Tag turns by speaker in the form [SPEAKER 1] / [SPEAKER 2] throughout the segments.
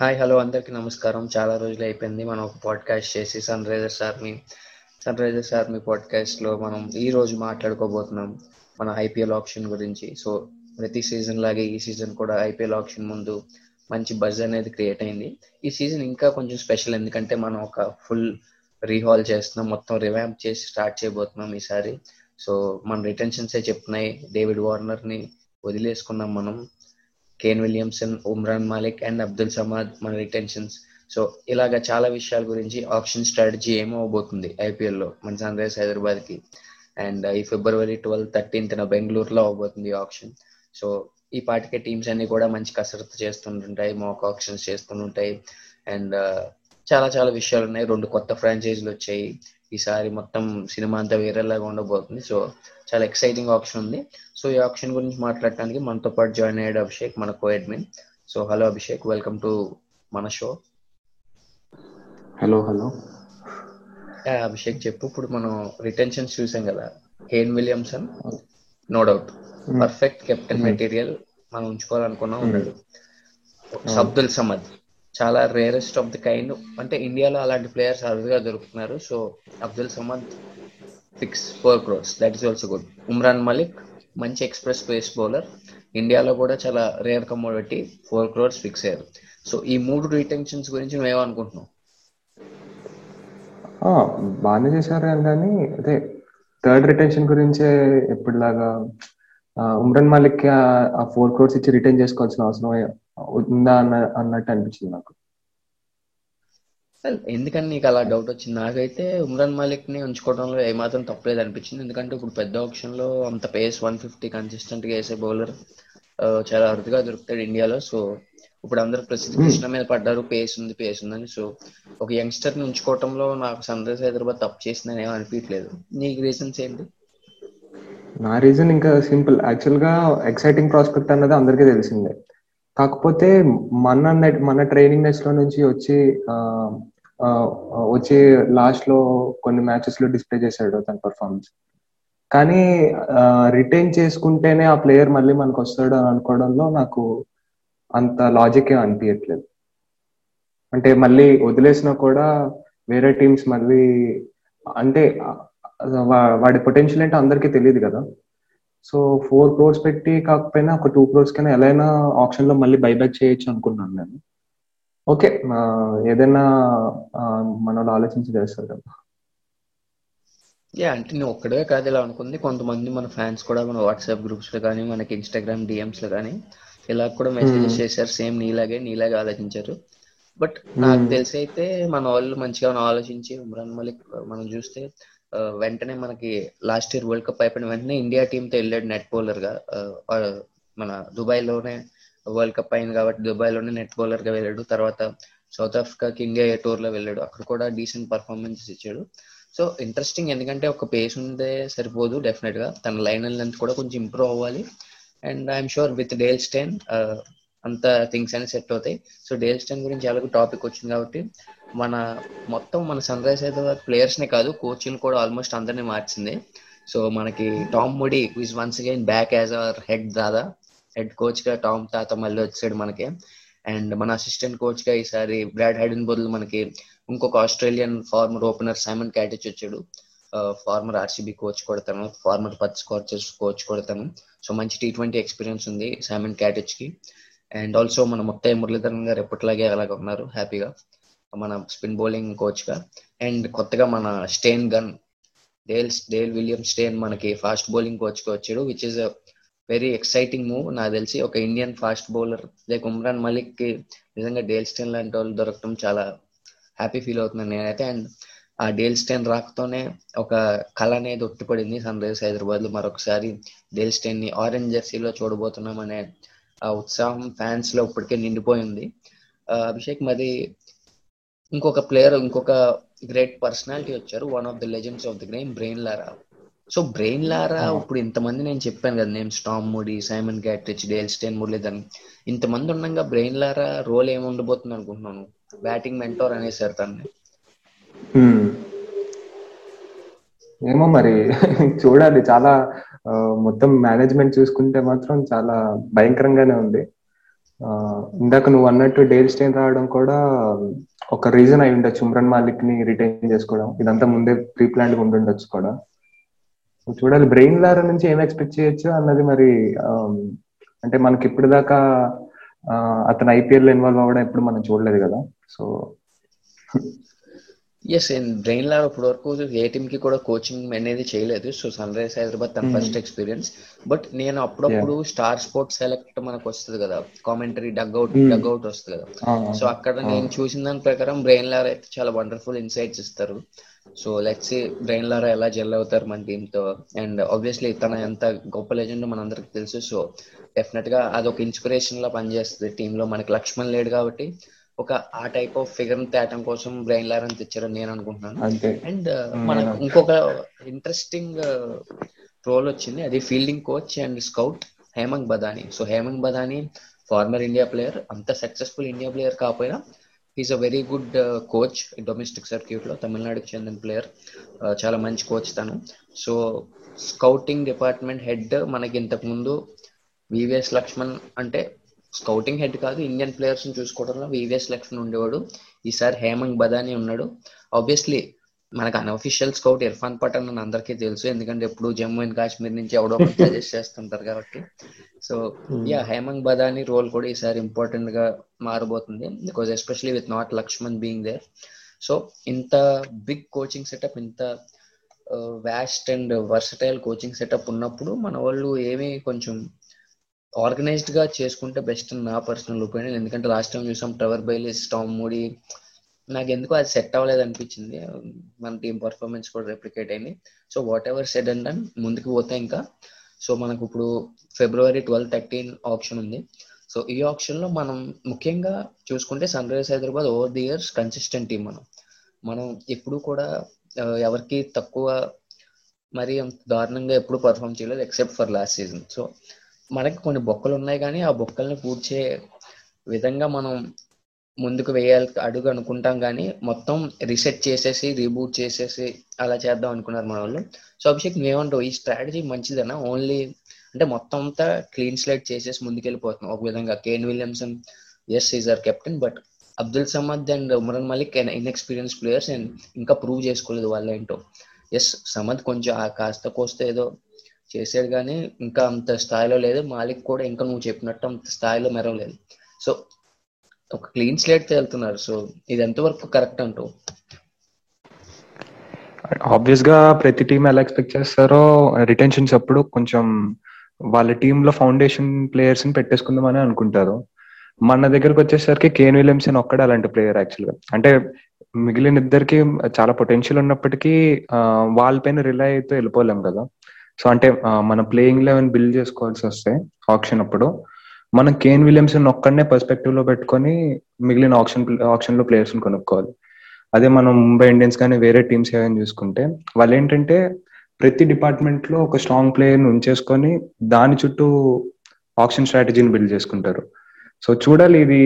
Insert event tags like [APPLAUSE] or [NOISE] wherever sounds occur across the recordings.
[SPEAKER 1] Hi hello అందరికి నమస్కారం. చాలా రోజులు అయిపోయింది మనం ఒక పాడ్కాస్ట్ చేసి Sunrisers army Sunrisers army పాడ్కాస్ట్లో మనం ఈ రోజు మాట్లాడుకోబోతున్నాం మన ఐపీఎల్ ఆప్షన్ గురించి. సో ప్రతి సీజన్ లాగే ఈ సీజన్ కూడా ఐపీఎల్ ఆప్షన్ ముందు మంచి బజ్ అనేది క్రియేట్ అయింది. ఈ సీజన్ ఇంకా కొంచెం స్పెషల్ ఎందుకంటే మనం ఒక ఫుల్ రీహాల్ చేస్తున్నాం. మొత్తం రివాంప్ చేసి స్టార్ట్ చేయబోతున్నాం ఈసారి. సో మన రిటెన్షన్స్ ఏ చెప్తున్నాయి. డేవిడ్ వార్నర్ని వదిలేసుకున్నాం మనం. Kane Williamson Umran Malik and Abdul Samad మన రిటెన్షన్స్ సో ఇలాగ చాలా విషయాల గురించి ఆప్షన్ స్ట్రాటజీ ఏమో అవబోతుంది ఐపీఎల్లో మన సన్ రైజర్స్ హైదరాబాద్కి అండ్ ఈ ఫిబ్రవరి ట్వెల్వ్ థర్టీన్త్ బెంగళూరులో అవబోతుంది ఆప్షన్ సో ఈ పాటికే టీమ్స్ అన్ని కూడా మంచి కసరత్తు చేస్తుంటుంటాయి మాక్ ఆప్షన్స్ చేస్తుంటాయి అండ్ చాలా చాలా విషయాలు ఉన్నాయి రెండు కొత్త ఫ్రాంచైజీలు వచ్చాయి. ఈసారి మొత్తం సినిమా అంతా వేరేలాగా ఉండబోతుంది. సో చాలా ఎక్సైటింగ్ ఆప్షన్ ఉంది. సో ఈ ఆప్షన్ గురించి మాట్లాడటానికి మనతో పాటు జాయిన్ అయ్యాడు అభిషేక్ మన co admin so hello Abhishek welcome to మన షో
[SPEAKER 2] హలో హలో
[SPEAKER 1] అభిషేక్ చెప్పు. ఇప్పుడు మనం రిటెన్షన్స్ చూసాం కదా. Kane Williamson no doubt perfect captain material మనం ఉంచుకోవాలనుకున్నా. ఉన్నాడు అబ్దుల్ సమద్ చాలా రేరెస్ట్ ఆఫ్ ది కైండ్ అంటే ఇండియాలో అలాంటి ప్లేయర్స్ అరుదుగా దొరుకుతున్నారు. So Abdul Samad fix four crores that is also good Umran Malik మంచి ఎక్స్ప్రెస్ పేస్ బౌలర్ ఇండియాలో కూడా చాలా rare commodity four crores fix అయ్యారు సో ఈ మూడు రిటెన్షన్స్ గురించి నువ్వేమనుకుంటున్నావు
[SPEAKER 2] బాగానే చేశారు కానీ అదే థర్డ్ రిటెన్షన్ గురించే ఎప్పటిలాగా ఉమ్రాన్ మలిక్ ఆ ఫోర్ క్రోర్స్ ఇచ్చి రిటర్న్ చేసుకోవాల్సిన అవసరం ఉందా అన్న అన్నట్టు అనిపించింది నాకు.
[SPEAKER 1] ఎందుకని నీకు అలా డౌట్ వచ్చింది? నాకైతే ఉమ్రాన్ మాలిక్ని ఉంచుకోవడంలో ఏమాత్రం తప్పలేదు అనిపించింది. ఎందుకంటే ఇప్పుడు పెద్ద ఆప్షన్లో అంత పేస్ వన్ ఫిఫ్టీ కన్సిస్టెంట్గా వేసే బౌలర్ చాలా అరుదుగా దొరుకుతాడు ఇండియాలో. సో ఇప్పుడు అందరు ప్రసిద్ధి కృష్ణ మీద పడ్డారు. పేస్ ఉంది పేస్ ఉందని. సో ఒక యంగ్స్టర్ని ఉంచుకోవటంలో నాకు సన్ రైజ్ హైదరాబాద్ తప్పు చేసిందని ఏమో అనిపించలేదు నీకు రీజన్స్ ఏంటి?
[SPEAKER 2] నా రీజన్ ఇంకా సింపుల్ యాక్చువల్గా ఎక్సైటింగ్ ప్రాస్పెక్ట్ అన్నది అందరికీ తెలిసిందే. కాకపోతే మన నెట్ మన ట్రైనింగ్ నెస్లో నుంచి వచ్చి వచ్చి లాస్ట్లో కొన్ని మ్యాచెస్లో డిస్ప్లే చేశాడు తన పర్ఫార్మెన్స్ కానీ రిటైన్ చేసుకుంటేనే ఆ ప్లేయర్ మళ్ళీ మనకు వస్తాడు అని అనుకోవడంలో నాకు అంత లాజిక్ ఏం అనిపించట్లేదు అంటే మళ్ళీ వదిలేసినా కూడా వేరే టీమ్స్ మళ్ళీ అంటే వాడి పొటెన్షియల్ ఏంటో అందరికీ తెలియదు కదా. సో ఫోర్ క్రోర్స్ పెట్టి కాకపోయినా ఒక టూ క్రోర్స్ కైనా ఎలా అయినా ఆప్షన్లో మళ్ళీ బైబ్యాక్ చేయొచ్చు అనుకున్నాను నేను. ఓకే ఏదైనా మన ఆలోచించి చేస్తారు కదా.
[SPEAKER 1] యా అంటే నువ్వు ఒక్కడే కాదు ఇలా అనుకుంది. కొంతమంది మన ఫ్యాన్స్ కూడా మన వాట్సాప్ గ్రూప్స్లో కానీ మనకి ఇన్స్టాగ్రామ్ డిఎమ్స్లో కానీ ఇలా కూడా మెసేజెస్ చేశారు. సేమ్ నీలాగే నీలాగే ఆలోచించారు. బట్ నాకు తెలిసి అయితే మన వాళ్ళు మంచిగా ఆలోచించి ఉమ్రాన్ మలిక్ మనం చూస్తే వెంటనే మనకి లాస్ట్ ఇయర్ వరల్డ్ కప్ అయిపోయిన వెంటనే ఇండియా టీమ్తో వెళ్ళాడు నెట్ బౌలర్గా. మన దుబాయ్లోనే వరల్డ్ కప్ అయింది కాబట్టి దుబాయ్లోనే నెట్ బౌలర్గా వెళ్ళాడు. తర్వాత సౌత్ ఆఫ్రికాకి ఇండియా టూర్లో వెళ్ళాడు. అక్కడ కూడా డీసెంట్ పర్ఫార్మెన్స్ ఇచ్చాడు. సో ఇంట్రెస్టింగ్ ఎందుకంటే ఒక పేస్ ఉందే సరిపోదు డెఫినెట్గా. తన లైన్ లెంత్ కూడా కొంచెం ఇంప్రూవ్ అవ్వాలి. And I'm sure with Dale Steyn అంత థింగ్స్ అని సెట్ అవుతాయి. సో డేల్ స్టెన్ గురించి ఎలాగో టాపిక్ వచ్చింది కాబట్టి మన మొత్తం మన సన్ రైజ్ హైదరాబాద్ ప్లేయర్స్ నే కాదు కోచింగ్ కూడా ఆల్మోస్ట్ అందరినీ మార్చింది. సో మనకి Tom Moody is once again back as our head Dada head కోచ్గా టామ్ తాత మళ్ళీ వచ్చాడు మనకి. అండ్ మన అసిస్టెంట్ కోచ్గా ఈసారి బ్రాడ్ హైడెన్ బదులు మనకి ఇంకొక Australian former opener Simon Katich వచ్చాడు. ఫార్మర్ ఆర్సీబీ కోచ్ కొడతాను ఫార్మర్ పత్ స్కాచెస్ కోచ్ కొడతాను. సో మంచి టీ ట్వంటీ ఎక్స్పీరియన్స్ ఉంది సైమన్ క్యాటిచ్కి. అండ్ ఆల్సో మన ముత్తయ్య మురళీధరన్ గారు ఎప్పటిలాగే అలాగే ఉన్నారు హ్యాపీగా మన స్పిన్ బౌలింగ్ కోచ్గా. అండ్ కొత్తగా మన Steyn gun Dale Dale William Steyn మనకి ఫాస్ట్ బౌలింగ్ కోచ్గా వచ్చాడు which is very exciting move నాకు తెలిసి ఒక Indian fast bowler like Umran మలిక్కి నిజంగా డేల్ స్టేన్ లాంటి వాళ్ళు దొరకడం చాలా హ్యాపీ ఫీల్ అవుతున్నాను నేనైతే. అండ్ ఆ డేల్ స్టేన్ రాకతోనే ఒక కళ అనేది ఒట్టిపడింది సన్ రైజర్స్ హైదరాబాద్లో మరొకసారి డేల్ స్టేన్ని ఆరెంజ్ జెర్సీలో చూడబోతున్నాం అనే ఆ ఉత్సాహం ఫ్యాన్స్లో ఇప్పటికే నిండిపోయింది. అభిషేక్ మరి ఇంకొక ప్లేయర్ ఇంకొక గ్రేట్ పర్సనాలిటీ వచ్చారు. One of the legends of the game Brian Lara so Brian Lara ఇప్పుడు ఇంతమంది నేను చెప్పాను కదా నేను Tom Moody Simon Katich Dale Steyn Muralitharan ఇంతమంది ఉండగా బ్రెయిన్ లారా రోల్ ఏమి ఉండబోతుంది అనుకుంటున్నాను బ్యాటింగ్ మెంటోర్ అనేసారు తనని.
[SPEAKER 2] ఏమో మరి చూడాలి. చాలా మొత్తం మేనేజ్మెంట్ చూసుకుంటే మాత్రం చాలా భయంకరంగానే ఉంది. ఇందాక నువ్వు అన్నట్టు డేల్ స్టైన్ రావడం కూడా ఒక రీజన్ అయి ఉండొచ్చు ఉమ్రాన్ మాలిక్ని రిటైన్ చేసుకోవడం. ఇదంతా ముందే ప్రీ ప్లాన్ ఉండుండొచ్చు కూడా. చూడాలి బ్రెయిన్ లారా నుంచి ఏం ఎక్స్పెక్ట్ చేయొచ్చు అన్నది మరి um, అంటే మనకి ఇప్పుడు దాకా అతను ఐపీఎల్ ఇన్వాల్వ్ అవ్వడం ఎప్పుడు మనం చూడలేదు కదా. సో
[SPEAKER 1] ఎస్ బ్రెయిన్ లా ఇప్పటి వరకు ఏ టీమ్కి కూడా కోచింగ్ అనేది చేయలేదు. సో సన్ రైజ్ హైదరాబాద్ తన ఫస్ట్ ఎక్స్పీరియన్స్ బట్ నేను అప్పుడప్పుడు స్టార్ స్పోర్ట్స్ సెలెక్ట్ మనకు వస్తుంది కదా. Commentary dugout dugout వస్తుంది కదా. సో అక్కడ నేను చూసిన దాని ప్రకారం బ్రెయిన్ లార్ అయితే చాలా వండర్ఫుల్ ఇన్సైట్స్ ఇస్తారు. సో లెట్స్ బ్రెయిన్ లారా ఎలా జెల్ అవుతారు మన టీమ్తో. అండ్ ఆబ్వియస్లీ తన ఎంత గొప్ప లెజెండ్ మన అందరికి తెలుసు. సో డెఫినెట్గా అదొక ఇన్స్పిరేషన్ లా పనిచేస్తుంది టీమ్లో. మనకి లక్ష్మణ్ లేడు కాబట్టి ఒక ఆ టైప్ ఆఫ్ ఫిగర్ తేటం కోసం బ్రెయిన్ లార్ అని తెచ్చారని నేను అనుకుంటున్నాను. అండ్ మనకు ఇంకొక ఇంట్రెస్టింగ్ రోల్ వచ్చింది. అది fielding coach and scout Hemang Badani. So Hemang Badani former India player అంత సక్సెస్ఫుల్ ఇండియా ప్లేయర్ కాకపోయినా is a very good coach domestic సర్క్యూట్లో తమిళనాడుకి చెందిన ప్లేయర్ చాలా మంచి కోచ్ తను. సో స్కౌటింగ్ డిపార్ట్మెంట్ హెడ్ మనకి ఇంతకు ముందు వివిఎస్ లక్ష్మణ్ అంటే స్కౌటింగ్ హెడ్ కాదు ఇండియన్ ప్లేయర్స్ని చూసుకోవడంలో వివిఎస్ లక్ష్మణ్ ఉండేవాడు. ఈసారి హేమంగ్ బదాని ఉన్నాడు. ఆబ్వియస్లీ మనకు అన్అఫీషియల్ స్కౌట్ ఇర్ఫాన్ పఠాన్ అని అందరికీ తెలుసు. ఎందుకంటే ఎప్పుడు జమ్మూ అండ్ కాశ్మీర్ నుంచి ఎవడో సజెస్ట్ చేస్తుంటారు కాబట్టి. So yeah Hemang Badani role కూడా ఈసారి ఇంపార్టెంట్గా మారబోతుంది. Because especially with not Laxman being there so ఇంత బిగ్ కోచింగ్ సెటప్ ఇంత vast and versatile coaching setup ఉన్నప్పుడు మన వాళ్ళు ఏమి కొంచెం ఆర్గనైజ్డ్గా చేసుకుంటే బెస్ట్ నా పర్సనల్ ఒపీనియన్ ఎందుకంటే లాస్ట్ టైం చూసాం ట్రవర్ బైలిస్ టామ్ మూడీ నాకు ఎందుకు అది సెట్ అవ్వలేదు అనిపించింది. మన టీం పర్ఫార్మెన్స్ కూడా రెప్లికేట్ అయింది. So whatever said and done ముందుకు పోతే ఇంకా. సో మనకు ఇప్పుడు ఫిబ్రవరి ట్వెల్వ్ థర్టీన్ ఆప్షన్ ఉంది. సో ఈ ఆప్షన్లో మనం ముఖ్యంగా చూసుకుంటే Sunrisers Hyderabad over the years consistent team మనం. మనం ఎప్పుడు కూడా ఎవరికి తక్కువ మరి దారుణంగా ఎప్పుడు పర్ఫామ్ చేయలేదు except for last season so మనకి కొన్ని బొక్కలు ఉన్నాయి కానీ ఆ బొక్కల్ని పూడ్చే విధంగా మనం ముందుకు వేయాలి అడుగు అనుకుంటాం కానీ మొత్తం రీసెట్ చేసేసి రీబూట్ చేసేసి అలా చేద్దాం అనుకున్నారు మన వాళ్ళు. సో అభిషేక్ నువ్వేమంటావు? ఈ స్ట్రాటజీ మంచిదనా? ఓన్లీ అంటే మొత్తం అంతా క్లీన్ స్లైట్ చేసేసి ముందుకెళ్ళిపోతున్నాం ఒక విధంగా. Kane Williamson yes is our captain but Abdul Samad and Umran Malik inexperience players and ఇంకా ప్రూవ్ చేసుకోలేదు వాళ్ళ ఏంటో ఎస్ సమద్ కొంచెం కాస్త కోస్తే ఏదో చేశాడు కానీ ఇంకా అంత స్థాయిలో లేదు. మాలిక్ కూడా ఇంకా నువ్వు చెప్పినట్టు అంత స్థాయిలో మెరవలేదు సో ఒక క్లీన్ స్లేట్ వెళ్తున్నారు సో ఇది ఎంతవరకు కరెక్ట్
[SPEAKER 2] అంటూ? ఆబ్వియస్గా ప్రతి టీం ఎలా ఎక్స్పెక్ట్ చేస్తారో రిటెన్షన్స్ అప్పుడు కొంచెం వాళ్ళ టీమ్లో ఫౌండేషన్ ప్లేయర్స్ని పెట్టేసుకుందామని అనుకుంటారు. మన దగ్గరకు వచ్చేసరికి కేన్ విలియమ్సన్ ఒక్కడే అలాంటి ప్లేయర్ యాక్చువల్గా అంటే మిగిలిన ఇద్దరికి చాలా పొటెన్షియల్ ఉన్నప్పటికీ వాళ్ళ పైన రిలై అయితే వెళ్ళిపోలేం కదా. సో అంటే మన ప్లేయింగ్ లెవెన్ బిల్డ్ చేసుకోవాల్సి వస్తే ఆప్షన్ అప్పుడు మనం కేన్ విలియమ్సన్ ఒక్కడనే పర్స్పెక్టివ్లో పెట్టుకొని మిగిలిన ఆప్షన్ ఆప్షన్లో ప్లేయర్స్ కొనుక్కోవాలి. అదే మనం ముంబై ఇండియన్స్ కానీ వేరే టీమ్స్ ఏమైనా చూసుకుంటే వాళ్ళు ఏంటంటే ప్రతి డిపార్ట్మెంట్లో ఒక స్ట్రాంగ్ ప్లేయర్ని ఉంచేసుకొని దాని చుట్టూ ఆప్షన్ స్ట్రాటజీని బిల్డ్ చేసుకుంటారు. సో చూడాలి ఇది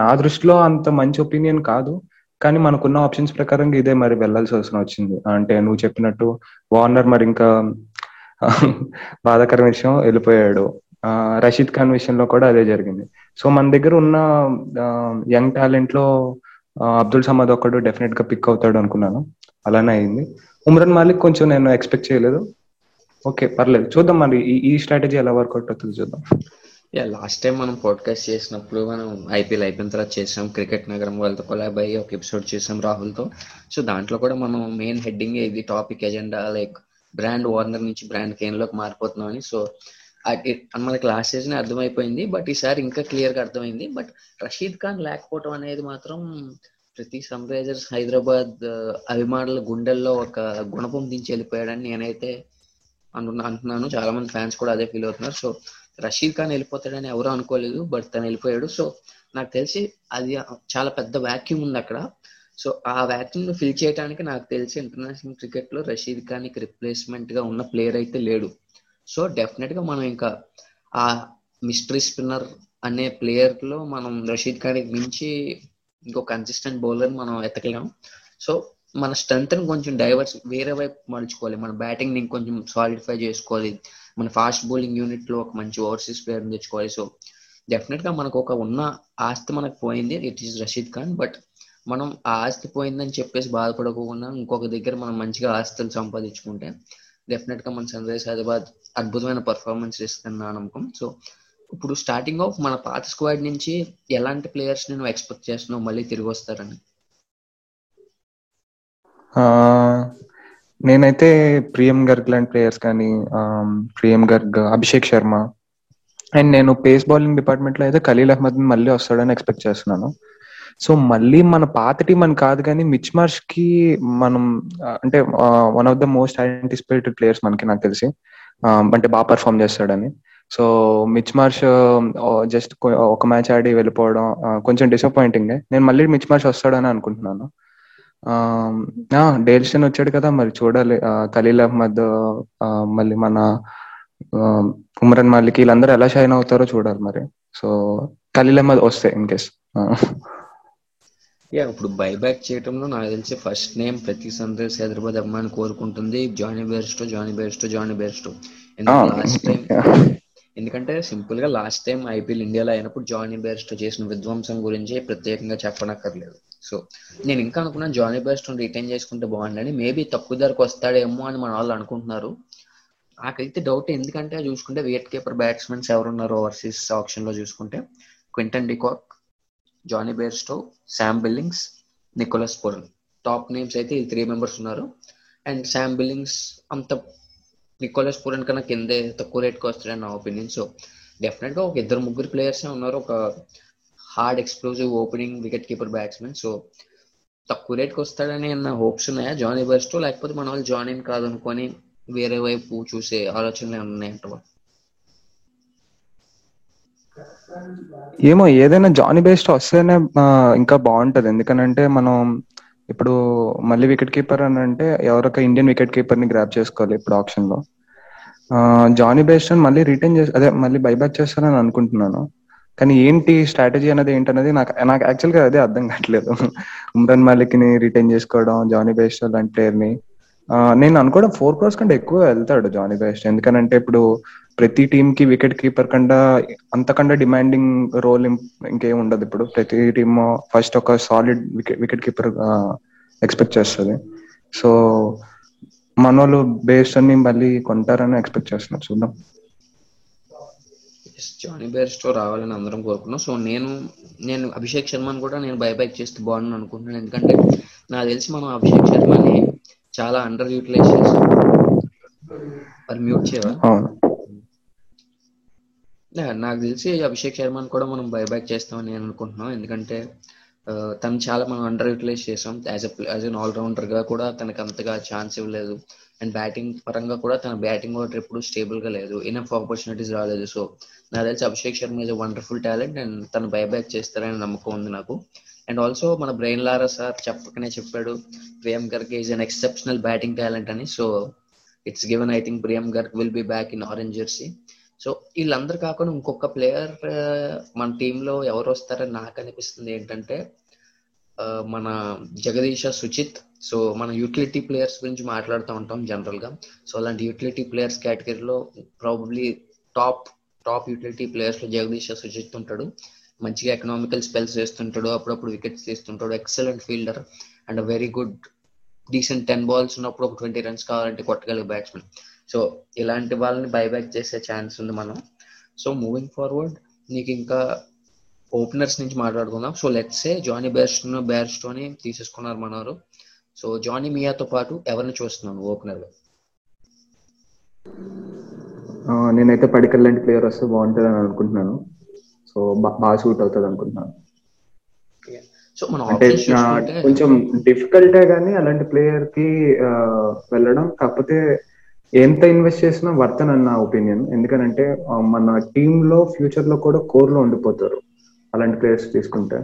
[SPEAKER 2] నా దృష్టిలో అంత మంచి ఒపీనియన్ కాదు కానీ మనకున్న ఆప్షన్స్ ప్రకారం ఇదే మరి వెళ్ళాల్సి అవసరం వచ్చింది. అంటే నువ్వు చెప్పినట్టు వార్నర్ మరి ఇంకా బాధాకర విషయం వెళ్ళిపోయాడు. రషీద్ ఖాన్ విషయంలో కూడా అదే జరిగింది. సో మన దగ్గర ఉన్న యంగ్ టాలెంట్లో అబ్దుల్ సమద్ ఒక్కడు డెఫినెట్గా పిక్ అవుతాడు అనుకున్నాను. అలానే అయింది. ఉమ్రాన్ మాలిక్ కొంచెం నేను ఎక్స్పెక్ట్ చేయలేదు. ఓకే పర్లేదు. చూద్దాం మరి ఈ స్ట్రాటజీ ఎలా వర్కౌట్ అవుతుంది చూద్దాం.
[SPEAKER 1] యా లాస్ట్ టైం మనం పాడ్కాస్ట్ చేసినప్పుడు మనం ఐపీఎల్ అయిపోయిన తర్వాత చేసాం. క్రికెట్ నగరం వాళ్ళతో కొలాబ్ అయ్యి ఒక ఎపిసోడ్ చేసాం రాహుల్తో. సో దాంట్లో కూడా మనం మెయిన్ హెడ్డింగ్ ఇది topic agenda like brand Warner నుంచి బ్రాండ్ కేన్లోకి మారిపోతున్నామని అని. సో మనకి లాస్ట్ సీజన్ అర్థమైపోయింది బట్ ఈసారి ఇంకా క్లియర్గా అర్థమైంది. బట్ రషీద్ ఖాన్ లేకపోవడం అనేది మాత్రం ప్రతి సన్ రైజర్స్ హైదరాబాద్ అభిమానుల గుండెల్లో ఒక గుణపం దించి వెళ్ళిపోయాడని నేనైతే అంటున్నా అంటున్నాను. చాలా మంది ఫ్యాన్స్ కూడా అదే ఫీల్ అవుతున్నారు. సో రషీద్ ఖాన్ వెళ్ళిపోతాడని ఎవరు అనుకోలేదు బట్ తను వెళ్ళిపోయాడు. సో నాకు తెలిసి అది చాలా పెద్ద వ్యాక్యూమ్ ఉంది అక్కడ. సో ఆ వ్యాక్యూమ్ ఫిల్ చేయడానికి నాకు తెలిసి ఇంటర్నేషనల్ క్రికెట్లో రషీద్ ఖాన్కి రిప్లేస్మెంట్గా ఉన్న ప్లేయర్ అయితే లేడు. సో డెఫినెట్గా మనం ఇంకా ఆ మిస్టరీ స్పిన్నర్ అనే ప్లేయర్లో మనం రషీద్ ఖాన్ మించి ఇంకో కన్సిస్టెంట్ బౌలర్ మనం ఎతకలేము సో మన స్ట్రెంత్ని కొంచెం డైవర్స్ వేరే వైపు మలుచుకోవాలి. మన బ్యాటింగ్ని కొంచెం సాలిడిఫై చేసుకోవాలి. మన ఫాస్ట్ బౌలింగ్ యూనిట్లో ఒక మంచి ఓవర్సీస్ ప్లేయర్ తెచ్చుకోవాలి. సో డెఫినెట్గా మనకు ఒక ఉన్న ఆస్తి మనకు పోయింది. It is Rashid Khan. But మనం ఆ ఆస్తి పోయిందని చెప్పేసి బాధపడకుండా ఇంకొక దగ్గర మనం మంచిగా ఆస్తులు సంపాదించుకుంటే డెఫినెట్గా మన సన్ రైజ్ హైదరాబాద్ అద్భుతమైన పర్ఫార్మెన్స్ ఇస్తుంది నా నమ్మకం. సో ఇప్పుడు స్టార్టింగ్ ఆఫ్ మన పాత స్క్వాడ్ నుంచి ఎలాంటి ప్లేయర్స్ నేను ఎక్స్పెక్ట్ చేస్తున్నావు? మళ్ళీ తిరిగి వస్తారని.
[SPEAKER 2] నేనైతే ప్రియం గర్గ్ లాంటి ప్లేయర్స్ కానీ ప్రియం గర్గ్ అభిషేక్ శర్మ అండ్ నేను పేస్ బౌలింగ్ డిపార్ట్మెంట్లో అయితే ఖలీల్ అహ్మద్ మళ్ళీ వస్తాడని ఎక్స్పెక్ట్ చేస్తున్నాను. సో మళ్ళీ మన పాత టీం అని కాదు కానీ మిచ్ మార్ష్కి మనం అంటే one of the most anticipated players మనకి నాకు తెలిసి అంటే బాగా పర్ఫామ్ చేస్తాడని. సో మిచ్ మార్ష్ జస్ట్ ఒక మ్యాచ్ ఆడి వెళ్ళిపోవడం కొంచెం డిసప్పాయింటింగ్ నేను మళ్ళీ మిచ్ మార్ష్ వస్తాడని అనుకుంటున్నాను. డేల్స్టన్ వచ్చాడు కదా మరి చూడాలి. ఖలీల్ అహ్మద్ మళ్ళీ మన ఉమరన్ మాలిక్ వీళ్ళందరూ ఎలా షైన్ అవుతారో చూడాలి మరి. సో ఖలీల్ అహ్మద్ వస్తే ఇన్ కేస్
[SPEAKER 1] యా ఇప్పుడు బైబ్యాక్ చేయడంలో నాకు తెలిసి ఫస్ట్ నేమ్ ప్రతి సన్ రైజ్ హైదరాబాద్ అమ్మాయిని కోరుకుంటుంది. Jonny Bairstow Jonny Bairstow Jonny Bairstow last time ఎందుకంటే సింపుల్గా లాస్ట్ టైం ఐపీఎల్ ఇండియాలో అయినప్పుడు జానీ బేర్స్టో చేసిన విధ్వంసం గురించి ప్రత్యేకంగా చెప్పనక్కర్లేదు. సో నేను ఇంకా అనుకున్నాను జానీ బేర్స్టో రిటైన్ చేసుకుంటే బాగుండని. మేబీ తక్కువ ధరకు వస్తాడేమో అని మన వాళ్ళు అనుకుంటున్నారు. నాకైతే డౌట్ ఎందుకంటే చూసుకుంటే వికెట్ కీపర్ బ్యాట్స్మెన్స్ ఎవరున్నారు ఓవర్సీస్ ఆప్షన్లో చూసుకుంటే Quinton de Kock Jonny Bairstow Sam Billings Nicholas Pooran top names అయితే ఈ త్రీ మెంబర్స్ ఉన్నారు. అండ్ శామ్ బిల్లింగ్స్ అంత నికోలస్ పూరన్ కన్నా కిందే తక్కువ రేట్కి వస్తాడని నా ఒపీనియన్ సో డెఫినెట్గా ఒక ఇద్దరు ముగ్గురు ప్లేయర్స్ ఉన్నారు. ఒక hard explosive opening wicket keeper batsmen so తక్కువ రేట్కి వస్తాడని అన్న హోప్స్ ఉన్నాయా? జానీ బెస్టో లేకపోతే మన వాళ్ళు జాయిన్ కాదనుకొని వేరే వైపు చూసే ఆలోచనలు ఉన్నాయంట
[SPEAKER 2] ఏమో ఏదైనా జానీ బేస్డ్ వస్తేనే ఇంకా బాగుంటది. ఎందుకనంటే మనం ఇప్పుడు మళ్ళీ వికెట్ కీపర్ అని అంటే ఎవరొక ఇండియన్ వికెట్ కీపర్ని గ్రాప్ చేసుకోవాలి ఇప్పుడు ఆప్షన్లో జానీ బేస్టన్ మళ్ళీ రిటర్న్ చేసి అదే మళ్ళీ బైబ్యాక్ చేస్తానని అనుకుంటున్నాను. కానీ ఏంటి స్ట్రాటజీ అనేది ఏంటనేది నాకు నాకు యాక్చువల్గా అదే అర్థం కావట్లేదు. [LAUGHS] ఉమ్రాన్ మాలిక్ని రిటైన్ చేసుకోవడం జానీ బేస్ట్ లాంటి ప్లేయర్ని. నేను అనుకోవడం ఫోర్ క్రోర్స్ కంటే ఎక్కువ వెళ్తాడు జానీ బేస్ట్. ఎందుకనంటే ఇప్పుడు ప్రతి టీమ్కి వికెట్ కీపర్ కంటే అంతకంటే డిమాండింగ్ రోల్ ఇంకేం ఉండదు ఇప్పుడు. ప్రతి టీమ్ ఫస్ట్ ఒక solid wicket wicket keeper expect చేస్తుంది. సో మన వాళ్ళు బేస్ట్ అని మళ్ళీ కొంటారని ఎక్స్పెక్ట్ చేస్తున్నారు. చూద్దాం.
[SPEAKER 1] జానీ బేర్స్టో రావాలని అందరం కోరుకున్నాం. సో నేను నేను అభిషేక్ శర్మని కూడా నేను బైబ్యాక్ చేస్తే బాగుందని అనుకుంటున్నాను. ఎందుకంటే నాకు తెలిసి మనం అభిషేక్ శర్మని చాలా అండర్ యూటిలైజ్ మరి మ్యూట్ చేయవా? నాకు తెలిసి అభిషేక్ శర్మని కూడా మనం బైబ్యాక్ చేస్తామని నేను అనుకుంటున్నాం. ఎందుకంటే తను చాలా మనం అండర్ యూటిలైజ్ చేసాం. యాజ్ యాజ్ అన్ ఆల్రౌండర్గా కూడా తనకి అంతగా ఛాన్స్ ఇవ్వలేదు. అండ్ బ్యాటింగ్ పరంగా కూడా తన బ్యాటింగ్ ఆర్డర్ ఎప్పుడు స్టేబుల్గా లేదు. ఇనఫ్ ఆపర్చునిటీస్ రాలేదు. సో నాకు తెలిసి Abhishek Sharma is wonderful talent and తను బైబ్యాక్ చేస్తారని నమ్మకం ఉంది నాకు. అండ్ ఆల్సో మన బ్రెయిన్ లారా సార్ చెప్పకనే చెప్పాడు Priyam Garg is an exceptional batting talent అని. So it's given I think Priyam Garg will be back in orange jersey so వీళ్ళందరూ కాకుండా ఇంకొక ప్లేయర్ uh, మన టీంలో ఎవరు వస్తారని నాకు అనిపిస్తుంది ఏంటంటే uh, మన జగదీష సుచిత్. సో మన యూటిలిటీ ప్లేయర్స్ గురించి మాట్లాడుతూ ఉంటాం జనరల్గా సో అలాంటి యూటిలిటీ ప్లేయర్స్ కేటగిరీలో ప్రాబబ్లీ టాప్ టాప్ యూటిలిటీ ప్లేయర్స్లో జగదీష సుచిత్ ఉంటాడు. మంచిగా ఎకనామికల్ స్పెల్స్ వేస్తుంటాడు అప్పుడప్పుడు wickets తీస్తుంటాడు excellent fielder and very good decent ten balls ఉన్నప్పుడు ఒక ట్వంటీ రన్స్ కావాలంటే కొట్టగలిగే బ్యాట్స్మెన్ సో ఇలాంటి వాళ్ళని బైబ్యాక్ చేసే ఛాన్స్ ఉంది మనం. సో మూవింగ్ ఫార్వర్డ్ నీకు ఇంకా ఓపెనర్స్ నుంచి మాట్లాడుకుందాం. So let's a Jonny Bairstow బేర్స్టోని తీసేసుకున్నారు మనవారు సో జానీ మియాతో పాటు ఎవరిని చూస్తున్నాను ఓపెనర్
[SPEAKER 2] నేనైతే పడికల్ లాంటి ప్లేయర్ వస్తే బాగుంటుంది అని అనుకుంటున్నాను. సో బాగా సూట్ అవుతుంది అనుకుంటున్నాను.
[SPEAKER 1] సో మనం
[SPEAKER 2] అంటే కొంచెం డిఫికల్టే కానీ అలాంటి ప్లేయర్కి వెళ్ళడం కాకపోతే ఎంత ఇన్వెస్ట్ చేసినా వర్తన్ అన్న ఒపీనియన్ ఎందుకనంటే మన టీమ్లో ఫ్యూచర్లో కూడా కోర్లో ఉండిపోతారు అలాంటి ప్లేయర్స్ తీసుకుంటే.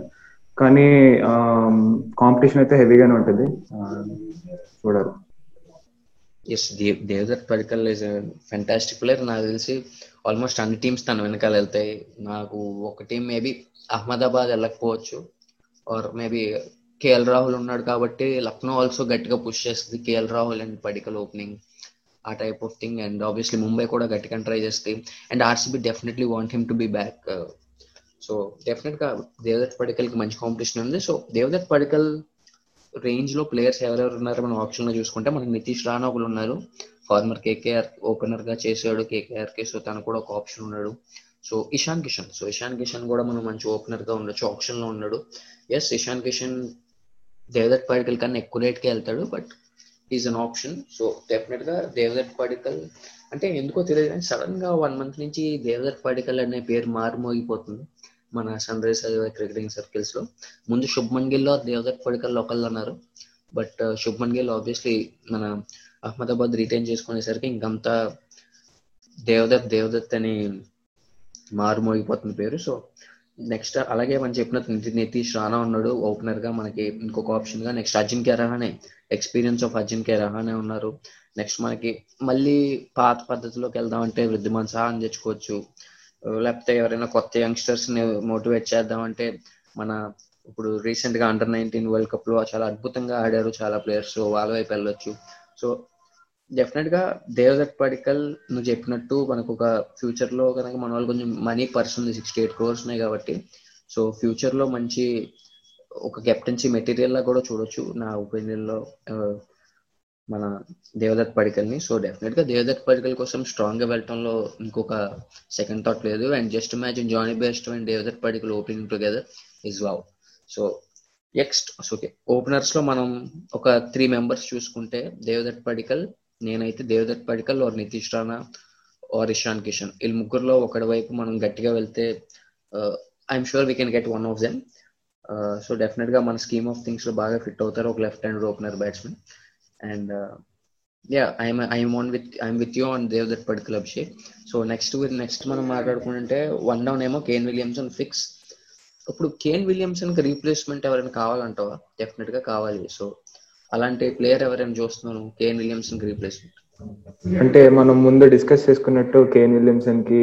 [SPEAKER 2] కానీ కాంపిటీషన్ అయితే హెవీగానే ఉంటుంది. చూడాలి.
[SPEAKER 1] Yes Dev Devdutt Padikkal is fantastic player నాకు తెలిసి ఆల్మోస్ట్ అన్ని టీమ్స్ తన వెనకాల వెళ్తాయి. నాకు ఒక టీం మేబీ అహ్మదాబాద్ వెళ్ళకపోవచ్చు. ఆర్ మేబీ కేఎల్ రాహుల్ ఉన్నాడు కాబట్టి లక్నో ఆల్సో గట్టిగా పుష్ చేస్తుంది. KL Rahul and Padikkal opening ఆ type of thing and obviously Mumbai కూడా గట్టిగా ట్రై చేస్తుంది and RCB definitely want him to be back so డెఫినెట్గా దేవదత్ పడికల్కి మంచి కాంపిటీషన్ ఉంది. సో దేవదత్ పడికల్ రేంజ్లో ప్లేయర్స్ ఎవరెవరు ఉన్నారో మనం ఆప్షన్లో చూసుకుంటే మనకి నితీష్ రాణా ఒకరు ఉన్నారు. ఫార్మర్ కేకేఆర్ ఓపెనర్గా చేశాడు. కేకేఆర్కి సో తను కూడా ఒక ఆప్షన్ ఉన్నాడు. సో ఇషాన్ కిషన్ సో ఇషాన్ కిషన్ కూడా మనం మంచి ఓపెనర్గా ఉండొచ్చు ఆప్షన్లో ఉన్నాడు. ఎస్ ఇషాన్ కిషన్ దేవదత్ పడికల్ కన్నా ఎక్కువ రేట్కి వెళ్తాడు but is an option. So డెఫినెట్గా దేవదత్ పడికల్ అంటే ఎందుకో తెలియదు కానీ సడన్గా వన్ మంత్ నుంచి దేవదత్ పడికల్ అనే పేరు మారుమోగిపోతుంది మన సన్ రైజ్ క్రికెటింగ్ సర్కిల్స్లో. ముందు శుభ్మన్ గిల్లో దేవదత్ పడికల్ ఒకళ్ళు అన్నారు బట్ శుభ్మన్ గిల్ ఆబ్వియస్లీ మన అహ్మదాబాద్ రిటైన్ చేసుకునేసరికి ఇంకంతా దేవదత్ దేవదత్ అని మారుమోగిపోతుంది పేరు. సో నెక్స్ట్ అలాగే మనం చెప్పినట్టు నితీష్ రాణా ఉన్నాడు. ఓపెనర్గా మనకి ఇంకొక ఆప్షన్గా next Ajinkya Rahane experience of Ajinkya Rahane ఉన్నారు. నెక్స్ట్ మనకి మళ్ళీ పాత పద్ధతిలోకి వెళ్దామంటే వృద్ధిమాన్ సహా అని తెచ్చుకోవచ్చు. లేకపోతే ఎవరైనా కొత్త యంగ్స్టర్స్ని మోటివేట్ చేద్దామంటే మన ఇప్పుడు రీసెంట్గా అండర్ నైన్టీన్ వరల్డ్ కప్లో చాలా అద్భుతంగా ఆడారు చాలా ప్లేయర్స్ వాళ్ళ వైపు వెళ్ళొచ్చు. సో డెఫినెట్గా దేవదత్ పడికల్ నువ్వు చెప్పినట్టు మనకు ఒక ఫ్యూచర్లో కనుక మన వాళ్ళు కొంచెం మనీ పర్స్ ఉంది సిక్స్టీ ఎయిట్ క్రోర్స్ ఉన్నాయి కాబట్టి. సో ఫ్యూచర్లో మంచి ఒక కెప్టెన్సీ మెటీరియల్ లా కూడా చూడొచ్చు నా ఒపీనియన్లో మన దేవదత్ పడికల్ని. సో డెఫినెట్గా దేవదత్ పడికల్ కోసం స్ట్రాంగ్గా వెళ్ళటంలో ఇంకొక సెకండ్ థాట్ లేదు. And just imagine Jonny Bairstow and Devdutt Padikkal opening together is wow so next okay ఓపెనర్స్లో మనం ఒక త్రీ మెంబర్స్ చూసుకుంటే దేవదత్ పడికల్ నేనైతే దేవదత్ పడికల్ ఓర్ నితీష్ రాణా ఆర్ ఇషాన్ కిషన్. వీళ్ళు ముగ్గురులో ఒకటి వైపు మనం గట్టిగా వెళ్తే I'm sure we can get one of them so డెఫినెట్గా మన స్కీమ్ ఆఫ్ థింగ్స్లో బాగా ఫిట్ అవుతారు ఒక left hand opener batsmen and yeah I'm I'm on with I'm with you on Devdutt Padikkal Abhishek. So next next మనం మాట్లాడుకుంటే one down ఏమో Kane Williamson fix ఇప్పుడు కేన్ విలియమ్సన్కి రీప్లేస్మెంట్ ఎవరైనా కావాలంటావా? డెఫినెట్గా కావాలి. సో అలాంటి ప్లేయర్ ఎవరైనా చూస్తున్నాను కేన్ విలియమ్సన్కి రీప్లేస్మెంట్
[SPEAKER 2] అంటే మనం ముందు డిస్కస్ చేసుకున్నట్టు కేన్ విలియమ్సన్కి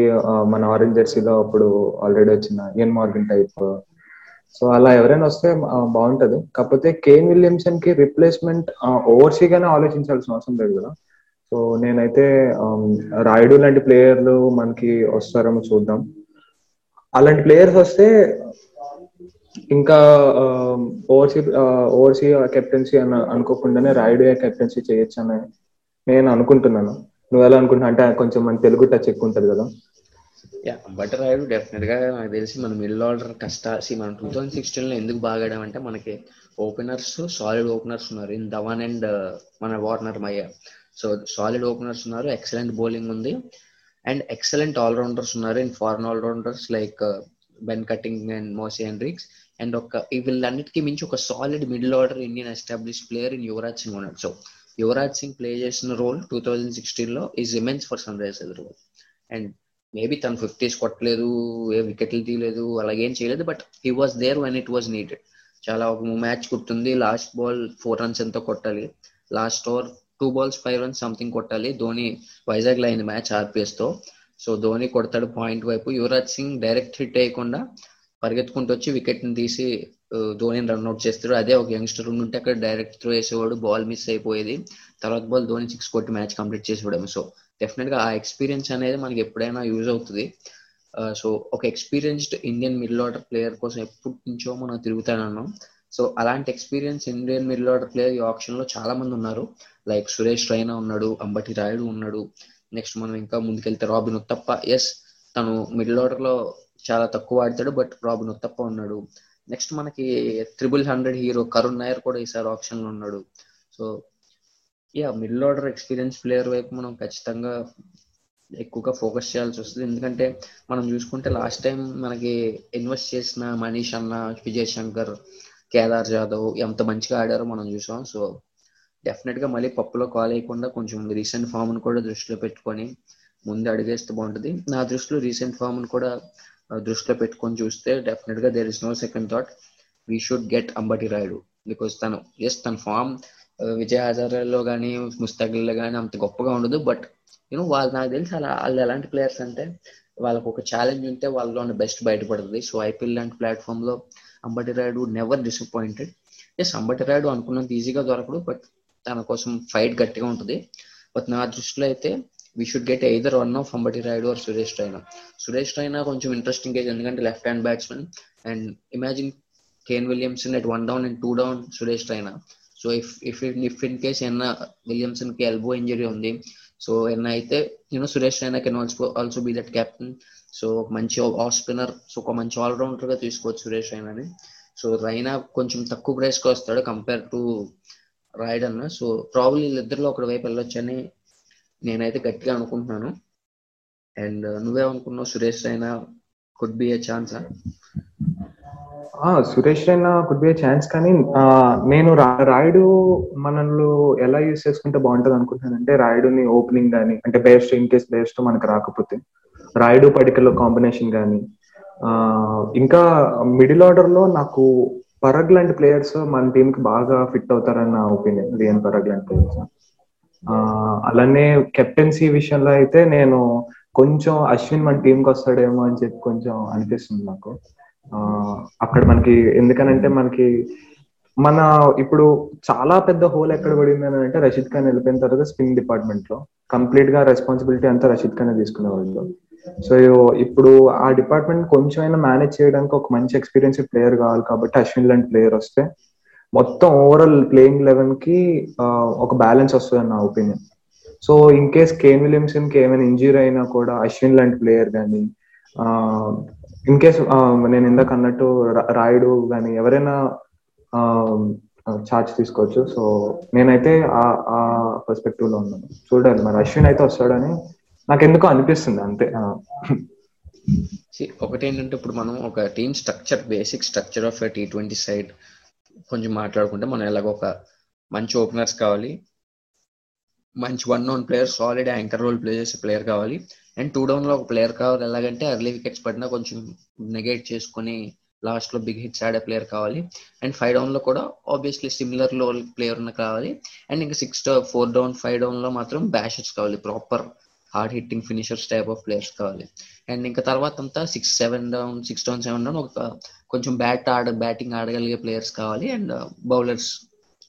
[SPEAKER 2] మన ఆరెంజ్ జెర్సీలో అప్పుడు ఆల్రెడీ వచ్చిన ఎన్ మార్గన్ టైప్ సో అలా ఎవరైనా వస్తే బాగుంటది. కాకపోతే కేన్ విలియమ్సన్కి రిప్లేస్మెంట్ ఓవర్సీగానే ఆలోచించాల్సిన అవసరం లేదు కదా. సో నేనైతే రాయుడు లాంటి ప్లేయర్లు మనకి వస్తారేమో చూద్దాం. అలాంటి ప్లేయర్స్ వస్తే ఇంకా ఓవర్సీ ఓవర్సీ కెప్టెన్సీ అని అనుకోకుండానే రాయుడు కెప్టెన్సీ చేయొచ్చు అని నేను అనుకుంటున్నాను. నువ్వు ఎలా అనుకుంటున్నా అంటే కొంచెం మన తెలుగు టచ్ ఎక్కువ ఉంటుంది కదా.
[SPEAKER 1] యా బట్ రాయుడు డెఫినెట్గా నాకు తెలిసి మన మిడిల్ ఆర్డర్ కష్టాసి మనం టూ థౌసండ్ సిక్స్టీన్లో ఎందుకు బాగా అంటే మనకి ఓపెనర్స్ సాలిడ్ ఓపెనర్స్ ఉన్నారు. ఇన్ ధవన్ అండ్ మన వార్నర్ మయ్య సో సాలిడ్ ఓపెనర్స్ ఉన్నారు ఎక్సలెంట్ బౌలింగ్ ఉంది. అండ్ ఎక్సలెంట్ ఆల్రౌండర్స్ ఉన్నారు. In foreign allrounders like Ben Cutting and Moises Henriques and ఒక వీళ్ళన్నిటికీ మించి ఒక solid middle order Indian establish player in Yuvraj Singh ఉన్నాడు. సో యువరాజ్ సింగ్ ప్లే చేసిన రోల్ టూ థౌజండ్ సిక్స్టీన్లో is immense for Sunrisers role and maybe తను fifties కొట్టలేదు ఏ వికెట్లు తీయలేదు అలాగేం చేయలేదు but he was there when it was needed చాలా ఒక మ్యాచ్ గుర్తుంది లాస్ట్ బాల్ ఫోర్ రన్స్ ఎంతో కొట్టాలి last over two balls five runs something కొట్టాలి. ధోని వైజాగ్లో అయింది మ్యాచ్ ఆర్పిఎస్తో సో ధోని కొడతాడు పాయింట్ వైపు. యువరాజ్ సింగ్ డైరెక్ట్ హిట్ అయ్యకుండా పరిగెత్తుకుంటూ వచ్చి వికెట్ని తీసి ధోనిని రన్అట్ చేస్తారు అదే ఒక యంగ్స్టర్ ఉంటే అక్కడ డైరెక్ట్ త్రో వేసేవాడు బాల్ మిస్ అయిపోయేది. తర్వాత బాల్ ధోని సిక్స్ కొట్టి మ్యాచ్ కంప్లీట్ చేసేవాడు సో డెఫినెట్గా ఆ ఎక్స్పీరియన్స్ అనేది మనకి ఎప్పుడైనా యూజ్ అవుతుంది. సో ఒక experienced Indian middle order player కోసం ఎప్పటి నుంచో మనం తిరుగుతానన్నాం సో అలాంటి experience Indian middle order player ఈ ఆప్షన్లో చాలా మంది ఉన్నారు. లైక్ సురేష్ రైనా ఉన్నాడు అంబటి రాయుడు ఉన్నాడు. నెక్స్ట్ మనం ఇంకా ముందుకెళ్తే రాబిన్ ఉత్తప్ప. ఎస్ తను మిడిల్ ఆర్డర్లో చాలా తక్కువ ఆడతాడు బట్ రాబిన్ ఉత్తప్ప ఉన్నాడు. నెక్స్ట్ మనకి triple hundred hero Karun Nair కూడా ఈసారి ఆప్షన్లో ఉన్నాడు. So yeah middle order experience player వైపు మనం ఖచ్చితంగా ఎక్కువగా ఫోకస్ చేయాల్సి వస్తుంది. ఎందుకంటే మనం చూసుకుంటే లాస్ట్ టైం మనకి ఇన్వెస్ట్ చేసిన మనీష్ అన్న విజయ్ శంకర్ కేదార్ జాదవ్ ఎంత మంచిగా ఆడారో మనం చూసాం. సో డెఫినెట్గా మళ్ళీ పప్పులో కాల్ అయ్యకుండా కొంచెం రీసెంట్ ఫామ్ను కూడా దృష్టిలో పెట్టుకొని ముందు అడిగేస్తే బాగుంటుంది. నా దృష్టిలో రీసెంట్ ఫామ్ను కూడా దృష్టిలో పెట్టుకొని చూస్తే డెఫినెట్గా there is no second thought we should get Ambati Rayudu because తను ఎస్ తన ఫామ్ uh, విజయ్ హజారాలో కానీ ముస్తాగిల్లో కానీ అంత గొప్పగా ఉండదు బట్ యూనో వాళ్ళు నాకు తెలిసి అలా వాళ్ళు ఎలాంటి ప్లేయర్స్ అంటే వాళ్ళకు ఒక ఛాలెంజ్ ఉంటే వాళ్ళలో ఉన్న బెస్ట్ బయటపడుతుంది సో ఐపీఎల్ లాంటి ప్లాట్ఫామ్లో Ambati Rayudu never disappointed as Ambati Rayudu అనుకున్నంత ఈజీగా దొరకడు బట్ తన కోసం ఫైట్ గట్టిగా ఉంటుంది. బట్ నా దృష్టిలో అయితే we should get either one of Ambati Rayudu or Suresh Raina Suresh Raina కొంచెం ఇంట్రెస్టింగ్ కేజ్ ఎందుకంటే left hand batsmen and imagine Kane Williamson at one down and two down Suresh Raina so if if if in case ఎన్న విలియమ్సన్కి elbow injury ఉంది so ఎన్న అయితే you know Suresh Raina can also also be that captain so ఒక మంచి off spinner so ఒక మంచి ఆల్రౌండర్గా తీసుకోవచ్చు సురేష్ రైనాని సో రైనా కొంచెం తక్కువ ప్రైస్కి వస్తాడు compare to Rayudu so probably వీళ్ళిద్దరిలో ఒకటి వైపు వెళ్ళొచ్చని నేనైతే గట్టిగా అనుకుంటున్నాను. And నువ్వేమనుకున్నావు Suresh Raina could be a chance
[SPEAKER 2] Suresh Raina could be chance కానీ నేను రాయుడు మనల్ని ఎలా యూస్ చేసుకుంటే బాగుంటది అనుకుంటున్నానంటే రాయుడుని ఓపెనింగ్ కానీ అంటే బెస్ట్ ఇన్ కేస్ బెస్ట్ మనకు రాకపోతే. రాయుడు పడికల్లో కాంబినేషన్ కానీ ఇంకా మిడిల్ ఆర్డర్లో నాకు పరగ్ లాంటి ప్లేయర్స్ మన టీం కి బాగా ఫిట్ అవుతారన్న ఒపీనియన్ రియన్ పరగ్ లాంటి ప్లేయర్స్ అలానే కెప్టెన్సీ విషయంలో అయితే నేను కొంచెం అశ్విన్ మన టీంకి వస్తాడేమో అని చెప్పి కొంచెం అనిపిస్తుంది నాకు. అక్కడ మనకి ఎందుకనంటే మనకి మన ఇప్పుడు చాలా పెద్ద హోల్ ఎక్కడ పడింది అని అంటే రషీద్ ఖాన్ వెళ్ళిపోయిన తర్వాత స్పిన్ డిపార్ట్మెంట్లో కంప్లీట్గా రెస్పాన్సిబిలిటీ అంతా రషీద్ ఖాన్ తీసుకునేవాళ్ళు సో ఇప్పుడు ఆ డిపార్ట్మెంట్ కొంచెం అయినా మేనేజ్ చేయడానికి ఒక మంచి ఎక్స్పీరియన్స్ ప్లేయర్ కావాలి కాబట్టి అశ్విన్ లాంటి ప్లేయర్ వస్తే మొత్తం ఓవరాల్ ప్లేయింగ్ లెవెన్కి ఒక బ్యాలెన్స్ వస్తుంది నా opinion so in case Kane విలియమ్సన్కి ఏమైనా ఇంజూరీ అయినా కూడా అశ్విన్ లాంటి ప్లేయర్ కానీ ఇన్ కేస్ నేను ఇందాక అన్నట్టు రాయుడు కానీ ఎవరైనా ఛార్జ్ తీసుకోవచ్చు. సో నేనైతే ఆ పర్స్పెక్టివ్లో ఉన్నాను. చూడాలి మరి అశ్విన్ అయితే వస్తాడని నాకు ఎందుకో అనిపిస్తుంది అంతే.
[SPEAKER 1] ఒకటి ఏంటంటే ఇప్పుడు మనం ఒక team structure basic structure of T twenty side కొంచెం మాట్లాడుకుంటే మనం ఎలాగో ఒక మంచి ఓపెనర్స్ కావాలి. మంచి one known player solid anchor role play చేసే ప్లేయర్ కావాలి. అండ్ టూ డౌన్లో ఒక ప్లేయర్ కావాలి. ఎలాగంటే అర్లీ వికెట్స్ పడినా కొంచెం నెగేట్ చేసుకుని లాస్ట్లో బిగ్ హిట్స్ ఆడే ప్లేయర్ కావాలి. అండ్ ఫైవ్ డౌన్లో కూడా ఆబ్వియస్లీ సిమిలర్లో ప్లేయర్ ఉన్న కావాలి. అండ్ ఇంకా సిక్స్ ఫోర్ డౌన్ ఫైవ్ డౌన్లో మాత్రం బ్యాషర్స్ కావాలి. Proper hard hitting finishers type of players కావాలి. అండ్ ఇంకా తర్వాత అంతా six seven down six down seven down ఒక కొంచెం బ్యాట్ ఆడ బ్యాటింగ్ ఆడగలిగే ప్లేయర్స్ కావాలి and bowlers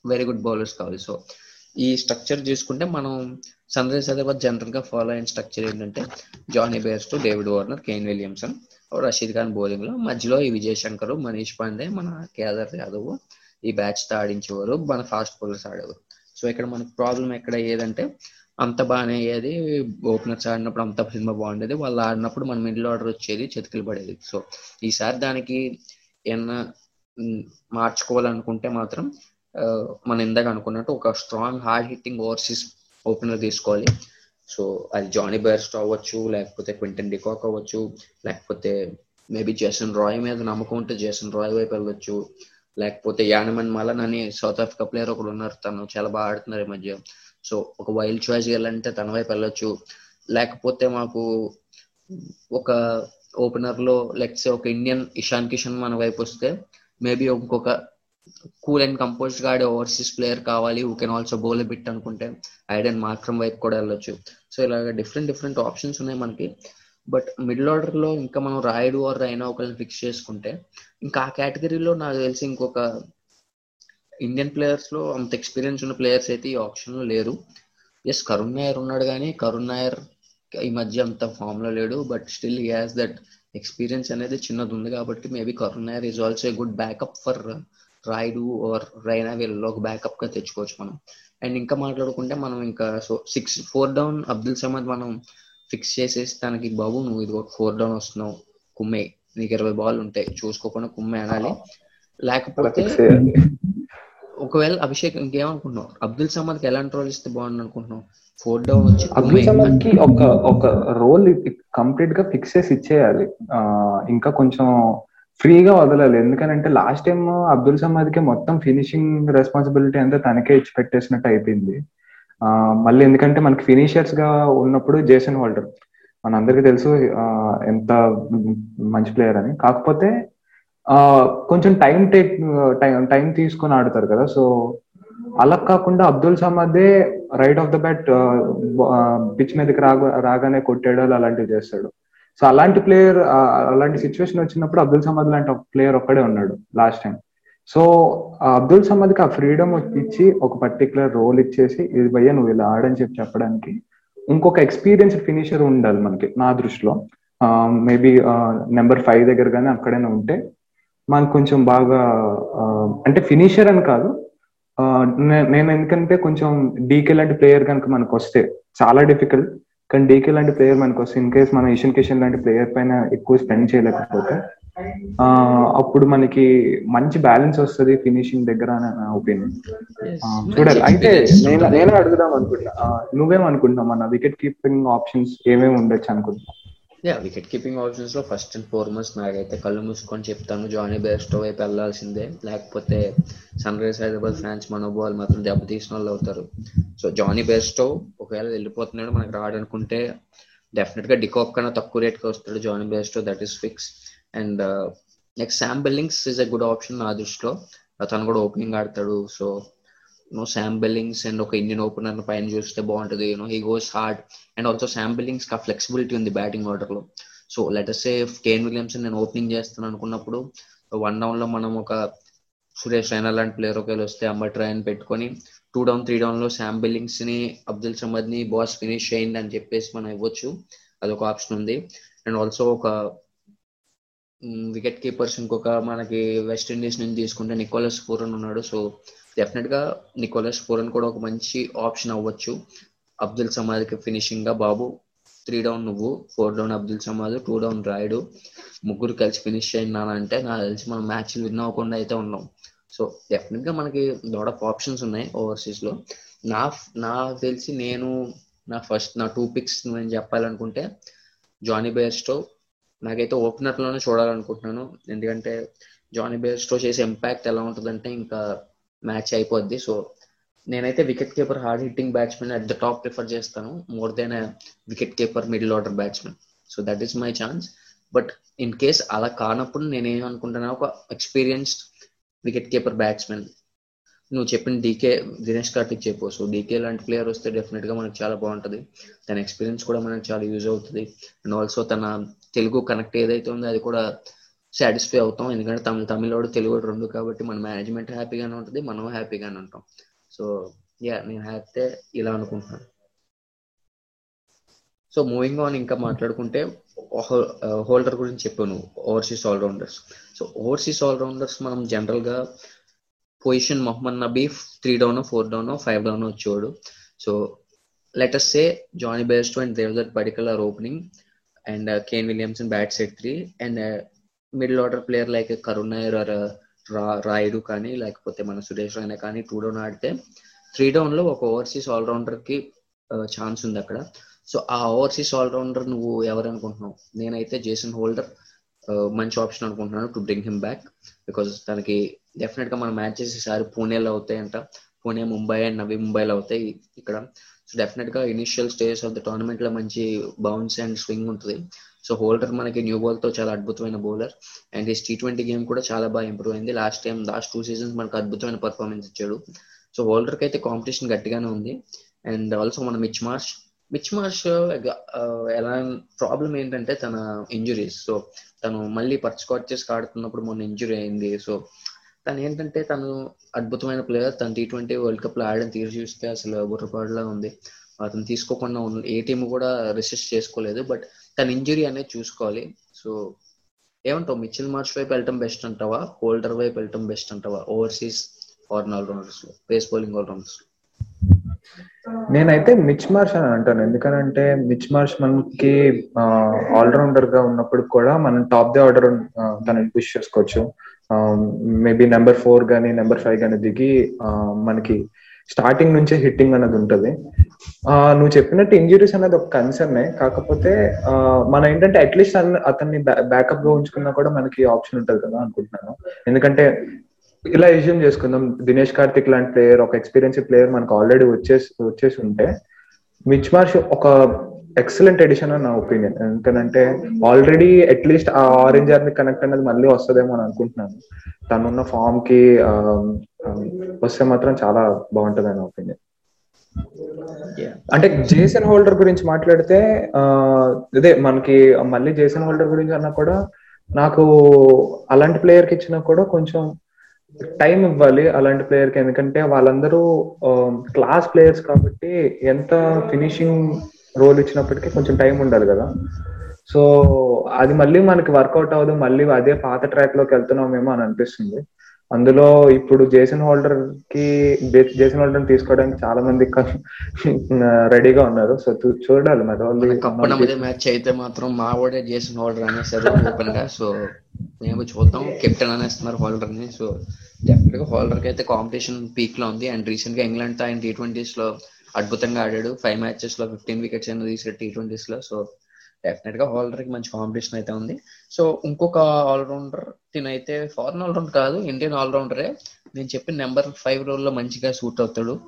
[SPEAKER 1] very good bowlers కావాలి. సో ఈ స్ట్రక్చర్ చూసుకుంటే మనం సన్ రైజర్స్ హైదరాబాద్ జనరల్గా ఫాలో అయిన స్ట్రక్చర్ ఏంటంటే Jonny Bairstow David Warner Kane Williamson Rashid Khan బౌలింగ్లో మధ్యలో ఈ విజయ్ శంకర్ మనీష్ పాండే మన కేదార్ యాదవ్ ఈ బ్యాచ్తో ఆడించేవారు మన ఫాస్ట్ బౌలర్స్ ఆడేవారు. సో ఇక్కడ మనకు ప్రాబ్లం ఎక్కడ ఏదంటే అంత బాగానే అయ్యేది. ఓపెనర్స్ ఆడినప్పుడు అంత సినిమా బాగుండేది. వాళ్ళు ఆడినప్పుడు మన మిడిల్ ఆర్డర్ వచ్చేది చేతికి పడేది. సో ఈసారి దానికి ఏమన్నా మార్చుకోవాలనుకుంటే మాత్రం మనం ఇందాక అనుకున్నట్టు ఒక strong hard hitting overseas opener తీసుకోవాలి. సో అది జానీ బెర్స్ట్ అవ్వచ్చు లేకపోతే క్వింటన్ డికాక్ అవ్వచ్చు లేకపోతే మేబీ జేసన్ రాయ్ మీద నమ్మకం ఉంటే జేసన్ రాయ్ వైపు వెళ్ళొచ్చు. లేకపోతే యానమన్ మలన్ అని సౌత్ ఆఫ్రికా ప్లేయర్ ఒకడు ఉన్నారు. తను చాలా బాగా ఆడుతున్నారు ఈ మధ్య. సో ఒక వైల్డ్ చాయిస్ వెళ్ళాలంటే తన వైపు వెళ్ళొచ్చు. లేకపోతే మాకు ఒక ఓపెనర్లో లెట్స్ ఒక ఇండియన్ ఇషాన్ కిషన్ మన వైపు వస్తే మేబీ ఇంకొక కూల్ అండ్ కంపోజ్గా ఆడే ఓవర్సీస్ ప్లేయర్ కావాలి who can also bowl bit అనుకుంటే ఐడెన్ మార్క్రమ్ వైపు కూడా వెళ్ళొచ్చు. సో ఇలాగ డిఫరెంట్ డిఫరెంట్ ఆప్షన్స్ ఉన్నాయి మనకి. బట్ మిడిల్ ఆర్డర్లో ఇంకా మనం రాయుడు ఆర్ రైనా ఒకరిని ఫిక్స్ చేసుకుంటే ఇంకా ఆ కేటగిరీలో నాకు తెలిసి ఇంకొక ఇండియన్ ప్లేయర్స్లో అంత ఎక్స్పీరియన్స్ ఉన్న ప్లేయర్స్ అయితే ఈ ఆప్షన్లో లేరు. ఎస్ కరుణ్ నాయర్ ఉన్నాడు కానీ కరుణ్ నాయర్ ఈ మధ్య అంత ఫామ్లో లేడు but still he has that experience అనేది చిన్నది ఉంది కాబట్టి maybe Karun Nair is also a good backup for Rayudu or Raina వీళ్ళలో ఒక బ్యాకప్గా తెచ్చుకోవచ్చు మనం. అండ్ ఇంకా మాట్లాడుకుంటే మనం ఇంకా so six four down Abdul Samad మనం ఫిక్స్ చేసేసి తనకి బాబు నువ్వు ఇది ఫోర్ డౌన్ వస్తున్నావు. కుమ్మే నీకు ఇరవై బాల్ ఉంటాయి చూసుకోకుండా కుమ్మే అనాలి. లేకపోతే ఒకవేళ అభిషేక్ ఇంకేమనుకుంటున్నావు? అబ్దుల్ సమద్కి ఎలాంటి రోల్ ఇస్తే బాగుంది అనుకుంటున్నావు ఫోర్ డౌన్ వచ్చి
[SPEAKER 2] అబ్దుల్ సమద్కి ఒక ఒక రోల్ కంప్లీట్గా ఫిక్స్ చేసి ఇచ్చేయాలి. ఇంకా కొంచెం ఫ్రీగా వదలాలి. ఎందుకంటే లాస్ట్ టైం అబ్దుల్ సమద్కి మొత్తం ఫినిషింగ్ రెస్పాన్సిబిలిటీ అంతా తనకే ఇచ్చి పెట్టేసినట్టు అయిపోయింది. మళ్ళీ ఎందుకంటే మనకి ఫినిషర్స్గా ఉన్నప్పుడు జేసన్ హోల్డర్ మన అందరికి తెలుసు ఎంత మంచి ప్లేయర్ అని. కాకపోతే కొంచెం టైం టేక్ టైం తీసుకొని ఆడతారు కదా సో అలా కాకుండా Abdul సమాదే right of the bat pitch మీదకి రాగా రాగానే కొట్టేయడాలు అలాంటివి చేస్తాడు. సో అలాంటి ప్లేయర్ అలాంటి సిచ్యువేషన్ వచ్చినప్పుడు అబ్దుల్ సమాద్ లాంటి ప్లేయర్ ఒక్కడే ఉన్నాడు లాస్ట్ టైం సో అబ్దుల్ సమాద్కి ఆ ఫ్రీడమ్ ఇచ్చి ఒక పర్టికులర్ రోల్ ఇచ్చేసి ఇది భయ్య నువ్వు ఇలా ఆడని చెప్పి చెప్పడానికి ఇంకొక ఎక్స్పీరియన్స్డ్ ఫినిషర్ ఉండాలి మనకి నా దృష్టిలో. మేబీ నెంబర్ ఫైవ్ దగ్గర కానీ అక్కడైనా ఉంటే మనకు కొంచెం బాగా అంటే ఫినిషర్ అని కాదు. నేను ఎందుకంటే కొంచెం డీకే లాంటి ప్లేయర్ కనుక మనకు వస్తే చాలా డిఫికల్ట్ కానీ డీకే లాంటి ప్లేయర్ మనకు వస్తే ఇన్ కేస్ మన ఇషన్ కిషన్ లాంటి ప్లేయర్ పైన ఎక్కువ స్పెండ్ చేయలేకపోతే అప్పుడు మనకి మంచి బ్యాలెన్స్ వస్తుంది ఫినిషింగ్ దగ్గర అని నా ఒపీనియన్ చూడాలి. అయితే నేను నేను అడుగుదాం అనుకుంటున్నా. ఆ, నువ్వేం అనుకుంటున్నావు? మన వికెట్ కీపింగ్ ఆప్షన్స్ ఏమేమి ఉండొచ్చు అనుకుంటున్నా
[SPEAKER 1] యా వికెట్ కీపింగ్ ఆప్షన్స్లో ఫస్ట్ అండ్ ఫార్మోస్ట్ నాకైతే కళ్ళు మూసుకొని చెప్తాను. జానీ బెస్టో వైపు వెళ్ళాల్సిందే. లేకపోతే సన్ రైజ్ హైదరాబాద్ ఫ్యాన్స్ మనోభావాలు మాత్రం దెబ్బతీసిన వాళ్ళు అవుతారు. సో జానీ బెస్టో ఒకవేళ వెళ్ళిపోతున్నాడు మనకు రాడనుకుంటే డెఫినెట్గా డికాక్ కన్నా తక్కువ రేట్కి వస్తాడు Jonny Bairstow that is fix and next Sam Billings is a good option నా దృష్టిలో. తను కూడా ఓపెనింగ్ ఆడతాడు. So no Sam Billings and ఒక ఇండియన్ ఓపెనర్ పైన చూస్తే బాగుంటుంది. You know he goes hard and also Sam Billings Billings కా ఫ్లెక్సిబిలిటీ ఉంది బ్యాటింగ్ ఆర్డర్లో. So let us say Kane Williamson నేను ఓపెనింగ్ చేస్తాను అనుకున్నప్పుడు వన్ డౌన్లో మనం ఒక సురేష్ రైనా లాంటి ప్లేయర్ ఒకవేళ వస్తే అంబట్ రాయన్ పెట్టుకొని టూ డౌన్ త్రీ డౌన్లో శామ్ బిల్లింగ్స్ని అబ్దుల్ సమద్ని బాస్ ఫినిష్ చేయండి అని చెప్పేసి మనం ఇవ్వచ్చు. అదొక ఆప్షన్ ఉంది. అండ్ ఆల్సో ఒక mm, వికెట్ కీపర్స్ ఇంకొక మనకి వెస్ట్ ఇండీస్ నుంచి తీసుకుంటే నికోలస్ పూరన్ ఉన్నాడు. సో డెఫినెట్గా నికోలస్ పూరన్ కూడా ఒక మంచి ఆప్షన్ అవ్వచ్చు. అబ్దుల్ సమాద్కి ఫినిషింగ్గా బాబు త్రీ డౌన్ నువ్వు four down Abdul Samad two down Rayudu. ముగ్గురు కలిసి ఫినిష్ చేయండి అంటే నాకు తెలిసి మనం మ్యాచ్ విన్ అవ్వకుండా అయితే ఉన్నాం. సో డెఫినెట్గా మనకి లాట్ ఆఫ్ ఆప్షన్స్ ఉన్నాయి ఓవర్సీస్లో. నా నాకు తెలిసి నేను నా ఫస్ట్ నా టూ పిక్స్ నేను చెప్పాలనుకుంటే జానీ బేర్స్టో నాకైతే ఓపెనర్లోనే చూడాలనుకుంటున్నాను. ఎందుకంటే జానీ బేర్స్టో చేసే ఇంపాక్ట్ ఎలా ఉంటుందంటే ఇంకా మ్యాచ్ అయిపోద్ది. సో నేనైతే wicket keeper hard hitting batsmen at the top prefer చేస్తాను. More then wicket keeper middle order batsmen. So that is my chance. But in case అలా కానప్పుడు నేనేమనుకుంటున్నా ఒక ఎక్స్పీరియన్స్డ్ వికెట్ కీపర్ బ్యాట్స్మెన్. నువ్వు చెప్పిన డీకే దినేష్ కార్తిక్ చెప్పు. So DK లాంటి player వస్తే డెఫినెట్గా మనకు చాలా బాగుంటుంది. తన ఎక్స్పీరియన్స్ కూడా మనకు చాలా యూజ్ అవుతుంది. అండ్ ఆల్సో తన తెలుగు కనెక్ట్ ఏదైతే ఉందో అది కూడా సాటిస్ఫై అవుతాం. ఎందుకంటే తమిళ తమిళోడు తెలుగు రెండు కాబట్టి మన మేనేజ్మెంట్ హ్యాపీగానే ఉంటుంది మనం హ్యాపీగానే ఉంటాం. సో యా నేను హ్యాపీ ఇలా అనుకుంటున్నాను. సో మూవింగ్ ఆన్ ఇంకా మాట్లాడుకుంటే హోల్డర్ గురించి చెప్పాను overseas allrounders so overseas allrounders మనం జనరల్గా position Mohammad Nabi three down four down five down వచ్చేవాడు. So let us say Jonny Bairstow and Devdutt Padikkal or opening and Kane Williamson bat set three and middle order player like Karun Nair or Rayudu కానీ లేకపోతే మన సురేష్ రైనా కానీ two down ఆడితే three డౌన్లో ఒక overseas ఆల్రౌండర్కి uh, chance ఉంది అక్కడ. So ఆ ఓవర్సీస్ ఆల్రౌండర్ నువ్వు ఎవరు అనుకుంటున్నావు? నేనైతే జేసన్ హోల్డర్ uh, మంచి ఆప్షన్ అనుకుంటున్నాను to bring him back because తనకి డెఫినెట్గా మన మ్యాచెస్ ఈసారి పూణేలో అవుతాయంట. పూణే ముంబై అండ్ నవీ ముంబైలో అవుతాయి ఇక్కడ. సో డెఫినెట్గా ఇనిషియల్ స్టేజ్ ఆఫ్ ద టోర్నమెంట్లో మంచి బౌన్స్ అండ్ స్వింగ్ ఉంటుంది. సో హోల్డర్ మనకి న్యూ బాల్తో చాలా అద్భుతమైన బౌలర్ అండ్ ఈ టీ ట్వంటీ గేమ్ కూడా చాలా బాగా ఇంప్రూవ్ అయింది. Last time last two seasons మనకు అద్భుతమైన పర్ఫార్మెన్స్ ఇచ్చాడు. సో హోల్డర్కి అయితే కాంపిటీషన్ గట్టిగానే ఉంది. అండ్ ఆల్సో మన మిచ్ మార్చ్ మిచ్ మార్చ్ ఎలా ప్రాబ్లం ఏంటంటే తన ఇంజురీస్ సో తను మళ్ళీ పర్చుకోట్ చేసి ఆడుతున్నప్పుడు మొన్న ఇంజురీ అయింది. సో తను ఏంటంటే తను అద్భుతమైన ప్లేయర్ తను టీ ట్వంటీ వరల్డ్ కప్లో ఆడని తీరు చూస్తే అసలు బుర్రపాడులా ఉంది. అతను తీసుకోకుండా ఏ టీం కూడా రిసిస్ట్ చేసుకోలేదు. బట్ తన ఇంజురీ అనేది చూసుకోవాలి. సో ఏమంటావు? మిచిల్ మార్చ్ వైపు వెళ్ళటం బెస్ట్ అంటావా? హోల్డర్ వైపు వెళ్ళటం బెస్ట్ అంటావా? ఓవర్సీస్ ఫారెన్ ఆల్రౌండర్స్లో? పేస్ బౌలింగ్ ఆల్రౌండర్స్లో?
[SPEAKER 2] నేనైతే మిచ్ మార్ష్ అని అంటాను. ఎందుకనంటే మిచ్ మార్ష్ మనకి ఆల్రౌండర్గా ఉన్నప్పుడు కూడా మనం టాప్ ది ఆర్డర్ తనని పుష్ చేసుకోవచ్చు. మేబీ నెంబర్ ఫోర్ కానీ నెంబర్ ఫైవ్ కానీ దిగి uh, మనకి స్టార్టింగ్ నుంచే హిట్టింగ్ అనేది ఉంటుంది. Uh, నువ్వు చెప్పినట్టు ఇంజురీస్ అనేది ఒక కన్సర్నే కాకపోతే uh, మన ఏంటంటే అట్లీస్ట్ అతన్ని బ్యాకప్గా ఉంచుకున్నా కూడా మనకి ఆప్షన్ ఉంటుంది కదా అనుకుంటున్నాను. ఎందుకంటే ఇలా ఎజ్యూమ్ చేసుకుందాం. దినేష్ కార్తిక్ లాంటి ప్లేయర్ ఒక ఎక్స్పీరియన్స్ ప్లేయర్ మనకు ఆల్రెడీ వచ్చేసి వచ్చేసి ఉంటే మిచ్ మార్ష్ ఒక ఎక్సలెంట్ ఎడిషన్ అని నా ఒపీనియన్ ఎందుకంటే ఆల్రెడీ అట్లీస్ట్ ఆ ఆరెంజ్ ఆర్మీ కనెక్ట్ అనేది మళ్ళీ వస్తుందేమో అని అనుకుంటున్నాను. తనున్న ఫామ్కి um, um, వస్తే మాత్రం చాలా బాగుంటుంది అని ఒపీనియన్ అంటే జేసన్ హోల్డర్ గురించి మాట్లాడితే ఇదే మనకి మళ్ళీ జేసన్ హోల్డర్ గురించి అన్నా కూడా నాకు అలాంటి ప్లేయర్కి ఇచ్చినా కూడా కొంచెం టైం ఇవ్వాలి అలాంటి ప్లేయర్కి. ఎందుకంటే వాళ్ళందరూ క్లాస్ ప్లేయర్స్ కాబట్టి ఎంత ఫినిషింగ్ రోల్ ఇచ్చినప్పటికీ కొంచెం టైం ఉండాలి కదా. సో అది మళ్ళీ మనకి వర్కౌట్ అవ్వదు. మళ్ళీ అదే పాత ట్రాక్లోకి వెళ్తున్నామేమో అని అనిపిస్తుంది. అందులో ఇప్పుడు జేసన్ హోల్డర్కి జేసన్ హోల్డర్ తీసుకోవడానికి చాలా మంది రెడీగా ఉన్నారు. సో చూడాలి మరి వాళ్ళు
[SPEAKER 1] మ్యాచ్ అయితే మాత్రం మా వాడే జేసన్ హోల్డర్ అనేసారు ఓపెన్గా సో మేము చూద్దాం. కెప్టెన్ అనేస్తున్నారు హోల్డర్ని సో డెఫినెట్గా హోల్డర్కి అయితే కాంపిటీషన్ పీక్లో ఉంది. అండ్ రీసెంట్గా ఇంగ్లాండ్తో ఆయన టీ ట్వంటీస్లో అద్భుతంగా ఆడాడు. ఫైవ్ మ్యాచెస్లో ఫిఫ్టీన్ వికెట్స్ అయినా తీసాడు టీ ట్వంటీస్లో. సో డెఫినెట్గా ఆల్రౌండర్కి మంచి కాంపిటీషన్ అయితే ఉంది. సో ఇంకొక ఆల్రౌండర్ తినైతే ఫారెన్ ఆల్రౌండర్ కాదు ఇండియన్ ఆల్రౌండరే నేను చెప్పిన నెంబర్ ఫైవ్ రోల్లో మంచిగా సూట్ అవుతాడు.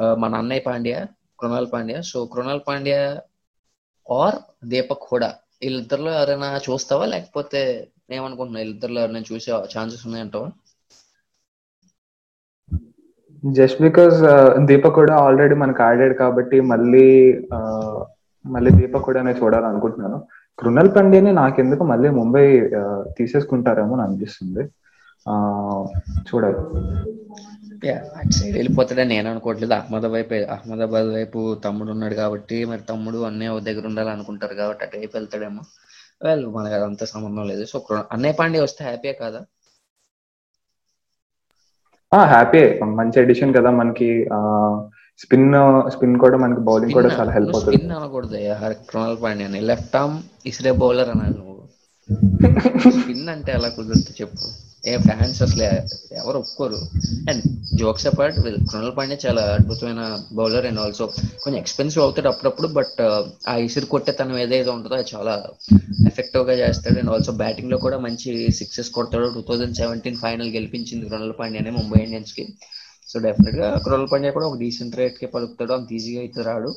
[SPEAKER 1] Uh, మన అన్నయ్య Pandya Krunal Pandya. So Krunal Pandya or Deepak Hooda. వీళ్ళిద్దరిలో ఎవరైనా చూస్తావా? లేకపోతే ఏమనుకుంటున్నా వీళ్ళిద్దరిలో ఎవరైనా చూసే ఛాన్సెస్ ఉన్నాయంటావా?
[SPEAKER 2] జస్ట్ బికాస్ దీపక్ కూడా ఆల్రెడీ మనకు ఆడాడు కాబట్టి మళ్ళీ uh, మళ్ళీ దీపక్ కూడా చూడాలనుకుంటున్నాను. కృణల్ పండేని నాకెందుకు మళ్ళీ ముంబై uh, తీసేసుకుంటారేమో అని అనిపిస్తుంది. Uh, చూడాలి.
[SPEAKER 1] అటు సైడ్ వెళ్ళిపోతాడని నేను అనుకోవట్లేదు. అహ్మదాబాద్ వైపు అహ్మదాబాద్ వైపు తమ్ముడు ఉన్నాడు కాబట్టి మరి తమ్ముడు అన్నయ్య దగ్గర ఉండాలనుకుంటారు కాబట్టి అటు వైపు వెళ్తాడేమో. వెల్ మనకి అదంతా సంబంధం లేదు. సో అన్నయ్య పాండే వస్తే హ్యాపీయే కదా?
[SPEAKER 2] హ్యాపీ మంచి ఎడిషన్ కదా మనకి స్పిన్ స్పిన్ కూడా మనకి బౌలింగ్ కూడా చాలా హెల్ప్ అవుతుంది.
[SPEAKER 1] స్పిన్ అనకూడదు కృణాల్ పాండ్యా అని. లెఫ్ట్ ఆర్మ్ ఇసిరే బౌలర్ అన్నాడు నువ్వు. [LAUGHS] స్పిన్ అంటే ఎలా కుదురుతుంది చెప్పు. ఏ ఫ్యాన్స్ అసలు ఎవరు ఒప్పుకోరు. And jokes apart Krunal Pandey చాలా అద్భుతమైన బౌలర్ అండ్ ఆల్సో కొంచెం ఎక్స్పెన్సివ్ అవుతాడు అప్పుడప్పుడు బట్ uh, ఆ ఇసురు కొట్టేతనం ఏదైతే ఉంటుందో అది చాలా ఎఫెక్టివ్గా చేస్తాడు. అండ్ ఆల్సో బ్యాటింగ్లో కూడా మంచి సిక్సెస్ కొడతాడు. టూ థౌజండ్ సెవెంటీన్ ఫైనల్ గెలిపించింది కృణల్ పాండ్యానే ముంబై ఇండియన్స్కి సో డెఫినెట్గా కృణల్ పాండ్యా కూడా ఒక డీసెంట్ రేట్కి పలుకుతాడు. అంత ఈజీగా అయితే రాడు.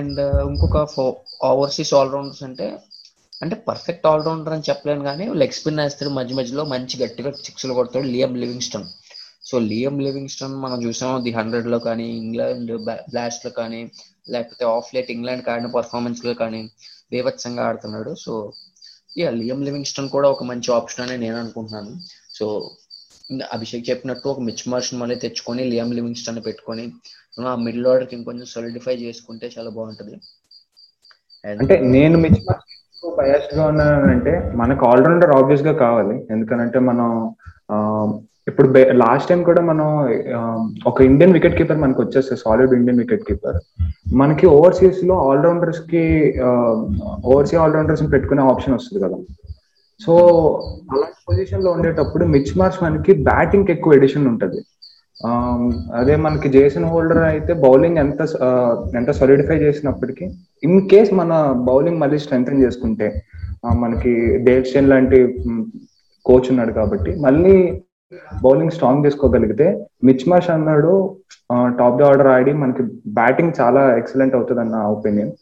[SPEAKER 1] అండ్ uh, ఇంకొక ఫో ఓవర్సీస్ ఆల్రౌండర్స్ అంటే అంటే పర్ఫెక్ట్ ఆల్రౌండర్ అని చెప్పలేను కానీ లెగ్ స్పిన్ వేస్తాడు మధ్య మధ్యలో మంచి గట్టిగా సిక్స్లు కొడతాడు Liam Livingstone so Liam Livingstone మనం చూసాము ది హండ్రెడ్లో కానీ ఇంగ్లాండ్ బ్లాస్ట్లో కానీ లేకపోతే ఆఫ్ లేట్ ఇంగ్లాండ్ ఆడిన పర్ఫార్మెన్స్లో కానీ బీభత్సంగా ఆడుతున్నాడు. సో యా లియం లివింగ్స్టన్ కూడా ఒక మంచి ఆప్షన్ అని నేను అనుకుంటున్నాను. సో అభిషేక్ చెప్పినట్టు ఒక మిచ్ మార్షన్ మళ్ళీ తెచ్చుకొని లియం లివింగ్స్టన్ పెట్టుకొని ఆ మిడిల్ ఆర్డర్కి ఇంకొంచెం సొలిడిఫై చేసుకుంటే చాలా బాగుంటుంది.
[SPEAKER 2] అంటే నేను మిచ్ మార్షన్ బయాస్గా ఉన్నానంటే మనకు ఆల్రౌండర్ ఆబ్వియస్గా కావాలి. ఎందుకనంటే మనం ఇప్పుడు లాస్ట్ టైం కూడా మనం ఒక ఇండియన్ వికెట్ కీపర్ మనకు వచ్చేస్తే సాలిడ్ ఇండియన్ వికెట్ కీపర్ మనకి ఓవర్సీస్లో ఆల్రౌండర్స్కి ఓవర్సీ ఆల్రౌండర్స్ పెట్టుకునే ఆప్షన్ వస్తుంది కదా. సో అలాంటి పొజిషన్లో ఉండేటప్పుడు మిచ్ మార్చ్ మనకి బ్యాటింగ్ ఎక్కువ ఎడిషన్ ఉంటది. అదే మనకి జేసన్ హోల్డర్ అయితే బౌలింగ్ ఎంత ఎంత సాలిడిఫై చేసినప్పటికీ ఇన్ కేస్ మన బౌలింగ్ మళ్ళీ స్ట్రెంగ్ చేసుకుంటే మనకి డేవ్ లాంటి కోచ్ ఉన్నాడు కాబట్టి మళ్ళీ బౌలింగ్ స్ట్రాంగ్ చేసుకోగలిగితే మిచ్ మార్ష్ అన్నాడు టాప్ ది ఆర్డర్ ఆడి మనకి బ్యాటింగ్ చాలా ఎక్సలెంట్ అవుతుంది అన్న ఒపీనియన్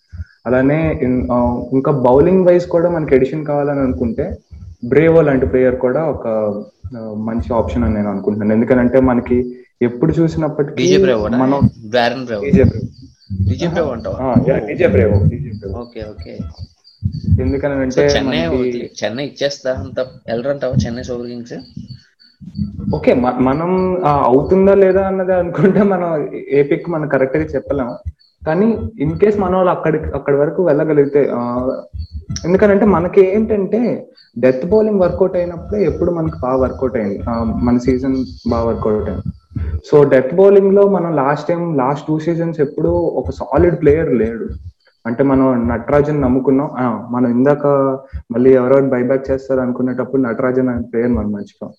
[SPEAKER 2] అలానే ఇంకా బౌలింగ్ వైజ్ కూడా మనకి ఎడిషన్ కావాలని అనుకుంటే బ్రేవో లాంటి ప్లేయర్ కూడా ఒక మంచి ఆప్షన్ అని నేను అనుకుంటున్నాను. ఎందుకంటే మనకి ఎప్పుడు చూసినప్పటికీ మనం ఎందుకనంటే
[SPEAKER 1] చెన్నై ఇచ్చేస్తా అంత వెళ్ళరంటావా చెన్నై సూపర్ కింగ్స్?
[SPEAKER 2] ఓకే మనం అవుతుందా లేదా అన్నది అనుకుంటే మనం ఏ పిక్ మనం కరెక్ట్గా చెప్పలేము. కానీ ఇన్ కేస్ మన వాళ్ళు అక్కడి అక్కడి వరకు వెళ్ళగలిగితే ఎందుకనంటే మనకి ఏంటంటే డెత్ బౌలింగ్ వర్కౌట్ అయినప్పుడే ఎప్పుడు మనకి బాగా వర్కౌట్ అయింది. మన సీజన్ బాగా వర్కౌట్ అయింది. సో డెత్ బౌలింగ్లో మనం last time last two seasons ఎప్పుడు ఒక సాలిడ్ ప్లేయర్ లేడు. అంటే మనం నటరాజన్ నమ్ముకున్నాం. మనం ఇందాక మళ్ళీ ఎవరెవరు బైబ్యాక్ చేస్తారు అనుకునేటప్పుడు నటరాజన్ అనే ప్లేయర్ మనం మర్చిపోం.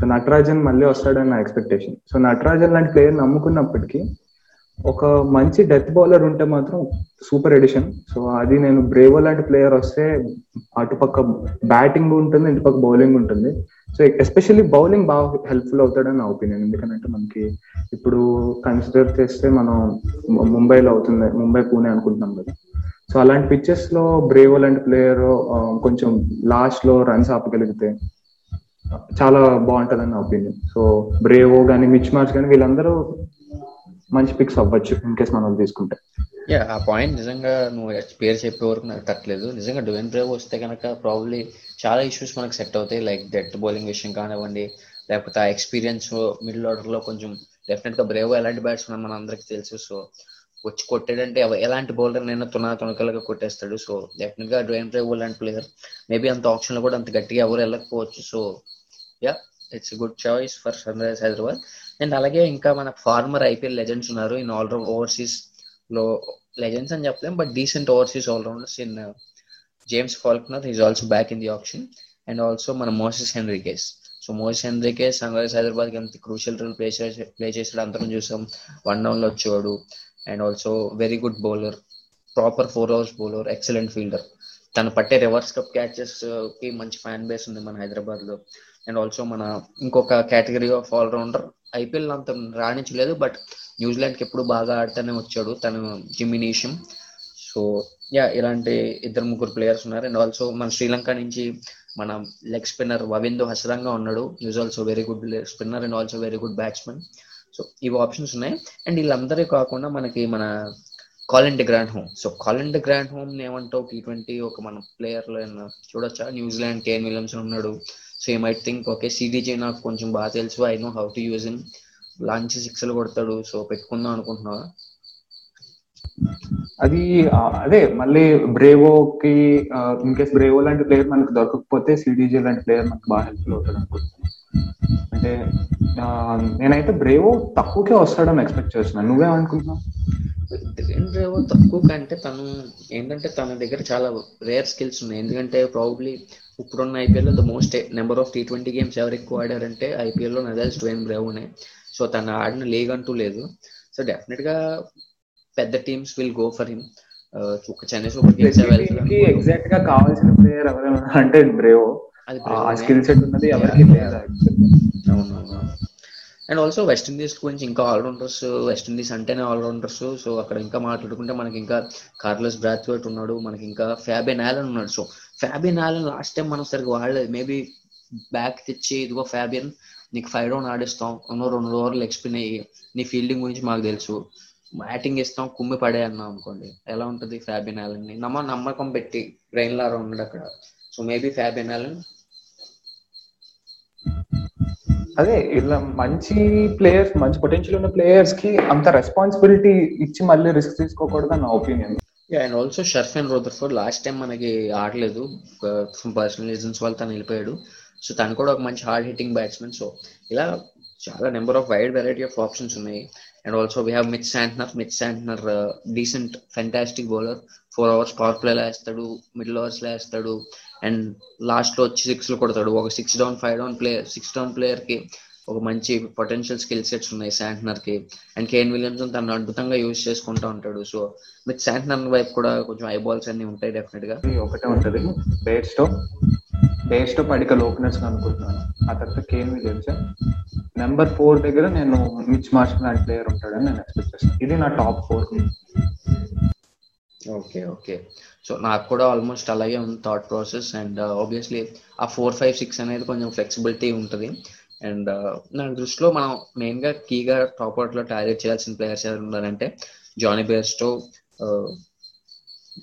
[SPEAKER 2] సో నటరాజన్ మళ్ళీ వస్తాడని నా ఎక్స్పెక్టేషన్ సో నటరాజన్ లాంటి ప్లేయర్ నమ్ముకున్నప్పటికీ ఒక మంచి డెత్ బౌలర్ ఉంటే మాత్రం సూపర్ ఎడిషన్ సో అది నేను బ్రేవో లాంటి ప్లేయర్ వస్తే అటుపక్క బ్యాటింగ్ ఉంటుంది ఇటుపక్క బౌలింగ్ ఉంటుంది. సో ఎస్పెషల్లీ బౌలింగ్ బాగా హెల్ప్ఫుల్ అవుతాడని నా ఒపీనియన్ ఎందుకంటే మనకి ఇప్పుడు కన్సిడర్ చేస్తే మనం ముంబైలో అవుతుంది. ముంబై పూణే అనుకుంటున్నాం కదా. సో అలాంటి పిచ్చెస్లో బ్రేవో లాంటి ప్లేయర్ కొంచెం లాస్ట్లో రన్స్ ఆపగలిగితే చాలా బాగుంటదని నా ఒపీనియన్ సో బ్రేవో కానీ మిచ్ మార్చ్ కానీ వీళ్ళందరూ మంచి పిక్స్ అవ్వచ్చు ఇన్ కేస్ మనం తీసుకుంటే.
[SPEAKER 1] యా ఆ పాయింట్ నిజంగా నువ్వు పేరు చెప్పే వరకు నాకు తట్టలేదు. నిజంగా డువెన్ బ్రేవ్ వస్తే కనుక ప్రాబ్లీ చాలా ఇష్యూస్ మనకు సెట్ అవుతాయి లైక్ డెత్ బౌలింగ్ విషయం కానివ్వండి లేకపోతే ఆ ఎక్స్పీరియన్స్ మిడిల్ ఆర్డర్లో కొంచెం డెఫినెట్గా బ్రేవ్ ఎలాంటి బ్యాట్స్మెన్ మన అందరికి తెలుసు. సో వచ్చి కొట్టాడంటే ఎలాంటి బౌలర్ నైనా తునా తునకలుగా కొట్టేస్తాడు. సో డెఫినెట్గా డ్రైన్ డ్రైవ్ లాంటి ప్లేయర్ మేబీ అంత ఆప్షన్లో కూడా అంత గట్టిగా ఎవరు వెళ్ళకపోవచ్చు. So yeah it's good choice for Sunrisers Hyderabad and అలాగే ఇంకా మన ఫార్మర్ ఐపీఎల్ లెజెండ్స్ ఉన్నారు. ఇన్ ఆల్ ఓవర్సీస్లో లెజెండ్స్ అని చెప్పలేం but decent overseas allrounders in James Faulkner is also back in the option and also మన Moses Henriques so Moses Henriques Sunrisers హైదరాబాద్కి ఎంత క్రూషియల్ రోల్ ప్లే చేసి ప్లే చేసాడు అందరం చూసాం. వన్ డౌన్లో వచ్చేవాడు. And also very good bowler proper four overs bowler excellent fielder తను పట్టే రివర్స్ కప్ క్యాచెస్కి మంచి ఫ్యాన్ బేస్ ఉంది మన హైదరాబాద్లో. అండ్ ఆల్సో మన ఇంకొక category of allrounder IPL అంత రాణించలేదు బట్ న్యూజిలాండ్కి ఎప్పుడు బాగా ఆడుతూనే వచ్చాడు తను జిమినీషియం సో యా ఇలాంటి ఇద్దరు ముగ్గురు ప్లేయర్స్ ఉన్నారు. అండ్ ఆల్సో మన శ్రీలంక నుంచి మన లెగ్ స్పిన్నర్ వవిందో హసరంగా ఉన్నాడు. Is also very good spinner and also very good batsmen so ఇవి ఆప్షన్స్ ఉన్నాయి. అండ్ వీళ్ళందరూ కాకుండా మనకి మన Colin de Grandhomme so Colin de Grandhomme ఏమంటావు? టీ ట్వంటీ ఒక మన ప్లేయర్ చూడొచ్చా? న్యూజిలాండ్ కేన్ విలియమ్సన్ ఉన్నాడు. So I might think okay CDG నాకు కొంచెం బాగా తెలుసు I know how to use in లాంచి సిక్స్లు కొడతాడు సో పెట్టుకుందాం అనుకుంటున్నావా?
[SPEAKER 2] అది అదే మళ్ళీ బ్రేవోకి ఇన్ కేస్ బ్రేవో లాంటి ప్లేయర్ మనకు దొరకకపోతే సిడిజే లాంటి ప్లేయర్ మనకు బాగా హెల్ప్ఫుల్ అవుతాడు అనుకుంటున్నాను. అంటే నేనైతే బ్రేవో తక్కువకే వస్తాడని ఎక్స్పెక్ట్ చేస్తున్నాను నువ్వేమనుకుంటున్నావు
[SPEAKER 1] డ్రైవో తక్కువ కంటే తను ఏంటంటే తన దగ్గర చాలా రేర్ స్కిల్స్ ఉన్నాయి. ఎందుకంటే ప్రాబబ్లీ ఇప్పుడున్న IPL the most number of T twenty games ఎవరు ఎక్కువ ఆడారంటే ఐపీఎల్లో నదల్స్ ట్వెన్ బ్రేవోనే సో తను ఆడిన లీగ్ అంటూ లేదు. సో డెఫినెట్గా పెద్ద teams will go for him Chennai Super Kings
[SPEAKER 2] ఎగ్జాక్ట్గా కావాల్సిన ప్లేయర్ ఎవరైనా అంటే బ్రేవో ఆ
[SPEAKER 1] నే.
[SPEAKER 2] స్కిల్ సెట్ ఉన్నది ఎవరికి లేదు?
[SPEAKER 1] అండ్ ఆల్సో వెస్ట్ ఇండీస్ గురించి ఇంకా ఆల్రౌండర్స్ వెస్ట్ ఇండీస్ అంటేనే ఆల్రౌండర్స్ సో అక్కడ ఇంకా మాట్లాడుకుంటే మనకి ఇంకా కార్లస్ బ్రాత్వేట్ ఉన్నాడు మనకి ఇంకా ఫ్యాబియన్ ఆలన్ ఉన్నాడు. So Fabian Allen last time మనం సరిగ్గా వాడలేదు. మేబీ బ్యాక్ తెచ్చి ఇదిగో ఫ్యాబియన్ నీకు ఫైవ్ డౌన్ ఆడిస్తాం. ఉన్నో రెండు ఓవర్లు ఎక్స్ప్లెయిన్ అయ్యి నీ ఫీల్డింగ్ గురించి మాకు తెలుసు. బ్యాటింగ్ ఇస్తాం కుమ్మి పడే అన్నాం అనుకోండి. ఎలా ఉంటుంది ఫ్యాబియన్ ఆలన్ని? నమ్మ నమ్మకం పెట్టి బ్రెయిన్ లాగా ఉన్నాడు అక్కడ. సో మేబీ ఫ్యాబియన్ ఆలన్
[SPEAKER 2] అదే ఇలా మంచి ప్లేయర్స్ మంచి పొటెన్షియల్ ఉన్న ప్లేయర్స్కి అంత రెస్పాన్సిబిలిటీ ఇచ్చి మళ్ళీ రిస్క్ తీసుకోకూడదు నా opinion
[SPEAKER 1] and also Sherfane Rutherford last time మనకి ఆడలేదు. పర్సనల్ రీజన్స్ వల్ల తను వెళ్ళిపోయాడు. సో తను కూడా ఒక మంచి హార్డ్ హిట్టింగ్ బ్యాట్స్మెన్ సో ఇలా చాలా number of wide variety of options ఉన్నాయి. And also we have Mitch Santner Mitch Santner decent fantastic bowler four overs power play వేస్తాడు. మిడిల్ అవర్స్ వేస్తాడు. అండ్ లాస్ట్లో వచ్చి సిక్స్ కొడతాడు. ఒక six down five down player six down ప్లేయర్కి ఒక మంచి potential skill sets ఉన్నాయి శాంట్నర్కి అండ్ కేన్ విలియమ్సన్ తను అద్భుతంగా యూజ్ చేసుకుంటూ ఉంటాడు. సో విత్ శాంట్నర్ వైపు కూడా కొంచెం ఐ బాల్స్ అన్ని ఉంటాయి డెఫినెట్గా.
[SPEAKER 2] ఒకటే ఉంటది. బేస్టో బేస్టో పడికల్ ఓపెనర్స్ అనుకుంటున్నాను. ఆ తర్వాత కేన్ విలియమ్స్ నెంబర్ ఫోర్ దగ్గర నేను మిచ్ మార్షల్ లాంటి ప్లేయర్ ఉంటాడని నేను ఎక్స్పెక్ట్ చేస్తాను. ఇది నా top four
[SPEAKER 1] okay okay so నాకు కూడా ఆల్మోస్ట్ అలాగే ఉంది థాట్ ప్రాసెస్ అండ్ ఆబ్వియస్లీ ఆ ఫోర్ ఫైవ్ సిక్స్ అనేది కొంచెం ఫ్లెక్సిబిలిటీ ఉంటుంది. అండ్ నా దృష్టిలో మనం మెయిన్గా కీగా టాప్ అవుట్లో టార్గెట్ చేయాల్సిన ప్లేయర్స్ ఎవరు ఉన్నారంటే Jonny Bairstow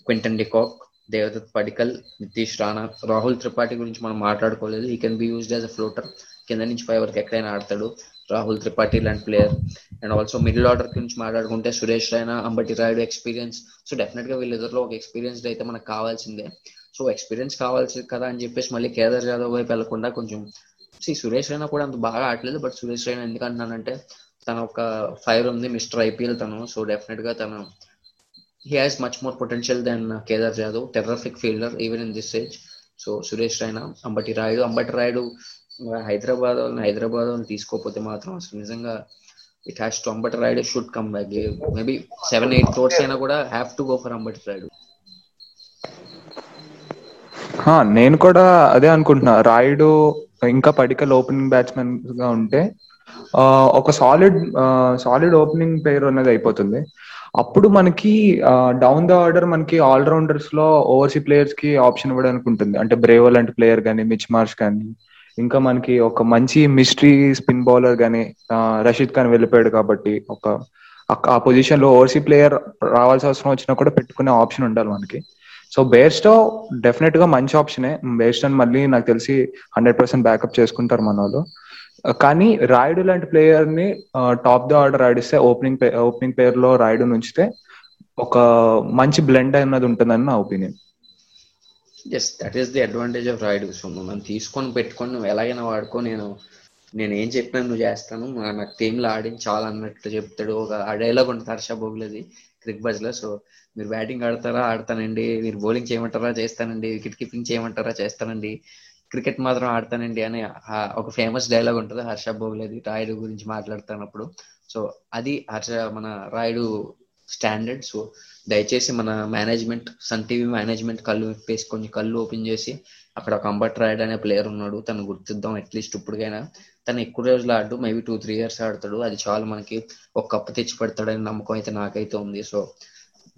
[SPEAKER 1] Quinton de Kock Devdutt Padikkal Nitish Rana Rahul Tripathi గురించి మనం మాట్లాడుకోలేదు. ఈ can be used as a floater కింద నుంచి పై వరకు ఎక్కడైనా ఆడతాడు. రాహుల్ త్రిపాఠి లాంటి player and also middle order గురించి మాట్లాడుకుంటే సురేష్ రైనా అంబటి రాయుడు ఎక్స్పీరియన్స్ సో డెఫినెట్గా వీళ్ళిద్దరిలో ఒక ఎక్స్పీరియన్స్డ్ అయితే మనకు కావాల్సిందే. సో ఎక్స్పీరియన్స్ కావాల్సింది కదా అని చెప్పేసి మళ్ళీ కేదార్ జాదవ్ వైపు వెళ్ళకుండా కొంచెం సి సురేష్ రైనా కూడా అంత బాగా ఆడలేదు బట్ సురేష్ రైనా ఎందుకంటున్నానంటే తన ఒక ఫైర్ ఉంది మిస్టర్ ఐపీఎల్ తను. సో డెఫినెట్గా తను he has much more potential than Kedar Jadhav terrific fielder even in this age so Suresh Raina Ambati Rayudu Ambati Rayudu Hyderabad వాళ్ళని హైదరాబాద్ వాళ్ళని తీసుకోకపోతే మాత్రం అసలు నిజంగా it has to Ambati Rayudu should come back maybe seven eight crores అయినా కూడా have to go for Ambati Rayudu
[SPEAKER 2] హా, నేను కూడా అదే అనుకుంటున్నా. రాయుడు ఇంకా పడికల్ ఓపెనింగ్ బ్యాట్స్మెన్గా ఉంటే ఒక సాలిడ్ సాలిడ్ ఓపెనింగ్ ప్లేయర్ అనేది అయిపోతుంది. అప్పుడు మనకి డౌన్ ద ఆర్డర్ మనకి ఆల్ రౌండర్స్లో ఓవర్సీ ప్లేయర్స్కి ఆప్షన్ ఇవ్వడానికి ఉంటుంది. అంటే బ్రేవో లాంటి ప్లేయర్ కానీ మిచ్ మార్ష్ కానీ ఇంకా మనకి ఒక మంచి మిస్టరీ స్పిన్ బౌలర్ గానీ రషీద్ ఖాన్ వెళ్ళిపోయాడు కాబట్టి ఒక ఆ- పొజిషన్లో ఓవర్సీ ప్లేయర్ రావాల్సిన అవసరం వచ్చినా కూడా పెట్టుకునే ఆప్షన్ ఉండాలి మనకి. సో బేస్ట్ డెఫినెట్గా మంచి ఆప్షనే అని మళ్ళీ నాకు తెలిసి హండ్రెడ్ పర్సెంట్ బ్యాకప్ చేసుకుంటారు మన వాళ్ళు. కానీ రాయుడు లాంటి ప్లేయర్ని టాప్ ద ఆర్డర్ ఆడిస్తే ఓపెనింగ్ ఓపెనింగ్ ప్లేయర్లో రాయుడు నుంచితే ఒక మంచి బ్లెండ్ అన్నది ఉంటుందని నా opinion
[SPEAKER 1] yes that is the advantage of Rayudu so మనం తీసుకొని పెట్టుకొని నువ్వు ఎలాగైనా వాడుకో. నేను నేను ఏం చెప్పినా నువ్వు చేస్తాను. నాకు టీంలో ఆడించి చాలా అన్నట్టు చెప్తాడు. ఒక ఆ డైలాగ్ ఉంటుంది హర్ష బోగులది క్రిక్ బజ్లో. సో మీరు బ్యాటింగ్ ఆడతారా? ఆడతానండి. మీరు బౌలింగ్ చేయమంటారా? చేస్తానండి. వికెట్ కీపింగ్ చేయమంటారా? చేస్తానండి. క్రికెట్ మాత్రం ఆడతానండి అని ఒక ఫేమస్ డైలాగ్ ఉంటుంది హర్ష బోగులది రాయుడు గురించి మాట్లాడుతున్నప్పుడు. సో అది హర్ష మన రాయుడు స్టాండర్డ్. సో దయచేసి మన మేనేజ్మెంట్ సన్ టీవీ మేనేజ్మెంట్ కళ్ళు విప్పేసి కొంచెం కళ్ళు ఓపెన్ చేసి అక్కడ ఒక అంబట్ రాయుడు అనే ప్లేయర్ ఉన్నాడు. తను గుర్తిద్దాం అట్లీస్ట్ ఇప్పటికైనా. తను ఎక్కువ రోజులు ఆడు మేబీ టూ త్రీ ఇయర్స్ ఆడతాడు. అది చాలు మనకి ఒక కప్పు తెచ్చి పెడతాడని నమ్మకం అయితే నాకైతే ఉంది. సో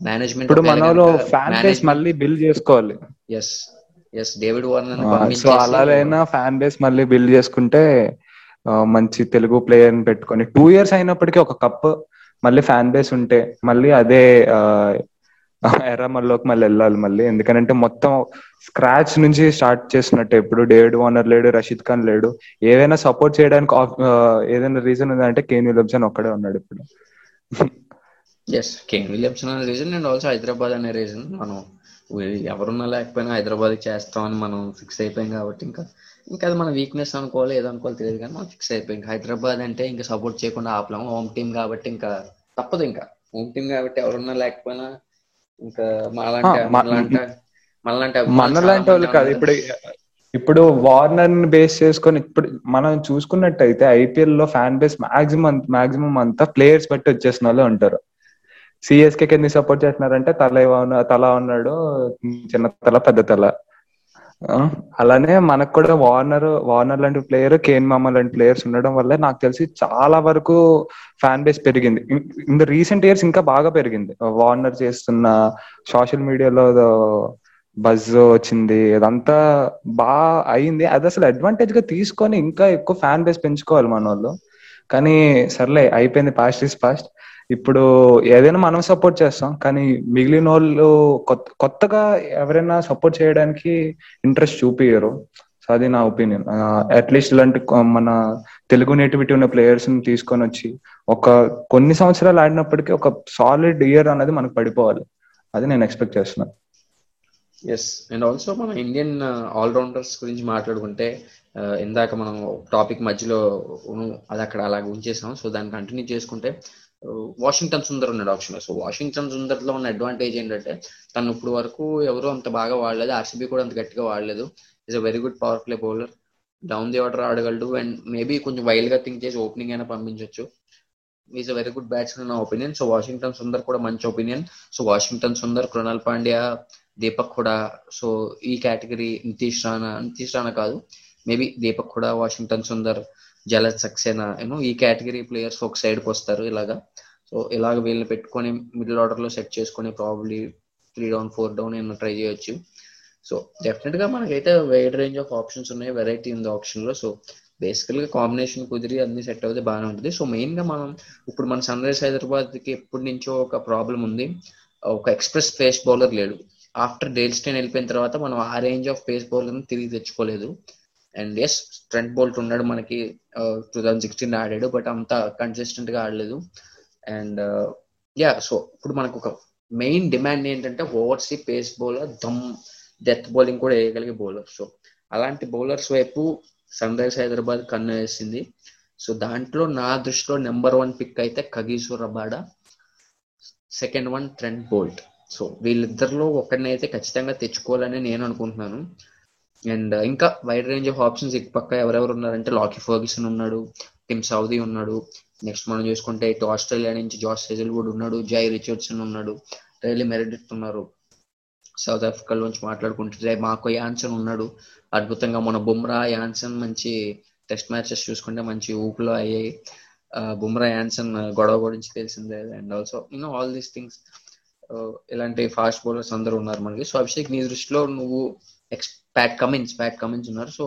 [SPEAKER 1] మేనేజ్మెంట్
[SPEAKER 2] ఇప్పుడు మనలో ఫ్యాన్ బేస్ మళ్ళీ బిల్డ్ చేసుకోవాలి.
[SPEAKER 1] Yes yes David Warner
[SPEAKER 2] so అలాగైనా ఫ్యాన్ బేస్ మళ్ళీ బిల్డ్ చేసుకుంటే మంచి తెలుగు ప్లేయర్ని పెట్టుకొని టూ ఇయర్స్ అయినప్పటికీ ఒక కప్ మళ్ళీ ఫ్యాన్ బేస్ ఉంటే మళ్ళీ అదే ఎర్రమల్లోకి మళ్ళీ వెళ్ళాలి మళ్ళీ. ఎందుకంటే మొత్తం స్క్రాచ్ నుంచి స్టార్ట్ చేసినట్టే ఇప్పుడు డేవిడ్ వార్నర్ లేడు రషీద్ ఖాన్ లేడు. ఏదైనా సపోర్ట్ చేయడానికి ఏదైనా రీజన్ ఉందంటే కేన్ విలియమ్సన్ ఒక్కడే ఉన్నాడు ఇప్పుడు.
[SPEAKER 1] ఎస్ కేన్ విలియమ్సన్ అనే రీజన్ అండ్ ఆల్సో హైదరాబాద్ అనే రీజన్ మనం ఎవరున్నా లేకపోయినా హైదరాబాద్ చేస్తామని మనం ఫిక్స్ అయిపోయాం కాబట్టి ఇంకా ఇంకా అది మన వీక్నెస్ అనుకోవాలి ఏదో అనుకోవాలి తెలియదు కానీ మనం ఫిక్స్ అయిపోయింది హైదరాబాద్ అంటే ఇంకా సపోర్ట్ చేయకుండా ఆపలేము. హోమ్ టీమ్ కాబట్టి ఇంకా తప్పదు ఇంకా. హోమ్ టీమ్ కాబట్టి ఎవరున్నా లేకపోయినా ఇంకా మాలాంటి మనలాంటి మనలాంటి
[SPEAKER 2] మనలాంటి వాళ్ళు కాదు. ఇప్పుడు ఇప్పుడు వార్నర్ని బేస్ చేసుకొని ఇప్పుడు మనం చూసుకున్నట్టయితే ఐపీఎల్లో ఫ్యాన్ బేస్ మాక్సిమం మాక్సిమం అంతా ప్లేయర్స్ బట్టి వచ్చేసిన వాళ్ళు ఉంటారు. సిఎస్కే కింద సపోర్ట్ చేస్తున్నారంటే తల తల ఉన్నాడు చిన్న తల పెద్ద తల. అలానే మనకు కూడా వార్నర్ వార్నర్ లాంటి ప్లేయర్ కేన్ మామ లాంటి ప్లేయర్స్ ఉండడం వల్ల నాకు తెలిసి చాలా వరకు ఫ్యాన్ బేస్ పెరిగింది. ఇన్ ద రీసెంట్ ఇయర్స్ ఇంకా బాగా పెరిగింది. వార్నర్ చేస్తున్న సోషల్ మీడియాలో బజ్ వచ్చింది. అదంతా బాగా అయింది. అది అసలు అడ్వాంటేజ్గా తీసుకొని ఇంకా ఎక్కువ ఫ్యాన్ బేస్ పెంచుకోవాలి మన వాళ్ళు కానీ సర్లే అయిపోయింది పాస్ట్ ఇస్ పాస్ట్ ఇప్పుడు ఏదైనా మనం సపోర్ట్ చేస్తాం కానీ మిగిలిన వాళ్ళు కొత్తగా ఎవరైనా సపోర్ట్ చేయడానికి ఇంట్రెస్ట్ చూపించరు సో అది నా ఒపీనియన్ అట్లీస్ట్ ఇలాంటి మన తెలుగు నేటివిటీ ఉన్న ప్లేయర్స్ని తీసుకొని వచ్చి ఒక కొన్ని సంవత్సరాలు ఆడినప్పటికీ ఒక సాలిడ్ ఇయర్ అనేది మనకు పడిపోవాలి. అది నేను ఎక్స్పెక్ట్ చేస్తున్నాను
[SPEAKER 1] ఎస్ అండ్ ఆల్సో మన ఇండియన్ ఆల్రౌండర్స్ గురించి మాట్లాడుకుంటే ఇందాక మనం టాపిక్ మధ్యలో అది అక్కడ అలాగ ఉంచేసాం. సో దాన్ని కంటిన్యూ చేసుకుంటే వాషింగ్టన్ సుందర్ ఉన్నాడు ఆప్షన్ సో వాషింగ్టన్ సుందర్లో ఉన్న అడ్వాంటేజ్ ఏంటంటే తను ఇప్పుడు వరకు ఎవరు అంత బాగా వాడలేదు. ఆర్సీబీ కూడా అంత గట్టిగా వాడలేదు. Is a very good power play bowler down the order ఆడగలడు. And maybe కొంచెం వైల్డ్గా థింక్ చేసి ఓపెనింగ్ అయినా పంపించవచ్చు is a very good batsmen నా ఒపీనియన్ సో వాషింగ్టన్ సుందర్ కూడా మంచి opinion so Washington Sundar Krunal Pandya Deepak కూడా సో ఈ కేటగిరీ నితీష్ రాణా. నితీష్ రాణా కాదు. మేబీ దీపక్ కూడా వాషింగ్టన్ సుందర్. జలజ్ సక్సేనా యూనో ఈ కేటగిరీ ప్లేయర్స్ ఒక సైడ్కి వస్తారు ఇలాగా. సో ఇలాగ వీళ్ళని పెట్టుకొని మిడిల్ ఆర్డర్లో సెట్ చేసుకొని probably three down four down ఏమైనా ట్రై చేయొచ్చు. సో డెఫినెట్గా మనకైతే వైడ్ రేంజ్ ఆఫ్ ఆప్షన్స్ ఉన్నాయి వెరైటీ ఉంది ఆప్షన్లో. సో బేసికల్గా కాంబినేషన్ కుదిరి అన్ని సెట్ అవుతే బాగానే ఉంటుంది. సో మెయిన్గా మనం ఇప్పుడు మన సన్ రైజ్ హైదరాబాద్కి ఎప్పటి నుంచో ఒక ప్రాబ్లం ఉంది. ఒక ఎక్స్ప్రెస్ పేస్ బౌలర్ లేడు. ఆఫ్టర్ డేల్ స్టైన్ వెళ్ళిపోయిన తర్వాత మనం ఆ రేంజ్ ఆఫ్ పేస్ బౌలర్ తిరిగి తెచ్చుకోలేదు. అండ్ ఎస్ ట్రెంట్ బోల్ట్ ఉన్నాడు మనకి టూ థౌజండ్ సిక్స్టీన్ ఆడాడు బట్ అంత కన్సిస్టెంట్గా ఆడలేదు అండ్ యా సో ఇప్పుడు మనకు ఒక మెయిన్ డిమాండ్ ఏంటంటే ఓవర్సీ పేస్ బౌలర్ దమ్ డెత్ బౌలింగ్ కూడా వేయగలిగే బౌలర్ సో అలాంటి బౌలర్స్ వైపు సన్ రైజ్ హైదరాబాద్ కన్ను వేసింది. సో దాంట్లో నా దృష్టిలో నెంబర్ వన్ పిక్ అయితే Kagiso Rabada second one Trent Boult so వీళ్ళిద్దరిలో ఒకరిని అయితే ఖచ్చితంగా తెచ్చుకోవాలని నేను అనుకుంటున్నాను. అండ్ ఇంకా వైడ్ రేంజ్ ఆఫ్ ఆప్షన్స్ ఇటు పక్క ఎవరెవరు ఉన్నారంటే లాకీ ఫర్గిసన్ ఉన్నాడు టిమ్ సౌదీ ఉన్నాడు. నెక్స్ట్ మనం చూసుకుంటే ఇటు ఆస్ట్రేలియా నుంచి జాస్ సెజల్వుడ్ ఉన్నాడు జై రిచర్డ్సన్ ఉన్నాడు రైలీ మెరిడిట్ ఉన్నారు. సౌత్ ఆఫ్రికా నుంచి మాట్లాడుకుంటే మాకో యాన్సన్ ఉన్నాడు. అద్భుతంగా మన బుమ్రా యాన్సన్ మంచి టెస్ట్ మ్యాచెస్ చూసుకుంటే మంచి ఊపులో అయ్యాయి. బుమ్రా యాన్సన్ గొడవ గురించి తెలిసిందే. And also you know all these things ఇలాంటి ఫాస్ట్ బౌలర్స్ అందరూ ఉన్నారు మనకి. సో అభిషేక్ నీ దృష్టిలో నువ్వు ex Pat Cummins Pat Cummins ఉన్నారు. సో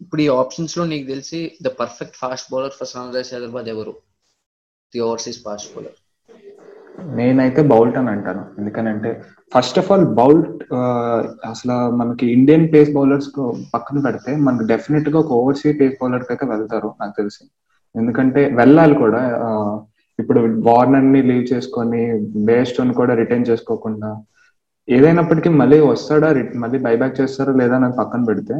[SPEAKER 1] ఇప్పుడు ఈ ఆప్షన్స్లో నీకు తెలిసి the perfect fast bowler for Sunrisers Hyderabad ఎవరు? ది ఓవర్సీస్ ఫాస్ట్ బౌలర్
[SPEAKER 2] నేనైతే బౌల్ట్ అని అంటాను. ఎందుకనంటే ఫస్ట్ ఆఫ్ ఆల్ బౌల్ట్ అసలు మనకి ఇండియన్ పేస్ బౌలర్స్ పక్కన పెడితే మనకి డెఫినెట్గా ఒక ఓవర్సీ పేస్ బౌలర్కి అయితే వెళ్తారు నాకు తెలిసి. ఎందుకంటే వెళ్ళాలి కూడా ఇప్పుడు వార్నర్ని లీవ్ చేసుకొని బేస్టోన్ కూడా రిటైన్ చేసుకోకుండా ఏదైనప్పటికీ మళ్ళీ వస్తాడా మళ్ళీ బైబ్యాక్ చేస్తారా లేదా నాకు పక్కన పెడితే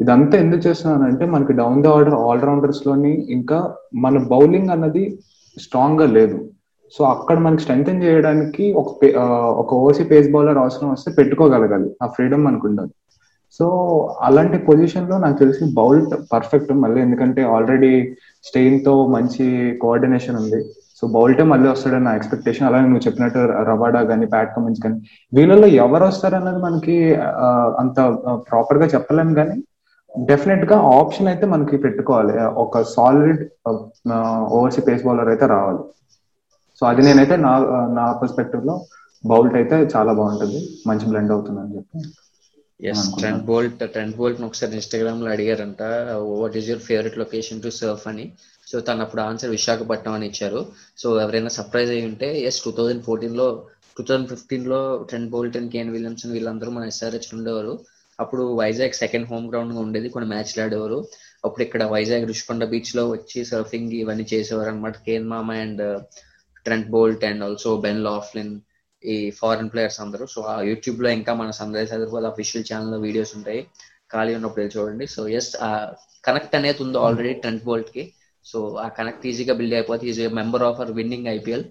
[SPEAKER 2] ఇదంతా ఎందుకు చేస్తున్నానంటే మనకి డౌన్ ద ఆర్డర్ ఆల్రౌండర్స్లోని ఇంకా మన బౌలింగ్ అన్నది స్ట్రాంగ్గా లేదు. సో అక్కడ మనకి స్ట్రెంగ్ చేయడానికి ఒక పే- ఒక ఓసీ పేస్ బౌలర్ అవసరం వస్తే పెట్టుకోగలగాలి. ఆ ఫ్రీడమ్ మనకు ఉండాలి. సో అలాంటి పొజిషన్లో నాకు తెలిసి బౌల్ట్ పర్ఫెక్ట్ మళ్ళీ ఎందుకంటే ఆల్రెడీ స్టెయిన్తో మంచి కోఆర్డినేషన్ ఉంది. సో బౌల్టే మళ్ళీ వస్తాడని నా ఎక్స్పెక్టేషన్ అలాగే నువ్వు చెప్పినట్టు రబాడా కానీ ప్యాట్ కమిన్స్ కానీ వీళ్ళలో ఎవరు వస్తారన్నది మనకి అంత ప్రాపర్గా చెప్పలేము కానీ డెఫినెట్గా ఆప్షన్ అయితే మనకి పెట్టుకోవాలి. ఒక సాలిడ్ ఓవర్సీ పేస్ బౌలర్ అయితే రావాలి. సో అది నేనైతే నా నా పర్స్పెక్టివ్లో బౌల్ట్ అయితే చాలా బాగుంటుంది. మంచి బ్లెండ్ అవుతుందని చెప్పి
[SPEAKER 1] yes. Trent Boult Trent Boult ఒకసారి ఇన్స్టాగ్రామ్లో అడిగారంట what is your favourite location to surf అని. సో తను అప్పుడు ఆన్సర్ విశాఖపట్నం అని ఇచ్చారు. సో ఎవరైనా సర్ప్రైజ్ అయి ఉంటే ఎస్ టూ థౌజండ్ ఫోర్టీన్లో టూ థౌజండ్ ఫిఫ్టీన్లో Trent Boult and Kane Williamson వీళ్ళందరూ మన ఎస్ఆర్హెచ్ ఉండేవారు. అప్పుడు వైజాగ్ సెకండ్ హోమ్ గ్రౌండ్గా ఉండేది కొన్ని మ్యాచ్లు ఆడేవారు. అప్పుడు ఇక్కడ వైజాగ్ రుషికొండ బీచ్లో వచ్చి సర్ఫింగ్ ఇవన్నీ చేసేవారు అనమాట కేన్ మామ and uh, Trent Boult and also Ben Laughlin ఈ ఫారెన్ ప్లేయర్స్ అందరూ. సో ఆ యూట్యూబ్లో ఇంకా మన సన్ రైజ్ హైదరాబాద్ అఫీషియల్ ఛానల్లో వీడియోస్ ఉంటాయి. ఖాళీ ఉన్నప్పుడు చూడండి. సో ఎస్ కనెక్ట్ అనేది ఉంది ఆల్రెడీ ట్రెంట్ బోల్ట్కి సో ఆ కనెక్ట్ ఈజీగా బిల్డ్ అయిపోతే is member of our winning IPL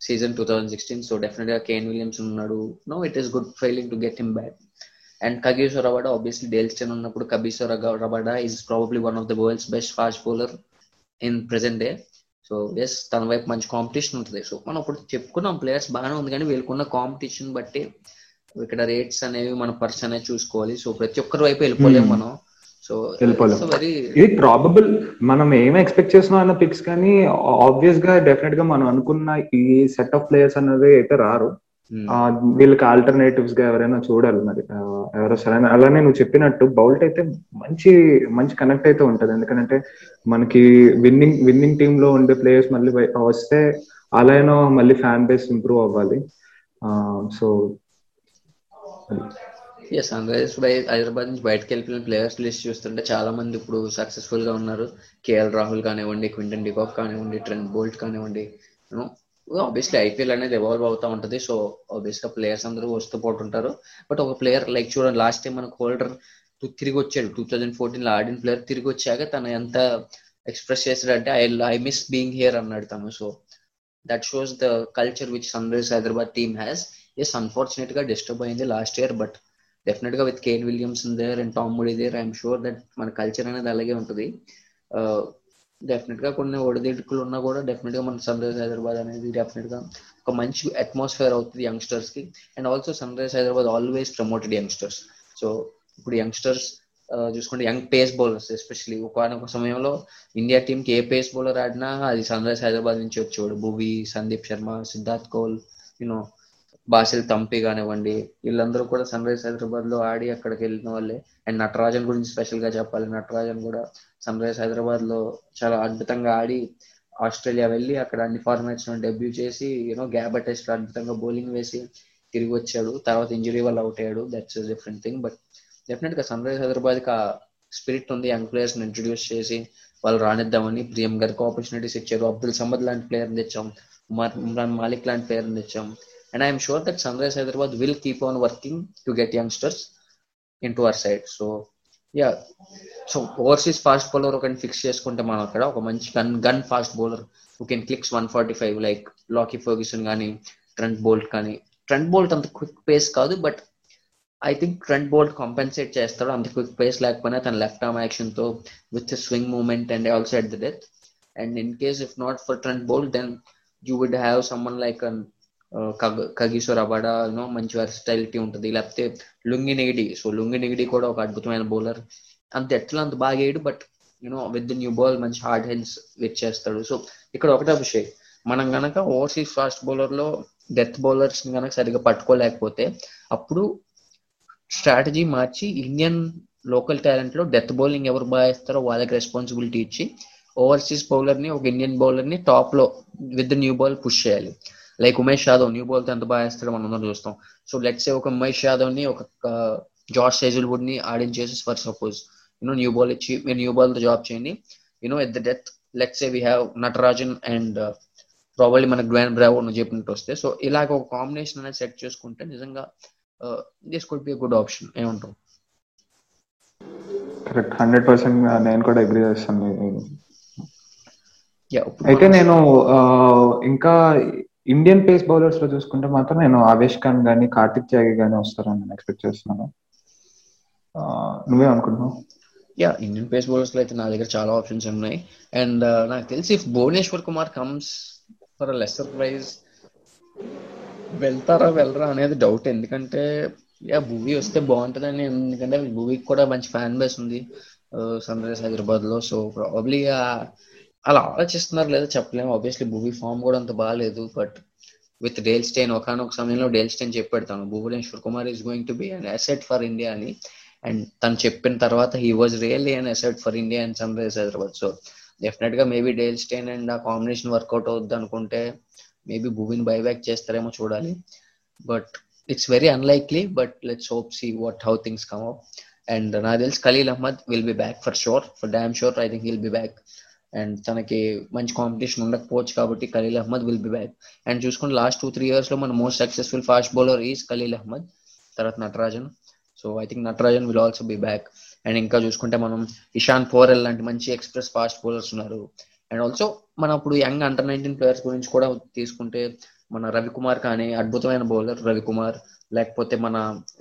[SPEAKER 1] season two thousand sixteen so డెఫినెట్గా కేన్ విలియమ్స్ ఉన్నాడు. No it is good failing to get him back and Kagiso Rabada obviously Dale Steyn ఉన్నప్పుడు Kagiso Rabada is probably one of the world's best fast bowler in present day so yes తన వైపు మంచి competition ఉంటుంది. So మనం ఇప్పుడు చెప్పుకున్నాం players బాగానే ఉంది కానీ వీళ్ళకున్న కాంపిటీషన్ బట్టి ఇక్కడ రేట్స్ అనేవి మన పర్స్ అనేది చూసుకోవాలి. సో ప్రతి ఒక్కరి వైపు వెళ్ళిపోలేము
[SPEAKER 2] Hmm.
[SPEAKER 1] మనం. సో
[SPEAKER 2] ఇది ప్రాబబుల్ మనం ఏం ఎక్స్పెక్ట్ చేస్తున్నాం అన్న పిక్స్ కానీ ఆబ్వియస్గా డెఫినెట్గా మనం అనుకున్న ఈ సెట్ ఆఫ్ ప్లేయర్స్ అన్నది అయితే రారు. ఆ, వీళ్ళకి ఆల్టర్నేటివ్స్గా ఎవరైనా చూడాలి మరి. ఎవరో సరైన అలానే నువ్వు చెప్పినట్టు బౌల్ట్ అయితే మంచి మంచి కనెక్ట్ అయితే ఉంటది. ఎందుకంటే మనకి విన్నింగ్ విన్నింగ్ టీమ్లో ఉండే ప్లేయర్స్ మళ్ళీ వస్తే అలానో మళ్ళీ ఫ్యాన్ బేస్ ఇంప్రూవ్ అవ్వాలి. So
[SPEAKER 1] yes Sunrisers by Hyderabad నుంచి బయటకు వెళ్ళిపోయిన ప్లేయర్స్ లిస్ట్ చూస్తుంటే చాలా మంది ఇప్పుడు సక్సెస్ఫుల్గా ఉన్నారు. కేఎల్ రాహుల్ కానివ్వండి క్వింటన్ డికాక్ కానివ్వండి ట్రెంట్ బోల్ట్ కానివ్వండి. ఆబ్వియస్లీ ఐపీఎల్ అనేది ఎవాల్వ్ అవుతా ఉంటది. సో ఆబ్వియస్గా ప్లేయర్స్ అందరూ వస్తూ పోతుంటారు. బట్ ఒక ప్లేయర్ లైక్ చూడండి లాస్ట్ టైం మనకు హోల్డర్ తిరిగి వచ్చాడు. టూ థౌజండ్ ఫోర్టీన్లో ఆడిన ప్లేయర్ తిరిగి వచ్చాక తను ఎంత ఎక్స్ప్రెస్ చేశాడంటే I I miss being here అన్నాడు తను. So that shows the culture which Sunrisers Hyderabad team has yes అన్ఫార్చునేట్గా disturb అయింది లాస్ట్ ఇయర్ బట్ డెఫినెట్గా with Kane Williams there and Tom Moody there I'm sure that మన culture అనేది అలాగే ఉంటుంది. Definite uh, గా కొన్ని ఒడిదిడుకులు ఉన్నా కూడా డెఫినెట్గా మన సన్ రైజ్ హైదరాబాద్ అనేది డెఫినెట్గా ఒక మంచి అట్మాస్ఫియర్ అవుతుంది యంగ్స్టర్స్కి. And also Sun Rise Hyderabad always promoted youngsters so ఇప్పుడు యంగ్స్టర్స్ చూసుకుంటే యంగ్ పేస్ బౌలర్స్ ఎస్పెషలీ ఒకనొక సమయంలో ఇండియా టీమ్కి ఏ పేస్ బౌలర్ ఆడినా అది సన్ రైజ్ హైదరాబాద్ నుంచి వచ్చేవాడు. భువి సందీప్ శర్మ సిద్ధార్థ్ కౌల్ యూనో బాసిల్ తంపి కానివ్వండి వీళ్ళందరూ కూడా సన్ రైజ్ హైదరాబాద్లో ఆడి అక్కడికి వెళ్ళిన వాళ్ళే. అండ్ నటరాజన్ గురించి స్పెషల్గా చెప్పాలి. నటరాజన్ కూడా సన్ రైజ్ హైదరాబాద్లో చాలా అద్భుతంగా ఆడి ఆస్ట్రేలియా వెళ్ళి అక్కడ అన్ని ఫార్మాట్స్లో డెబ్యూ చేసి యూనో గ్యాబర్ టెస్ట్లో అద్భుతంగా బౌలింగ్ వేసి తిరిగి వచ్చాడు. తర్వాత ఇంజరీ వల్ల అవుట్ అయ్యాడు. దట్స్ డిఫరెంట్ థింగ్ బట్ డెఫినెట్గా సన్ రైజ్ హైదరాబాద్కి ఆ స్పిరిట్ ఉంది. యంగ్ ప్లేయర్స్ని ఇంట్రడ్యూస్ చేసి వాళ్ళు రానిద్దామని ప్రియం గారికి ఆపర్చునిటీస్ ఇచ్చారు. అబ్దుల్ సమద్ లాంటి ప్లేయర్ తెచ్చాం. ఉమర్ ఇమ్రాన్ మాలిక్ లాంటి ప్లేయర్ తెచ్చాం. And I'm sure that Sun Rise Hyderabad will keep on working to get youngsters in to our side so yeah so overseas fast bowler ఒకటి ఫిక్స్ చేసుకుంటే మనం అక్కడ ఒక మంచి gun gun fast bowler who can clicks one forty five like Lockie Ferguson కానీ Trent Boult కానీ Trent Boult అంత quick pace కాదు but I think Trent Boult compensate చేస్తాడు. అంత క్విక్ పేస్ లేకపోయినా తన left arm యాక్షన్తో with swing movement and also at the death and in case if not for Trent Boult then you would have someone like Kagiso Rabada you know మంచి versatility ఉంటుంది. లేకపోతే Lungi Ngidi so Lungi Ngidi కూడా ఒక అద్భుతమైన bowler అంత ఎట్లా అంత బాగా వేయడు but you know with new ball మంచి హార్డ్ హెల్స్ విచ్ చేస్తాడు సో ఇక్కడ ఒకటే విషయం. మనం గనక ఓవర్సీస్ ఫాస్ట్ బౌలర్లో డెత్ బౌలర్స్ గనక సరిగా పట్టుకోలేకపోతే అప్పుడు స్ట్రాటజీ మార్చి ఇండియన్ లోకల్ టాలెంట్లో డెత్ బౌలింగ్ ఎవరు బాగా వేస్తారో వాళ్ళకి రెస్పాన్సిబిలిటీ ఇచ్చి ఓవర్సీస్ బౌలర్ని ఒక ఇండియన్ బౌలర్ని టాప్లో విత్ న్యూ బాల్ పుష్ చేయాలి. లైక్ ఉమేష్ యాదవ్ న్యూ బాల్తో ఎంత బాగా వేస్తాడో మనం అందరం చూస్తాం. సో లెట్స్ ఒక ఉమేష్ యాదవ్ని ఒక జార్జ్ సేజుల్వుడ్ని ఆడించేసి for suppose you know new ball ఇచ్చి మీరు న్యూ బాల్తో జాబ్ చేయండి you know at the death let's a we have Natarajan and probably మనకు గ్రాండ్ బ్రావో నువ్వు చెప్పినట్టు వస్తే సో ఇలాగ ఒక కాంబినేషన్ అనేది సెట్ చేసుకుంటే నిజంగా this could be good option ఏమంటావు?
[SPEAKER 2] కరెక్ట్ హండ్రెడ్ పర్సెంట్ నేను కూడా అగ్రీ చేస్తాను. అయితే నేను ఆ, ఇంకా ఇండియన్ పేస్ బౌలర్స్లో చూసుకుంటే మాత్రం నేను ఆవేష్ ఖాన్ గానీ కార్తిక్ త్యాగి గానీ వస్తారని నేను ఎక్స్పెక్ట్ చేస్తున్నాను. నువ్వే అనుకుంటున్నావు?
[SPEAKER 1] యా ఇండియన్ పేస్ బౌలర్స్లో అయితే నా దగ్గర చాలా ఆప్షన్స్ ఉన్నాయి. అండ్ uh, నాకు తెలిసి if Bhuvneshwar Kumar comes for lesser prize వెళ్తారా వెళ్ళరా అనేది డౌట్ ఎందుకంటే యా భూవీ వస్తే బాగుంటుందని ఎందుకంటే భూవీకి కూడా మంచి ఫ్యాన్ బేస్ ఉంది uh, సన్ రైజ్ హైదరాబాద్లో సో ప్రాబ్లీ అలా ఆలోచిస్తున్నారు లేదా చెప్పలేము. ఆబ్వియస్లీ భూవీ ఫామ్ కూడా అంత బాగాలేదు బట్ విత్ డేల్ స్టైన్ ఒకనొక సమయంలో Dale Steyn చెప్పెడతాను. Bhuvneshwar Kumar is going to be an asset for India అని. అండ్ తను చెప్పిన తర్వాత he was really an asset for India and Sun Rise Hyderabad so డెఫినెట్గా మేబీ డేల్ స్టైన్ అండ్ ఆ combination work out అవుద్ది అనుకుంటే maybe భూమిని buyback చేస్తారేమో చూడాలి. But it's very unlikely but let's hope see what how things come up and నాకు తెలిసి Khaleel Ahmed will be back for sure for damn sure I think will be back and తనకి మంచి competition ఉండకపోవచ్చు కాబట్టి Khaleel Ahmed will be back and చూసుకుంటే last two three ఇయర్స్లో మన most successful fast bowler is Khaleel Ahmed తర్వాత Natarajan. So I think Natarajan will also be back and ఇంకా చూసుకుంటే మనం ఇషాన్ పోరెల్ లాంటి మంచి ఎక్స్ప్రెస్ ఫాస్ట్ బౌలర్స్ ఉన్నారు. అండ్ ఆల్సో మనం ఇప్పుడు యంగ్ అండర్ నైన్టీన్ ప్లేయర్స్ గురించి కూడా తీసుకుంటే మన రవికుమార్ కానీ అద్భుతమైన బౌలర్ రవికుమార్ లేకపోతే మన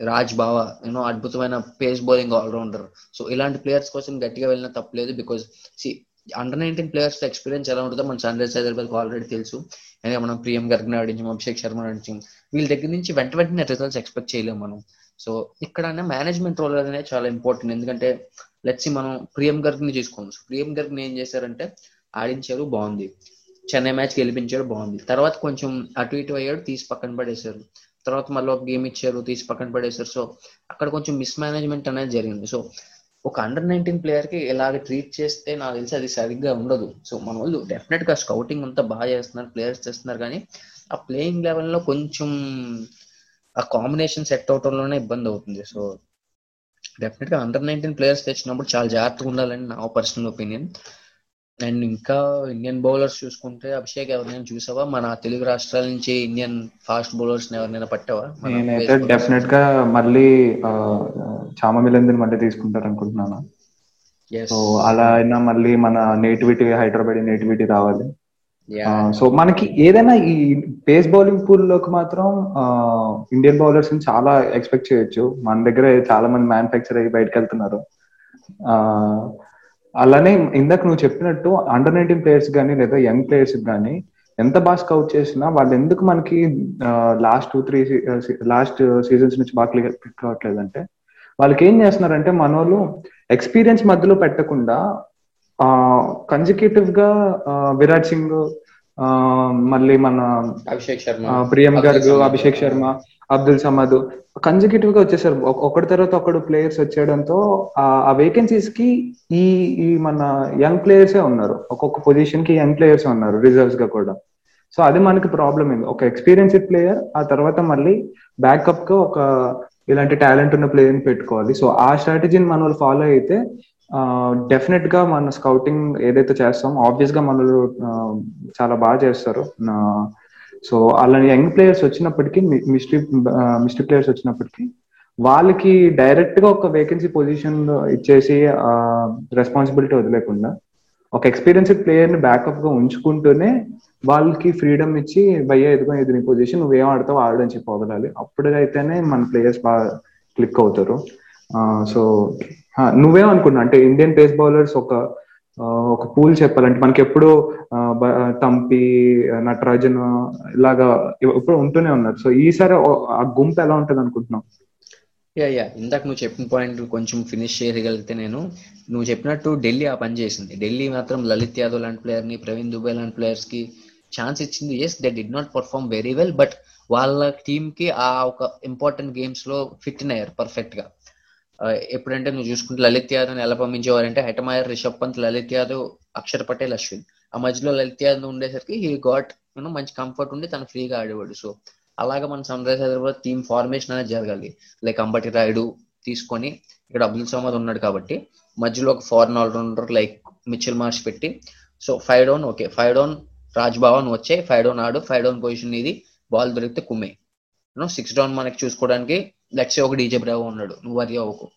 [SPEAKER 1] రాజ్ బావా యూనో అద్భుతమైన pace bowling all rounder so ఇలాంటి ప్లేయర్స్ కోసం గట్టిగా వెళ్ళిన తప్పలేదు because see under nineteen players experience ఎలా ఉంటుందో మన సన్ రైజర్స్ హైదరాబాద్ ఆల్రెడీ తెలుసు. అంటే మనం ప్రియం గర్గ్ ఆడించాం అభిషేక్ శర్మ ఆడించాం వీళ్ళ దగ్గర నుంచి వెంట వెంటనే రిజల్ట్స్ ఎక్స్పెక్ట్ చేయలేము మనం. సో ఇక్కడ మేనేజ్మెంట్ రోల్ అనేది చాలా ఇంపార్టెంట్ ఎందుకంటే లెట్స్ మనం ప్రియం గర్గ్ని తీసుకోవచ్చు ప్రియం గర్గ్ని ఏం చేశారంటే ఆడించారు బాగుంది. చెన్నై మ్యాచ్ గెలిపించాడు బాగుంది. తర్వాత కొంచెం అటు ఇటు అయ్యాడు తీసి పక్కన పడేశారు. తర్వాత మళ్ళీ ఒక గేమ్ ఇచ్చారు తీసి పక్కన పడేశారు. సో అక్కడ కొంచెం మిస్ మేనేజ్మెంట్ అనేది జరిగింది. సో ఒక అండర్ నైన్టీన్ ప్లేయర్కి ఇలాగ ట్రీట్ చేస్తే నాకు తెలిసి అది సరిగ్గా ఉండదు. సో మన వాళ్ళు డెఫినెట్గా స్కౌటింగ్ అంతా బాగా చేస్తున్నారు ప్లేయర్స్ చేస్తున్నారు కానీ ఆ ప్లేయింగ్ లెవెల్లో కొంచెం ఆ కాంబినేషన్ సెట్ అవటంలోనే ఇబ్బంది అవుతుంది. సో డెఫినెట్గా అండర్ నైన్టీన్ ప్లేయర్స్ తెచ్చినప్పుడు చాలా జాగ్రత్తగా ఉండాలని నా పర్సనల్ ఒపీనియన్ అండ్ ఇంకా ఇండియన్ బౌలర్స్ చూసుకుంటే అభిషేక్ ఎవరినైనా చూసావా మన తెలుగు రాష్ట్రాల నుంచి ఇండియన్ ఫాస్ట్ బౌలర్స్ ఎవరినైనా పట్టావా
[SPEAKER 2] నేనైతే? డెఫినెట్గా మళ్ళీ ఆ, చామ మిలందిని మళ్ళీ తీసుకుంటారు అనుకుంటున్నాను. సో అలా అయినా మళ్ళీ మన నేటివిటీ హైదరాబాద్ నేటివిటీ రావాలి. సో మనకి ఏదైనా ఈ పేస్ బౌలింగ్ పూల్లోకి మాత్రం ఇండియన్ బౌలర్స్ని చాలా ఎక్స్పెక్ట్ చేయొచ్చు మన దగ్గర చాలా మంది మ్యానుఫ్యాక్చర్ అయ్యి బయటకు వెళ్తున్నారు అలానే ఇందాక నువ్వు చెప్పినట్టు అండర్ నైన్టీన్ ప్లేయర్స్ కానీ లేదా యంగ్ ప్లేయర్స్ కానీ ఎంత బాగా స్కౌట్ చేసినా వాళ్ళు ఎందుకు మనకి last two three last seasons నుంచి బాగా క్లిక్ అవ్వట్లేదంటే వాళ్ళకి ఏం చేస్తున్నారంటే మన వాళ్ళు ఎక్స్పీరియన్స్ మధ్యలో పెట్టకుండా కన్సిక్యూటివ్గా ఆ, విరాట్ సింగ్ ఆ, మళ్ళీ మన
[SPEAKER 1] అభిషేక్ శర్మ
[SPEAKER 2] ఆ, ప్రియం
[SPEAKER 1] సమద్.
[SPEAKER 2] అభిషేక్ శర్మ అబ్దుల్ సమద్ కన్జిక్యూటివ్గా వచ్చేసారు ఒకటి తర్వాత ఒకడు ప్లేయర్స్ వచ్చేయడంతో ఆ- వేకెన్సీస్కి ఈ ఈ మన యంగ్ ప్లేయర్సే ఉన్నారు. ఒక్కొక్క పొజిషన్కి యంగ్ ప్లేయర్స్ ఉన్నారు రిజర్వ్స్గా కూడా. సో అది మనకి ప్రాబ్లం ఏంది ఒక ఎక్స్పీరియన్స్డ్ ప్లేయర్ ఆ తర్వాత మళ్ళీ బ్యాకప్గా ఒక ఇలాంటి టాలెంట్ ఉన్న ప్లేయర్ని పెట్టుకోవాలి. సో ఆ స్ట్రాటజీని మన ఫాలో అయితే డెఫినెట్గా మన స్కౌటింగ్ ఏదైతే చేస్తామో ఆబ్వియస్గా మనలో చాలా బాగా చేస్తారు. సో అలా యంగ్ ప్లేయర్స్ వచ్చినప్పటికీ మిస్ట్రీ మిస్ట్రీ ప్లేయర్స్ వచ్చినప్పటికీ వాళ్ళకి డైరెక్ట్గా ఒక వేకెన్సీ పొజిషన్ ఇచ్చేసి రెస్పాన్సిబిలిటీ వదిలేకుండా ఒక ఎక్స్పీరియన్స్డ్ ప్లేయర్ని బ్యాకప్గా ఉంచుకుంటూనే వాళ్ళకి ఫ్రీడమ్ ఇచ్చి భయ్యా ఎదుగు ఇది నీ పొజిషన్ నువ్వేం ఆడతావు ఆడని చెప్పి వదలాలి. అప్పుడు అయితేనే మన ప్లేయర్స్ బాగా క్లిక్ అవుతారు. సో నువ్వేమనుకున్నా అంటే ఇండియన్ పేస్ బౌలర్స్ ఒక ఒక పూల్ చెప్పాలంటే మనకి ఎప్పుడు తంపి నటరాజన్ ఇలాగా ఎప్పుడు ఉంటూనే ఉన్నారు. సో ఈసారి ఆ గుంపు ఎలా ఉంటది అనుకుంటున్నాం
[SPEAKER 1] యా యా. ఇందాక నువ్వు చెప్పిన పాయింట్ కొంచెం ఫినిష్ చేయగలిగితే నేను. నువ్వు చెప్పినట్టు ఢిల్లీ ఆ పని చేసింది. ఢిల్లీ మాత్రం లలిత్ యాదవ్ లాంటి ప్లేయర్ని ప్రవీణ్ దుబాయ్ లాంటి ప్లేయర్స్కి ఛాన్స్ ఇచ్చింది. Yes they did not perform very well but వాళ్ళ టీమ్కి ఆ ఒక ఇంపార్టెంట్ గేమ్స్లో ఫిట్ అయ్యారు పర్ఫెక్ట్గా. ఎప్పుడంటే నువ్వు చూసుకుంటే లలిత్ యాదవ్ ఎలా పంపించేవారంటే హెటమాయర్ రిషబ్ పంత్ లలిత్ యాదవ్ అక్షర్ పటేల్ అశ్విన్. ఆ మధ్యలో లలిత్ యాదవ్ ఉండేసరికి హీ గాట్ యూనో మంచి కంఫర్ట్ ఉండి తను ఫ్రీగా ఆడేవాడు. సో అలాగా మన Sun Rise Hyderabad team formation అనేది జరగాలి. లైక్ అంబటి రాయుడు తీసుకొని ఇక్కడ అబ్దుల్ సమద్ ఉన్నాడు కాబట్టి మధ్యలో ఒక foreign all rounder like Mitchell Marsh పెట్టి so five down okay five down Raj Bhavan వచ్చే ఫైవ్ డౌన్ ఆడు ఫైవ్ డౌన్ పొజిషన్ ఇది బాల్ దొరికితే కుమ్మే. సిక్స్ డౌన్ మనకి చూసుకోవడానికి లెట్స్ ఒక డీజే బ్రావో ఉన్నాడు నువ్వు వరి అవ్వకు.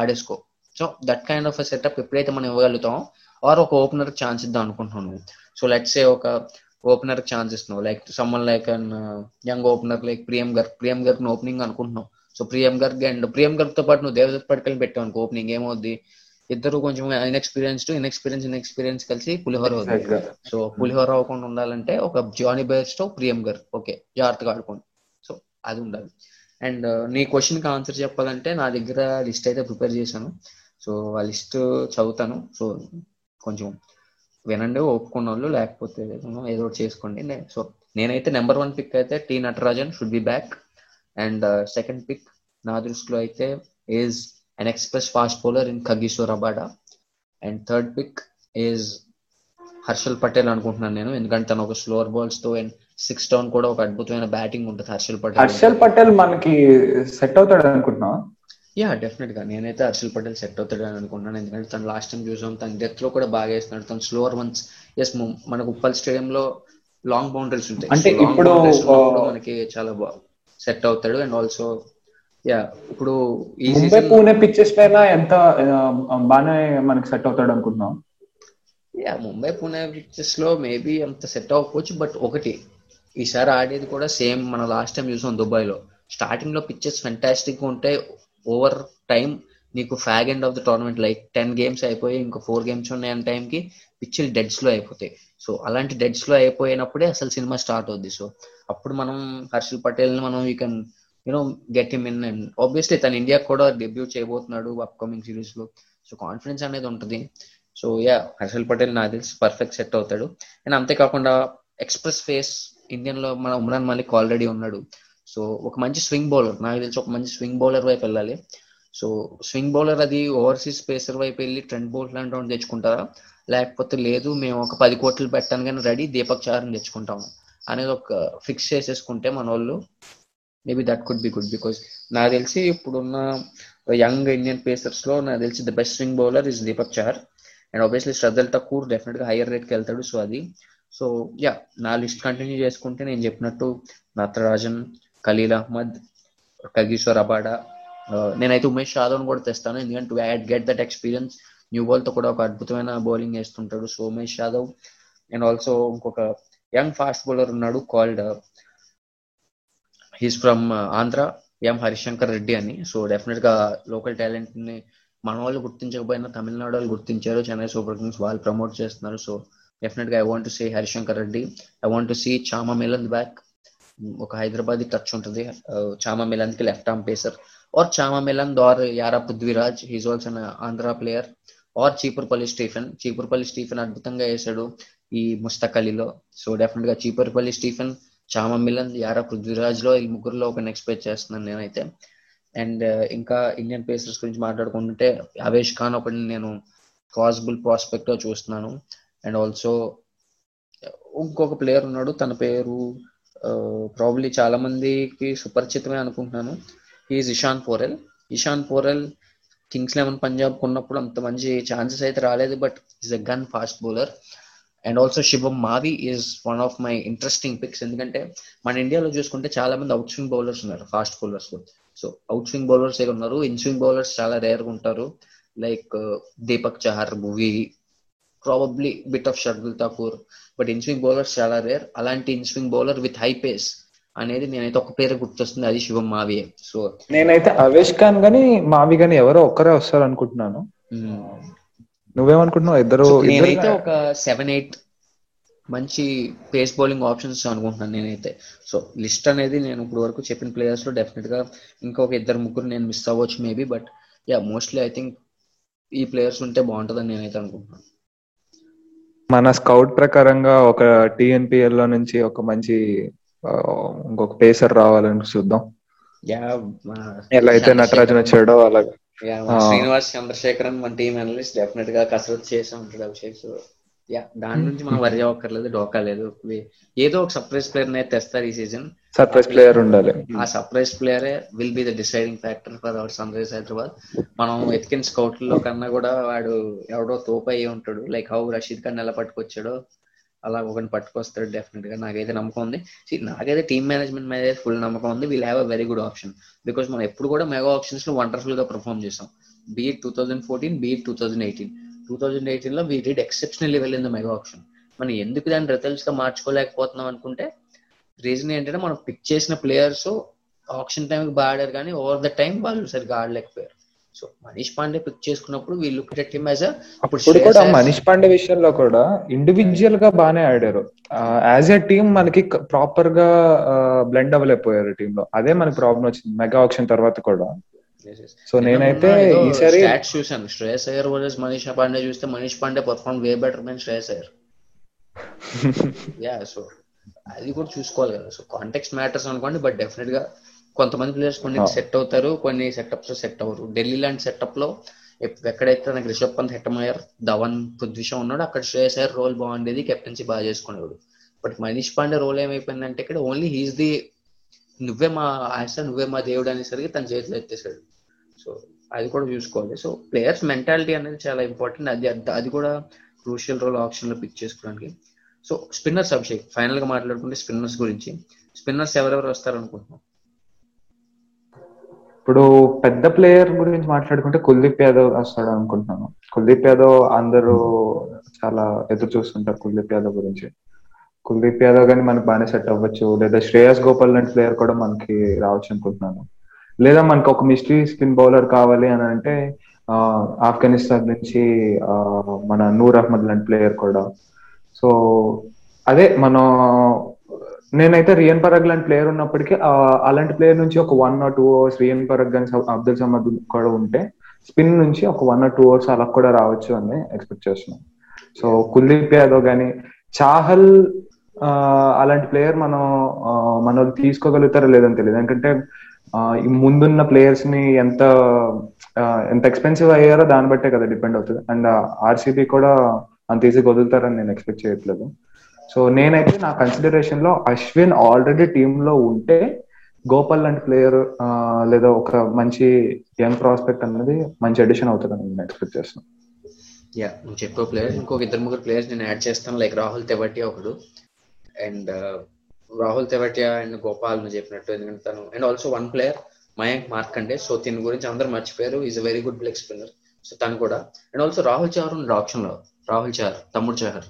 [SPEAKER 1] ఆడేసుకో. So that kind of setup ఎప్పుడైతే మనం ఇవ్వగలుగుతామో ఆర్ ఒక ఓపెనర్ ఛాన్స్ ఇద్దాం అనుకుంటున్నాను సో లెట్స్ ఏ ఒక ఓపెనర్ ఛాన్స్ ఇస్తున్నావు. Like someone like an young opener like Priyam Garg Priyam Garg opening అనుకుంటున్నావు. సో ప్రియం గర్గ్ అండ్ ప్రియం గర్గ్తో పాటు నువ్వు దేవదత్ పట్టుకెళ్ళి పెట్టావు అనుకో ఓపెనింగ్ ఏమవుద్ది? ఇద్దరు కొంచెం ఇన్ఎక్స్పీరియన్స్డ్ ఇన్ఎక్స్పీరియన్స్ ఇన్ఎక్స్పీరియన్స్ కలిసి పులిహోర అవుతుంది సో పులిహోర అవ్వకుండా ఉండాలంటే ఒక జానీ బెస్ట్ ప్రియం గర్ ఓకే జాగ్రత్తగా ఆడుకోండి. సో అది ఉండాలి. అండ్ uh, నీ క్వశ్చన్కి ఆన్సర్ చెప్పాలంటే నా దగ్గర లిస్ట్ అయితే ప్రిపేర్ చేశాను. సో ఆ లిస్ట్ చదువుతాను. సో కొంచెం వినండి ఒప్పుకున్న వాళ్ళు లేకపోతే ఏదో ఒకటి చేసుకోండి. సో నేనైతే నెంబర్ వన్ పిక్ అయితే T Natarajan should be back and uh, second pick నా దృష్టిలో అయితే is an express fast bowler in Kagiso Rabada and third pick is Harshal Patel అనుకుంటున్నాను నేను. ఎందుకంటే తను ఒక స్లోవర్ బాల్స్తో అండ్ సిక్స్ డౌన్ కూడా ఒక అద్భుతమైన బ్యాటింగ్ ఉంటుంది హర్షల్ పటేల్
[SPEAKER 2] హర్షల్ పటేల్ మనకి సెట్ అవుతాడు అనుకుంటున్నా
[SPEAKER 1] యా డెఫినెట్గా నేనైతే హర్షల్ పటేల్ సెట్ అవుతాడు అని అనుకుంటున్నాను. ఎందుకంటే తను లాస్ట్ టైం చూసాం తన డెత్లో కూడా బాగా వేస్తున్నాడు. తను స్లోవర్ వన్స్ ఎస్ మనకు ఉప్పల్ స్టేడియం లో లాంగ్ బౌండరీస్ ఉంటాయి.
[SPEAKER 2] అంటే ఇప్పుడు
[SPEAKER 1] మనకి చాలా బాగా సెట్ అవుతాడు. అండ్ ఆల్సో యా ఇప్పుడు
[SPEAKER 2] ముంబై పూణే పిచ్చెస్ పైన ఎంత బాగానే మనకి సెట్ అవుతాడు అనుకుంటున్నాం
[SPEAKER 1] యా ముంబై పూణే పిచ్చెస్లో మేబీ అంత సెట్ అవ్వకపోవచ్చు బట్ ఒకటి ఈసారి ఆడేది కూడా సేమ్ మన లాస్ట్ టైం చూసాం దుబాయ్లో స్టార్టింగ్లో పిచ్చెస్ ఫెంటాస్టిక్ ఉంటే ఓవర్ టైం నీకు fag end of the tournament like ten games అయిపోయి ఇంకా ఫోర్ గేమ్స్ ఉన్నాయి అనే టైంకి పిచ్చిలు డెడ్స్లో అయిపోతాయి. సో అలాంటి డెడ్స్లో అయిపోయినప్పుడే అసలు సినిమా స్టార్ట్ అవుద్ది. సో అప్పుడు మనం హర్షల్ పటేల్ని మనం you can you know get him in and obviously తన ఇండియా కూడా డెబ్యూట్ చేయబోతున్నాడు అప్కమింగ్ సిరీస్లో. సో కాన్ఫిడెన్స్ అనేది ఉంటుంది. సో యా హర్షల్ పటేల్ నాకు తెలిసి పర్ఫెక్ట్ సెట్ అవుతాడు. అండ్ అంతేకాకుండా ఎక్స్ప్రెస్ ఫేస్ ఇండియన్లో మన ఉమ్రాన్ మలిక్ ఆల్రెడీ ఉన్నాడు. సో ఒక మంచి స్వింగ్ బౌలర్ నాకు తెలిసి ఒక మంచి స్వింగ్ బౌలర్ వైపు వెళ్ళాలి. సో స్వింగ్ బౌలర్ అది ఓవర్సీస్ పేసర్ వైపు వెళ్ళి ట్రెండ్ బోల్ట్ లాంటి వాడిని తెచ్చుకుంటారా? లేకపోతే లేదు మేము ఒక పది కోట్లు పెట్టాను కానీ రెడీ దీపక్ చార్ని తెచ్చుకుంటాము అనేది ఒక ఫిక్స్ చేసేసుకుంటే మన వాళ్ళు maybe that could be good because నాకు తెలిసి ఇప్పుడున్న యంగ్ ఇండియన్ పేసర్స్లో నాకు తెలిసి the best swing bowler is Deepak Chahar. And obviously Shardul తక్కువ డెఫినెట్గా హైయర్ రేట్కి వెళ్తాడు. సో అది సో యా నా లిస్ట్ కంటిన్యూ చేసుకుంటే నేను చెప్పినట్టు నత్రరాజన్ ఖలీల్ అహ్మద్ కగీశ్వర్ అబాడా నేనైతే ఉమేష్ యాదవ్ కూడా తెస్తాను. ఎందుకంటే had get that experience new బాల్తో కూడా ఒక అద్భుతమైన bowling వేస్తుంటాడు. So Umesh Yadav and also ఇంకొక యంగ్ ఫాస్ట్ బౌలర్ ఉన్నాడు called he's from Andhra M Harishankar Reddy అని. సో డెఫినెట్గా లోకల్ టాలెంట్ని మన వాళ్ళు గుర్తించకపోయినా తమిళనాడు వాళ్ళు గుర్తించారు. చెన్నై సూపర్ కింగ్స్ వాళ్ళు ప్రమోట్ చేస్తున్నారు. సో డెఫినెట్గా I want see Harishankar Reddy I want see Chama Milind back ఒక హైదరాబాద్ టచ్ ఉంటుంది. Chama మిలన్కి left arm pacer or Chama Milind or Yarra Prithviraj he's also Andhra player or Chipurupalli Stephen Chipurupalli Stephen అద్భుతంగా వేసాడు ఈ Mushtaq అలీలో so డెఫినెట్గా Chipurupalli Stephen చామా melon యారా పృథ్వీరాజ్లో ఈ ముగ్గురులో ఒక expect చేస్తున్నాను నేనైతే. అండ్ ఇంకా ఇండియన్ పేసర్స్ గురించి మాట్లాడుకుంటుంటే అవేష్ ఖాన్ ఒకటి నేను పాసిబుల్ ప్రాస్పెక్ట్ చూస్తున్నాను. అండ్ ఆల్సో ఇంకొక ప్లేయర్ ఉన్నాడు తన పేరు ప్రాబ్లీ చాలా మందికి సుపరిచితమే అనుకుంటున్నాను. Is Ishan Porel Ishan Porel Kings eleven Punjab ఉన్నప్పుడు అంత మంచి ఛాన్సెస్ అయితే రాలేదు but is a gun fast bowler and also Shivam Mavi is one of my interesting picks ఎందుకంటే మన ఇండియాలో చూసుకుంటే చాలా మంది అవుట్ స్వింగ్ బౌలర్స్ ఉన్నారు fast bowlers so out swing bowlers ఏ ఉన్నారు? ఇన్ స్వింగ్ బౌలర్స్ చాలా రేర్గా ఉంటారు. Like Deepak Chahar Bhuvi probably bit of Shardul Thakur but in swing bowlers చాలా రేర్ అలాంటి in swing bowler with high pace అనేది నేనైతే ఒక పేరు గుర్తొస్తుంది అది శివం మావియే సో
[SPEAKER 2] నేనైతే అవేష్ ఖాన్ గానీ మావి గానీ ఎవరో ఒక్కరే వస్తారు అనుకుంటున్నాను నువ్వేమనుకుంటున్నావు? ఇద్దరు
[SPEAKER 1] నేనైతే ఒక సెవెన్ ఎయిట్ మంచి పేస్ బౌలింగ్ ఆప్షన్స్ అనుకుంటున్నాను నేనైతే. సో లిస్ట్ అనేది నేను ఇప్పుడు వరకు చెప్పిన ప్లేయర్స్లో డెఫినెట్గా ఇంకొక ఇద్దరు ముగ్గురు నేను మిస్ అవ్వచ్చు maybe but yeah mostly I think ఈ ప్లేయర్స్ ఉంటే బాగుంటుందని నేనైతే అనుకుంటున్నాను.
[SPEAKER 2] మన స్కౌట్ ప్రకారంగా ఒక టిఎన్పిఎల్లో నుంచి ఒక మంచి ఇంకొక పేసర్ రావాలని చూద్దాం. ఎలా అయితే నటరాజన్ వచ్చాడో అలాగా.
[SPEAKER 1] శ్రీనివాస్ చంద్రశేఖరన్ మన టీం అనలిస్ట్ డెఫినెట్గా కసరత్ చేసి ఉంటాడు అభిషేక్. యా దాని నుంచి మనం వరి అవ్వక్కర్లేదు డోకా లేదు. ఏదో ఒక సర్ప్రైజ్ ప్లేయర్ అయితే తెస్తారు ఈ సీజన్
[SPEAKER 2] సర్ప్రైజ్ ప్లేయర్ ఉండాలి.
[SPEAKER 1] ఆ surprise ప్లేయరే will be the deciding factor for our Sunrisers Hyderabad మనం ఎతికిన స్కౌట్లో కన్నా కూడా వాడు ఎవడో తోపు అయ్యి ఉంటాడు. లైక్ హౌ రషీద్ ఖాన్ ఎలా పట్టుకొచ్చాడో అలా ఒకరిని పట్టుకొస్తాడు డెఫినెట్గా. నాకైతే నమ్మకం ఉంది. నాకైతే టీమ్ మేనేజ్మెంట్ మీద ఫుల్ నమ్మకం ఉంది. We'll have a very good option because మనం ఎప్పుడు కూడా మెగా ఆప్షన్స్లో వండర్ఫుల్గా పర్ఫామ్ చేసాం be it two thousand fourteen be it two thousand eighteen two thousand ఎయిటీన్లో we did exceptionally well in the mega auction మనం ఎందుకు దాన్ని రిజల్ట్స్గా మార్చుకోలేకపోతున్నాం అనుకుంటే రీజన్ ఏంటంటే మనం పిక్ చేసిన ప్లేయర్స్ ఆప్షన్ టైం బాగా ఆడారు కానీ ఓవర్ ద టైం వాళ్ళు సరిగ్గా ఆడలేకపోయారు. సో మనీష్ పాండే పిక్ చేసుకున్నప్పుడు వీళ్ళు టీమ్ యాజ్
[SPEAKER 2] అప్పుడు కూడా మనీష్ పాండే విషయంలో కూడా ఇండివిజువల్గా బానే ఆడారు. యాజ్ ఎ టీమ్ మనకి ప్రాపర్గా బ్లెండ్ అవ్వలేకపోయారు టీమ్లో. అదే మనకి ప్రాబ్లం వచ్చింది. మెగా ఆప్షన్ తర్వాత కూడా. సో నేనైతే ఈసారి
[SPEAKER 1] స్టాట్స్ చూసాను శ్రేయస్ అయ్యర్ వర్సెస్ మనీష్ పాండే చూస్తే Manish Pandey perform way better than Shreyas Iyer. [LAUGHS] Yeah so అది కూడా చూసుకోవాలి కదా. సో కాంటెక్స్ మ్యాటర్స్ అనుకోండి బట్ డెఫినెట్గా కొంతమంది ప్లేయర్స్ కొన్ని సెట్ అవుతారు కొన్ని సెటప్స్ సెట్ అవ్వరు. ఢిల్లీ లాంటి సెటప్లో ఎక్కడైతే నాకు రిషబ్ పంత్ హెట్టమయ్యారు ధవన్ పృథ్వీ షా ఉన్నాడు అక్కడ శ్రేయస్ అయ్యర్ రోల్ బాగుండేది కెప్టెన్సీ బాగా చేసుకునేవాడు. బట్ మనీష్ పాండే రోల్ ఏమైపోయిందంటే ఇక్కడ ఓన్లీ హీస్ ది నువ్వే మా ఆశ నువ్వే మా దేవుడు అనేసరికి తన చేతిలో ఎత్తేసాడు. సో అది కూడా చూసుకోవాలి. సో ప్లేయర్స్ మెంటాలిటీ అనేది చాలా ఇంపార్టెంట్ అది అది కూడా క్రూషియల్ రోల్ ఆప్షన్లో పిక్ చేసుకోవడానికి. సో స్పిన్నర్స్ అభిషేక్ ఫైనల్గా మాట్లాడుకుంటే స్పిన్నర్స్ గురించి. స్పిన్నర్స్ ఎవరెవరు వస్తారు అనుకుంటున్నాం
[SPEAKER 2] ఇప్పుడు పెద్ద ప్లేయర్ గురించి మాట్లాడుకుంటే కుల్దీప్ యాదవ్ వస్తాడు అనుకుంటున్నాను కుల్దీప్ యాదవ్ అందరూ చాలా ఎదురు చూస్తుంటారు కుల్దీప్ యాదవ్ గురించి. కుల్దీప్ యాదవ్ కానీ మనకు బాగానే సెట్ అవ్వచ్చు. లేదా శ్రేయస్ గోపాల్ లాంటి ప్లేయర్ కూడా మనకి రావచ్చు అనుకుంటున్నాను లేదా మనకు ఒక మిస్టరీ స్పిన్ బౌలర్ కావాలి అని అంటే ఆఫ్ఘనిస్తాన్ నుంచి మన నూర్ అహ్మద్ లాంటి ప్లేయర్ కూడా. సో అదే మనం నేనైతే రియన్ పరగ్ లాంటి ప్లేయర్ ఉన్నప్పటికీ అలాంటి ప్లేయర్ నుంచి ఒక one or two ours Riyan Parag కానీ అబ్దుల్ సమద్ కూడా ఉంటే స్పిన్ నుంచి ఒక వన్ ఆర్ టూ అవర్స్ అలా కూడా రావచ్చు అని ఎక్స్పెక్ట్ చేస్తున్నాం. సో కుల్దీప్ యాదవ్ కానీ చాహల్ ఆ, అలాంటి ప్లేయర్ మనం మనం తీసుకోగలుగుతారో లేదని తెలియదు. ఎందుకంటే ముందున్న ప్లేయర్స్ని ఎంత ఎంత ఎక్స్పెన్సివ్ అయ్యారో దాన్ని బట్టే కదా డిపెండ్ అవుతుంది. అండ్ ఆర్సీబీ కూడా అంత ఈజీగా వదులుతారని నేను ఎక్స్పెక్ట్ చేయట్లేదు. సో నేనైతే నా కన్సిడరేషన్లో అశ్విన్ ఆల్రెడీ టీమ్లో ఉంటే గోపాల్ లాంటి ప్లేయర్ లేదా ఒక మంచి యంగ్ ప్రాస్పెక్ట్ అన్నది మంచి అడిషన్ అవుతుందని నేను ఎక్స్పెక్ట్ చేస్తున్నాను
[SPEAKER 1] యా నువ్వు చెప్పే ప్లేయర్ ఇంకొక ఇద్దరు ముగ్గురు ప్లేయర్స్ నేను యాడ్ చేస్తాను లైక్ రాహుల్ తెబట్టి ఒకడు. అండ్ రాహుల్ తెవటియా అండ్ గోపాల్ నువ్వు చెప్పినట్టు. ఎందుకంటే తను and also one player Mayank Markande. So దీని గురించి అందరూ మర్చిపోయారు. Is a very good leg spinner so తను కూడా. అండ్ ఆల్సో రాహుల్ చహర్ ఉన్నాడు ఆప్షన్లో రాహుల్ చహర్ తమ్ముడు చహర్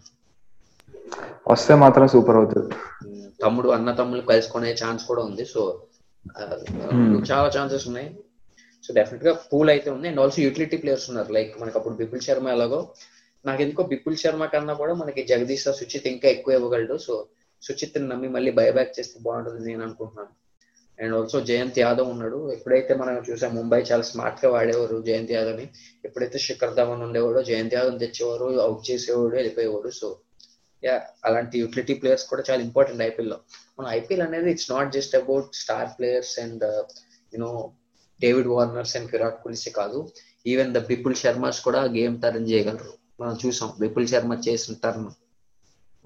[SPEAKER 2] వస్తే మాత్రం సూపర్ అవుతుంది.
[SPEAKER 1] ఉమ్, తమ్ముడు అన్న తమ్ముళ్ళు కలుసుకునే ఛాన్స్ కూడా ఉంది. సో చాలా ఛాన్సెస్ ఉన్నాయి. సో డెఫినెట్గా పూల్ అయితే ఉంది. అండ్ ఆల్సో యూటిలిటీ ప్లేయర్స్ ఉన్నారు. లైక్ మనకి అప్పుడు బిపుల్ శర్మ ఎలాగో. నాకు ఎందుకో బిపుల్ శర్మ కన్నా కూడా మనకి జగదీష్ రావు సుచిత్ ఇంకా ఎక్కువ ఇవ్వగలడు. సో సుచిత్ని నమ్మి మళ్ళీ బైబ్యాక్ చేస్తే బాగుంటుంది నేను అనుకుంటున్నాను. అండ్ ఆల్సో జయంత్ యాదవ్ ఉన్నాడు. ఎప్పుడైతే మనం చూసాం ముంబై చాలా స్మార్ట్గా వాడేవారు జయంత్ యాదవ్ని ఎప్పుడైతే శిఖర్ ధవన్ ఉండేవాడో జయంత్ యాదవ్ తెచ్చేవారు అవుట్ చేసేవాడు వెళ్ళిపోయేవాడు. సో యా అలాంటి యూటిలిటీ ప్లేయర్స్ కూడా చాలా ఇంపార్టెంట్ ఐపీఎల్లో మన ఐపీఎల్ అనేది it's not just about star players and you know David Warners and Virat Kohlis కాదు. ఈవెన్ ద బిపుల్ శర్మస్ కూడా గేమ్ టర్న్ చేయగలరు. మనం చూసాం బిపుల్ శర్మ చేసిన టర్న్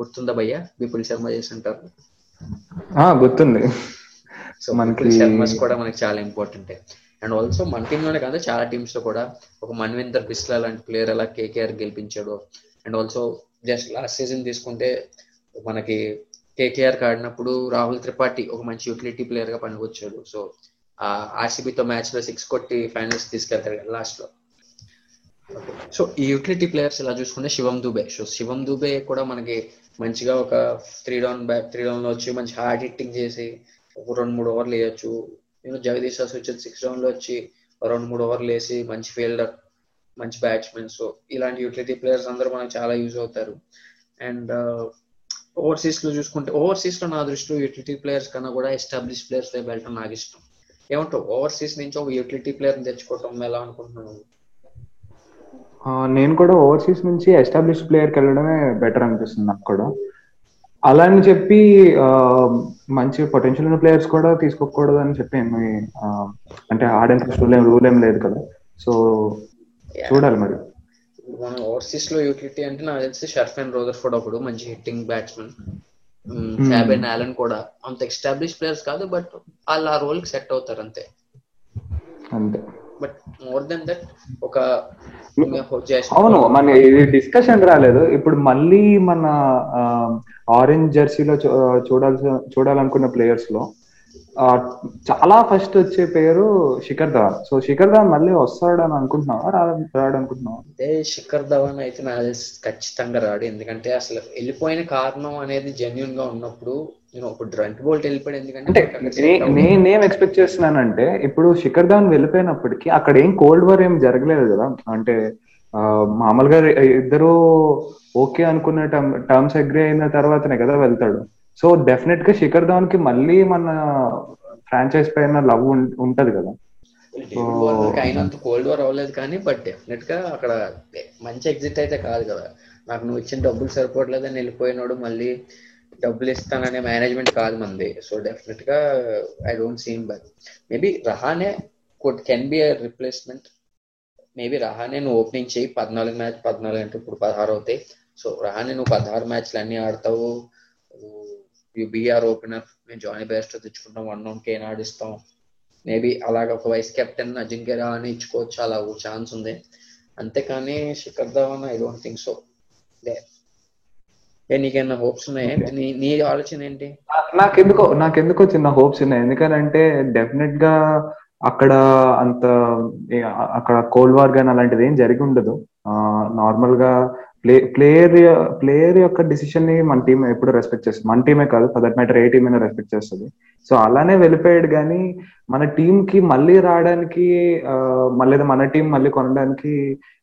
[SPEAKER 1] గుర్తుందా భయ్యా? బిపుల్ శర్మ చేసిన టర్న్
[SPEAKER 2] ఆ, గుర్తుంది.
[SPEAKER 1] సో
[SPEAKER 2] మనకి-
[SPEAKER 1] శర్మస్ కూడా మనకి చాలా ఇంపార్టెంట్ అండ్ ఆల్సో మన టీమ్లోనే కాదు చాలా టీమ్స్లో కూడా ఒక మన్విందర్ బిస్లా లాంటి ప్లేయర్ అలా KKR గెలిపించాడు. And also just last season తీసుకుంటే మనకి కేకేఆర్ ఆడినప్పుడు రాహుల్ త్రిపాఠి ఒక మంచి యూటిలిటీ ప్లేయర్గా పనికొచ్చాడు. సో ఆ ఆర్సీబీతో మ్యాచ్లో సిక్స్ కొట్టి ఫైనల్స్ తీసుకెళ్తారు లాస్ట్లో. సో ఈ యూటిలిటీ ప్లేయర్స్ ఇలా చూసుకుంటే శివం దుబే. సో శివం దుబే కూడా మనకి మంచిగా ఒక త్రీ డౌన్ బ్యాక్ త్రీ డౌన్లో వచ్చి మంచి హార్డ్ హిట్టింగ్ చేసి ఒక రెండు మూడు ఓవర్లు వేయచ్చు. నేను జగదీష్ వచ్చి సిక్స్ డౌన్లో వచ్చి రెండు మూడు ఓవర్లు వేసి మంచి ఫీల్డర్ మంచి బ్యాట్స్మెన్ సో ఇలాంటి యూటిలిటీ ప్లేయర్స్ అందరూ మనకు చాలా యూజ్ అవుతారు. అండ్ ఓవర్సీస్ uh, లో చూసుకుంటే ఓవర్సీస్లో నా దృష్టిలో యూటిలిటీ ప్లేయర్స్ కన్నా కూడా ఎస్టాబ్లిష్ ప్లేయర్స్ వెళ్ళటం నాకు ఇష్టం. ఏమంటావు? ఓవర్సీస్ నుంచి ఒక యూటిలిటీ ప్లేయర్ తెచ్చుకోవటం ఎలా అనుకుంటున్నాను
[SPEAKER 2] నేను కూడా ఓవర్సీస్ నుంచి ఎస్టాబ్లిష్ ప్లేయర్కి వెళ్ళడమే బెటర్ అనిపిస్తుంది నాకు కూడా. అలా అని చెప్పి మంచి పొటెన్షియల్ ఉన్న ప్లేయర్స్ కూడా తీసుకోకూడదు అని చెప్పి ఏమి అంటే ఆడేంత రూల్ ఏం రూల్ ఏం లేదు కదా. సో చూడాలి మరి.
[SPEAKER 1] మన ఓవర్సీస్లో యూటిలిటీ అంటే నాకు తెలిసి షర్ఫెన్ రోదర్ఫోర్డ్ ఒకడు మంచి హిట్టింగ్ బ్యాట్స్మెన్ ఫ్యాబెన్ ఆలన్ కూడా. అంత ఎస్టాబ్లిష్ ప్లేయర్స్ కాదు బట్ వాళ్ళు ఆ రోల్కి సెట్ అవుతారు అంతే.
[SPEAKER 2] అంతే.
[SPEAKER 1] బట్ మోర్ దెన్ దట్ ఒక
[SPEAKER 2] అవును మన ఇది డిస్కషన్ రాలేదు. ఇప్పుడు మళ్ళీ మన ఆరెంజ్ జెర్సీలో చూడాల్సి చూడాలనుకున్న ప్లేయర్స్లో చాలా ఫస్ట్ వచ్చే పేరు శిఖర్ ధవన్. సో శిఖర్ ధవన్ మళ్ళీ వస్తాడని అనుకుంటున్నావా? రాడు అనుకుంటున్నావా
[SPEAKER 1] అంటే శిఖర్ ధవన్ అయితే నాకు ఖచ్చితంగా రాడు. ఎందుకంటే అసలు వెళ్ళిపోయిన కారణం అనేది జెన్యున్గా ఉన్నప్పుడు నేను వెళ్ళిపోయాడు ఎందుకంటే
[SPEAKER 2] నేనేం ఎక్స్పెక్ట్ చేస్తున్నానంటే ఇప్పుడు శిఖర్ ధవన్ వెళ్ళిపోయినప్పటికీ అక్కడ ఏం కోల్డ్ వార్ ఏం జరగలేదు కదా. అంటే మామూలుగా ఇద్దరు ఓకే అనుకున్న టర్మ్స్ అగ్రి అయిన తర్వాతనే కదా వెళ్తాడు. సో డెఫినెట్గా శిఖర్ ధవన్కి మళ్ళీ మన ఫ్రాంచైజ్ పైన లవ్ ఉంటది కదా.
[SPEAKER 1] అయినంత కోల్డ్ వార్ అవ్వలేదు కానీ బట్ డెఫినెట్గా అక్కడ మంచి ఎగ్జిట్ అయితే కాదు కదా. నాకు నువ్వు ఇచ్చిన డబ్బులు సరిపోవట్లేదని వెళ్ళిపోయినాడు మళ్ళీ డబ్బులు ఇస్తాననే మేనేజ్మెంట్ కాదు మంది. సో డెఫినెట్గా I don't seem but maybe Rahane could can be replacement maybe Rahane నువ్వు ఓపెనింగ్ చేయి పద్నాలుగు మ్యాచ్ పద్నాలుగు అంటే ఇప్పుడు పదహారు అవుతాయి. సో రహానే నువ్వు పదహారు మ్యాచ్లు అన్ని ఆడతావు. బీఆర్ ఓపెనర్ మేము జానీ బెస్ట్ తెచ్చుకుంటాం వన్ వన్ కేన్ ఆడిస్తాం. మేబీ అలాగ ఒక వైస్ కెప్టెన్ అజింక్య అని ఇచ్చుకోవచ్చు అలా ఛాన్స్ ఉంది. అంతేకాని Shikhar Dhawan I don't think so they నీకేమన్నా హోప్స్ ఉన్నాయా? నీ నీ ఆలోచన ఏంటి?
[SPEAKER 2] నాకెందుకో నాకెందుకో చిన్న హోప్స్ ఉన్నాయి. ఎందుకంటే డెఫినెట్గా అక్కడ అంత అక్కడ కోల్డ్ వార్ గానీ అలాంటిది ఏం జరిగి ఉండదు. నార్మల్గా ప్లే ప్లేయర్ ప్లేయర్ యొక్క డిసిషన్ని మన టీం ఎప్పుడు రెస్పెక్ట్ చేస్తుంది? మన టీమే కాదు for that matter a team అయినా రెస్పెక్ట్ చేస్తుంది. సో అలానే వెళ్ళిపోయాడు కానీ మన టీం కి మళ్ళీ రావడానికి మళ్ళీ మన టీం మళ్ళీ కొనడానికి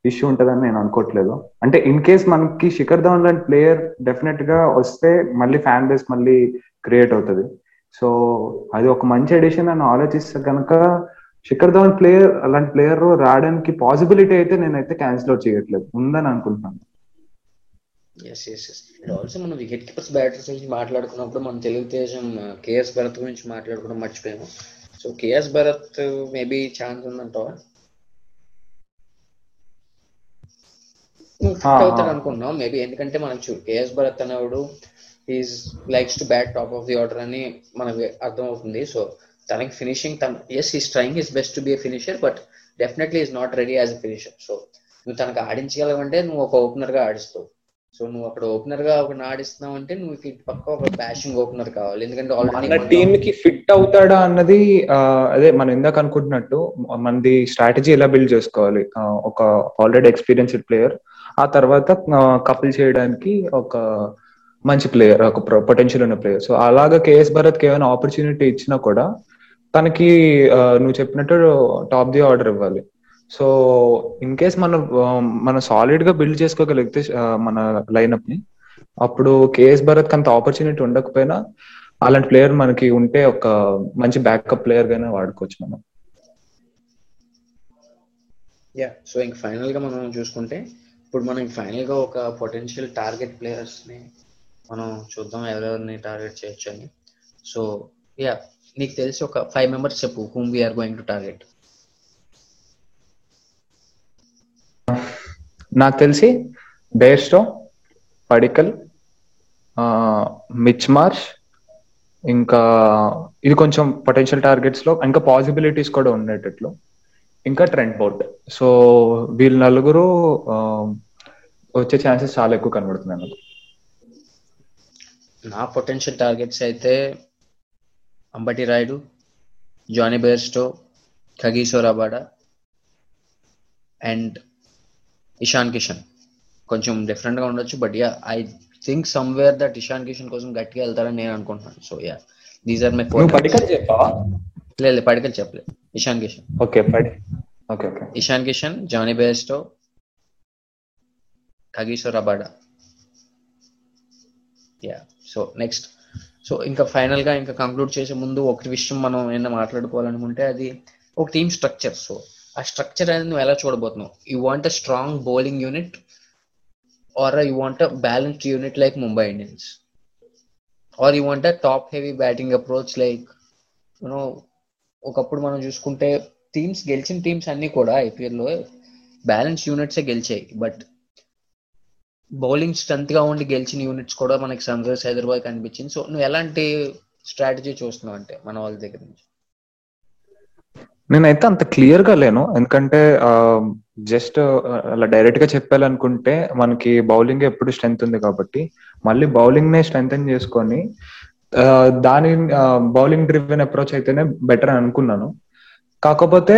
[SPEAKER 2] ఇష్యూ ఉంటుందని నేను అనుకోవట్లేదు. అంటే ఇన్ కేస్ మనకి శిఖర్ ధవన్ లాంటి ప్లేయర్ డెఫినెట్గా వస్తే మళ్ళీ ఫ్యాన్ బేస్ మళ్ళీ క్రియేట్ అవుతుంది. సో అది ఒక మంచి ఎడిషన్ అని ఆలోచిస్తే కనుక శిఖర్ ధవన్ ప్లేయర్ అలాంటి ప్లేయర్ రావడానికి పాసిబిలిటీ అయితే నేనైతే క్యాన్సిల్ అవుట్ చేయట్లేదు. ఉందని అనుకుంటున్నాను.
[SPEAKER 1] Yes yes yes and also మనం వికెట్ కీపర్స్ బ్యాటర్స్ గురించి మాట్లాడుకున్నప్పుడు మన తెలుగుదేశం కేఎస్ భరత్ గురించి మాట్లాడుకోవడం మర్చిపోయాము. So KS Bharat maybe chance ఉందంటావా? అవుతాడు అనుకున్నాం మేబీ ఎందుకంటే మనం చూ కేఎస్ భరత్ అనేవాడు is likes to bat top of the order అని మనకు అర్థం అవుతుంది సో తనకి ఫినిషింగ్ తన yes is trying his best to be finisher but definitely is not ready as a finisher so నువ్వు తనకు ఆడించగలవంటే నువ్వు ఒక ఓపెనర్గా ఆడిస్తావు. సో నువ్వు అక్కడ ఓపెనర్గా ఒక ఆడిస్తున్నావు అంటే నువ్వు ఇటు పక్క ఒక బ్యాషింగ్ ఓపెనర్ కావాలి. ఎందుకంటే
[SPEAKER 2] మన టీమ్కి ఫిట్ అవుతాడా అన్నది అదే మనం ఇందాక అనుకుంటున్నట్టు మనది స్ట్రాటజీ ఎలా బిల్డ్ చేసుకోవాలి? ఒక ఆల్రెడీ ఎక్స్పీరియన్స్డ్ ప్లేయర్ ఆ తర్వాత కపుల్ చేయడానికి ఒక మంచి ప్లేయర్ ఒక పొటెన్షియల్ ఉన్న ప్లేయర్ సో అలాగా కేఎస్ భరత్కి ఏమైనా ఆపర్చునిటీ ఇచ్చినా కూడా తనకి నువ్వు చెప్పినట్టు టాప్ ది ఆర్డర్ ఇవ్వాలి. సో ఇన్ కేస్ మనం మనం సాలిడ్గా బిల్డ్ చేసుకోగలిగితే మన లైనప్ని అప్పుడు కేఎస్ భరత్ అంత ఆపర్చునిటీ ఉండకపోయినా అలాంటి ప్లేయర్ మనకి ఉంటే ఒక మంచి బ్యాకప్ ప్లేయర్ గానే వాడుకోవచ్చు మనం.
[SPEAKER 1] యా సో ఇంక ఫైనల్గా మనం చూసుకుంటే ఇప్పుడు మనం ఫైనల్గా ఒక పొటెన్షియల్ టార్గెట్ ప్లేయర్స్ని మనం చూద్దాం ఎవరెవరిని టార్గెట్ చేయొచ్చు అని. సో యా నీకు తెలిసి ఒక ఫైవ్ మెంబర్స్ చెప్పు whom we are going to target
[SPEAKER 2] నాకు తెలిసి బేస్టో పడికల్ మిచ్ మార్చ్ ఇంకా ఇది కొంచెం పొటెన్షియల్ టార్గెట్స్లో ఇంకా పాసిబిలిటీస్ కూడా ఉండేటట్లు. ఇంకా ట్రెండ్ బోర్డ్. సో వీళ్ళు నలుగురు వచ్చే ఛాన్సెస్ చాలా ఎక్కువ కనబడుతున్నాయి నాకు.
[SPEAKER 1] నా పొటెన్షియల్ టార్గెట్స్ అయితే Ambati Rayudu Jonny Bairstow Kagiso Rabada and Ishan Kishan. కొంచెం డిఫరెంట్గా ఉండొచ్చు but yeah I think somewhere that Ishan Kishan కోసం గట్టిగా వెళ్తారని నేను అనుకుంటున్నాను. So yeah these are my
[SPEAKER 2] Padikkal చెప్పావా?
[SPEAKER 1] లేదు పడికల్ చెప్పలేదు. ఇషాన్ కిషన్.
[SPEAKER 2] ఓకే పడి okay okay.
[SPEAKER 1] Ishan Kishan Jonny Bairstow Kagiso Rabada yeah so next so ఇంకా ఫైనల్గా ఇంకా కంక్లూడ్ చేసే ముందు ఒకటి విషయం మనం ఏమైనా మాట్లాడుకోవాలనుకుంటే అది ఒక టీమ్ స్ట్రక్చర్ సో ఆ స్ట్రక్చర్ అనేది నువ్వు ఎలా చూడబోతున్నావు? You want a strong bowling unit or you want a balanced unit like Mumbai Indians or you want a top heavy batting approach like you know ఒకప్పుడు మనం చూసుకుంటే టీమ్స్ గెలిచిన teams అన్ని కూడా ఐపీఎల్లో బ్యాలెన్స్ యూనిట్సే గెలిచాయి. బట్ బౌలింగ్ స్ట్రెంత్గా ఉండి గెలిచిన యూనిట్స్ కూడా మనకి సన్ రైజర్స్ హైదరాబాద్ కనిపించింది. సో నువ్వు ఎలాంటి స్ట్రాటజీ చూస్తున్నావు అంటే మన వాళ్ళ దగ్గర నుంచి?
[SPEAKER 2] నేనైతే అంత క్లియర్గా లేను. ఎందుకంటే జస్ట్ అలా డైరెక్ట్గా చెప్పాలనుకుంటే మనకి బౌలింగ్ ఎప్పుడు స్ట్రెంత్ ఉంది కాబట్టి మళ్ళీ బౌలింగ్ నే స్ట్రెంగ్ చేసుకొని దాని బౌలింగ్ డ్రివెన్ అప్రోచ్ అయితేనే బెటర్ అని అనుకున్నాను. కాకపోతే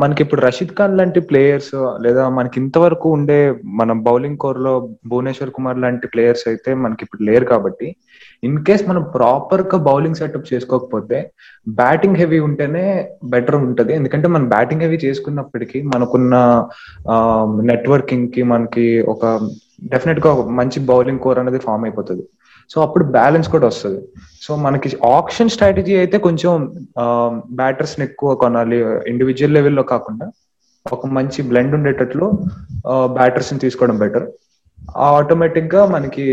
[SPEAKER 2] మనకి ఇప్పుడు రషీద్ ఖాన్ లాంటి ప్లేయర్స్ లేదా మనకి ఇంతవరకు ఉండే మన బౌలింగ్ కోర్లో భువనేశ్వర్ కుమార్ లాంటి ప్లేయర్స్ అయితే మనకి ఇప్పుడు లేరు కాబట్టి ఇన్ కేస్ మనం ప్రాపర్గా బౌలింగ్ సెటప్ చేసుకోకపోతే బ్యాటింగ్ హెవీ ఉంటేనే బెటర్ ఉంటది. ఎందుకంటే మనం బ్యాటింగ్ హెవీ చేసుకున్నప్పటికీ మనకున్న నెట్వర్కింగ్కి మనకి ఒక డెఫినెట్గా మంచి బౌలింగ్ కోర్ అనేది ఫామ్ అయిపోతుంది. సో అప్పుడు బ్యాలెన్స్ కూడా వస్తుంది. సో మనకి ఆప్షన్ స్ట్రాటజీ అయితే కొంచెం బ్యాటర్స్ని ఎక్కువ కొనాలి. ఇండివిజువల్ లెవెల్లో కాకుండా ఒక మంచి బ్లెండ్ ఉండేటట్లు బ్యాటర్స్ని తీసుకోవడం బెటర్ ఆటోమేటిక్గా మనకి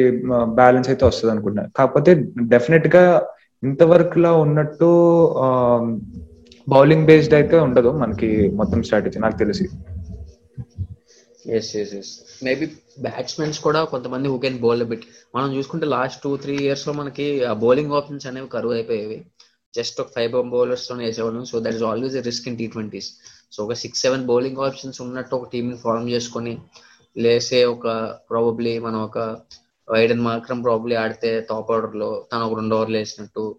[SPEAKER 2] బ్యాలెన్స్ అయితే వస్తుంది అనుకుంటా. కాకపోతే డెఫినెట్గా ఇంతవరకు లా ఉన్నట్టు బౌలింగ్ బేస్డ్ అయితే ఉండదు మనకి మొత్తం స్ట్రాటజీ నాకు తెలిసి.
[SPEAKER 1] Yes yes yes maybe batsmens కూడా కొంతమంది హూ కెన్ బౌల్ బిట్ మనం చూసుకుంటే లాస్ట్ టూ త్రీ ఇయర్స్లో మనకి బౌలింగ్ ఆప్షన్స్ అనేవి కరువు అయిపోయేవి. జస్ట్ ఒక ఫైవ్ బౌలర్స్ తోనే వేసేవాళ్ళం. So that is always risk in T twenties so ఒక సిక్స్ సెవెన్ బౌలింగ్ ఆప్షన్స్ ఉన్నట్టు ఒక టీంని ఫామ్ చేసుకొని లేసే ఒక ప్రాబబ్లీ మనం ఒక వైడెన్ మాత్రం ప్రాబబ్లీ ఆడితే టాప్ ఆర్డర్లో తను ఒక రెండు ఓవర్లు వేసినట్టు.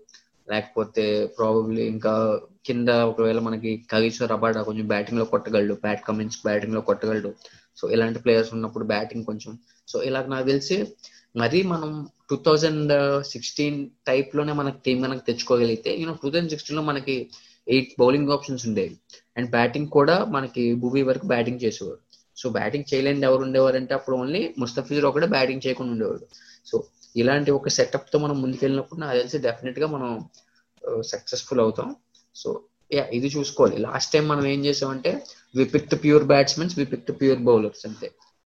[SPEAKER 1] లేకపోతే ప్రాబబ్లీ ఇంకా కింద ఒకవేళ మనకి కగీశ్వర్ అబాడా కొంచెం బ్యాటింగ్లో కొట్టగలడు. బ్యాట్ కమిన్స్ బ్యాటింగ్లో కొట్టగలడు. సో ఇలాంటి ప్లేయర్స్ ఉన్నప్పుడు బ్యాటింగ్ కొంచెం. సో ఇలా నాకు తెలిసి మరీ మనం టూ థౌజండ్ సిక్స్టీన్ టైప్లోనే మనకి టీం కనుక తెచ్చుకోగలిగితే యూనో టూ థౌజండ్ సిక్స్టీన్లో మనకి ఎయిట్ బౌలింగ్ ఆప్షన్స్ ఉండేవి. అండ్ బ్యాటింగ్ కూడా మనకి భూమి వరకు బ్యాటింగ్ చేసేవారు. సో బ్యాటింగ్ చేయలేని ఎవరు ఉండేవారు అంటే అప్పుడు ఓన్లీ ముస్తఫిజర్ ఒకటే బ్యాటింగ్ చేయకుండా ఉండేవాడు. సో ఇలాంటి ఒక సెటప్తో మనం ముందుకెళ్ళినప్పుడు నాకు తెలిసి డెఫినెట్గా మనం uh, సక్సెస్ఫుల్ అవుతాం. సో ఇది చూసుకోవాలి. లాస్ట్ టైం మనం ఏం చేసామంటే we pick pure batsmens we pick pure bowlers అంతే.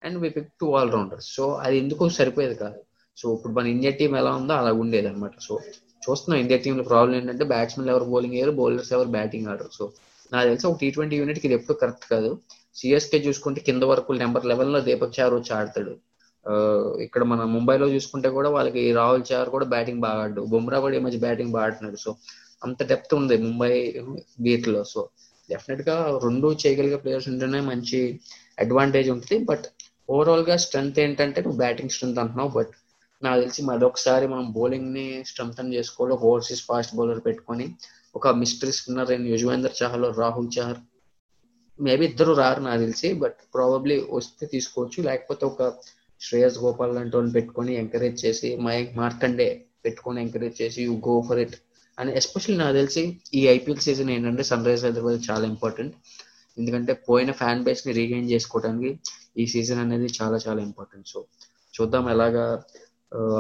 [SPEAKER 1] And we pick two all rounders so అది ఎందుకు సరిపోయేది కాదు. సో ఇప్పుడు మన ఇండియా టీం ఎలా ఉందో అలా ఉండేది అనమాట సో చూస్తున్నాం ఇండియా టీంలో ప్రాబ్లం ఏంటంటే బ్యాట్స్మెన్ ఎవరు బౌలింగ్ వేయరు బౌలర్స్ ఎవరు బ్యాటింగ్ ఆడరు. సో నాకు తెలిసి ఒక టీ ట్వంటీ యూనిట్కి ఇది ఎప్పుడు కరెక్ట్ కాదు. సిఎస్కే చూసుకుంటే కింద వరకు నెంబర్ లెవెన్లో దీపక్ చార్ వచ్చి ఆడతాడు. ఇక్కడ మన ముంబైలో చూసుకుంటే కూడా వాళ్ళకి రాహుల్ చార్ కూడా బ్యాటింగ్ బాగా ఆడు. బుమ్రా కూడా ఈ మధ్య బ్యాటింగ్ బాగా ఆడుతున్నాడు. సో అంత డెప్త్ ఉంది ముంబై బీట్లో. సో డెఫినెట్గా రెండు చేయగలిగే ప్లేయర్స్ ఉంటేనే మంచి అడ్వాంటేజ్ ఉంటుంది. బట్ ఓవరాల్గా స్ట్రెంత్ ఏంటంటే నువ్వు బ్యాటింగ్ స్ట్రెంత్ అంటున్నావు. బట్ నాకు తెలిసి మరొకసారి మనం బౌలింగ్ని స్ట్రెంగ్ చేసుకోవాలి. ఒక ఓవర్సీస్ ఫాస్ట్ బౌలర్ పెట్టుకొని ఒక మిస్టరీ స్పిన్నర్ అయిన యుజ్వేందర్ చహల్ రాహుల్ చహర్ మేబీ ఇద్దరు రారు నాకు తెలిసి బట్ ప్రాబబ్లీ వస్తే తీసుకోవచ్చు. లేకపోతే ఒక శ్రేయస్ గోపాల్ లాంటి వాళ్ళని పెట్టుకొని ఎంకరేజ్ చేసి మై మార్కండే పెట్టుకొని ఎంకరేజ్ చేసి you go for it and especially నాకు తెలిసి ఈ ఐపీఎల్ సీజన్ ఏంటంటే సన్ రైజ్ హైదరాబాద్ చాలా ఇంపార్టెంట్ ఎందుకంటే పోయిన ఫ్యాన్ బేస్ని రీగైన్ చేసుకోవడానికి ఈ సీజన్ అనేది చాలా చాలా ఇంపార్టెంట్ సో చూద్దాం ఎలాగా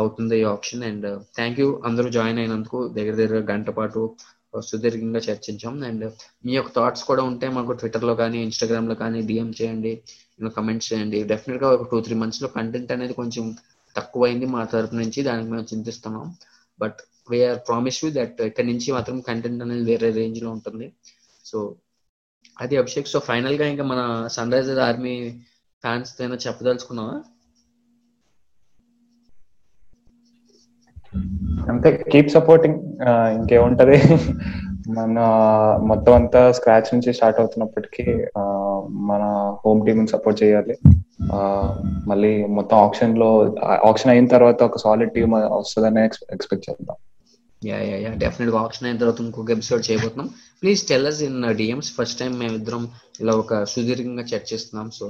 [SPEAKER 1] అవుతుంది ఈ ఆప్షన్ అండ్ థ్యాంక్ యూ అందరూ జాయిన్ అయినందుకు దగ్గర దగ్గర గంట పాటు సుదీర్ఘంగా చర్చించాం. అండ్ uh, మీ యొక్క థాట్స్ కూడా ఉంటే మాకు ట్విట్టర్లో కానీ ఇన్స్టాగ్రామ్లో కానీ డిఎం చేయండి. కమెంట్స్ చేయండి. డెఫినెట్గా ఒక టూ త్రీ మంత్స్లో కంటెంట్ అనేది కొంచెం తక్కువైంది మా తరపు నుంచి. దానికి మేము చింతిస్తున్నాం. But we're promise you that ఇక్కడ నుంచి మాత్రం కంటెంట్ అనేది వేరే రేంజ్లో ఉంటుంది. సో అది అభిషేక్ సో ఫైనల్గా ఇంకా మన సన్ రైజర్ ఆర్మీ ఫ్యాన్స్ ఏమైనా చెప్పదలుచుకున్నావా?
[SPEAKER 2] అంతే కీప్ సపోర్టింగ్ ఇంకేముంటది? మన మొత్తం అంతా స్క్రాచ్ నుంచి స్టార్ట్ అవుతున్నప్పటికీ మన హోమ్ టీమ్ సపోర్ట్ చేయాలి. మళ్ళీ మొత్తం ఆప్షన్లో ఆప్షన్ అయిన తర్వాత ఒక సాలిడ్ టీమ్ వస్తుందని ఎక్స్పెక్ట్ చేద్దాం.
[SPEAKER 1] యా యా యా డెఫినెట్గా ఆప్షన్ అయిన తర్వాత ఇంకొక ఎపిసోడ్ చేయబోతున్నాం. Please tell us in DMs first time మేమిద్దరం ఇలా ఒక సుదీర్ఘంగా చర్చిస్తున్నాం సో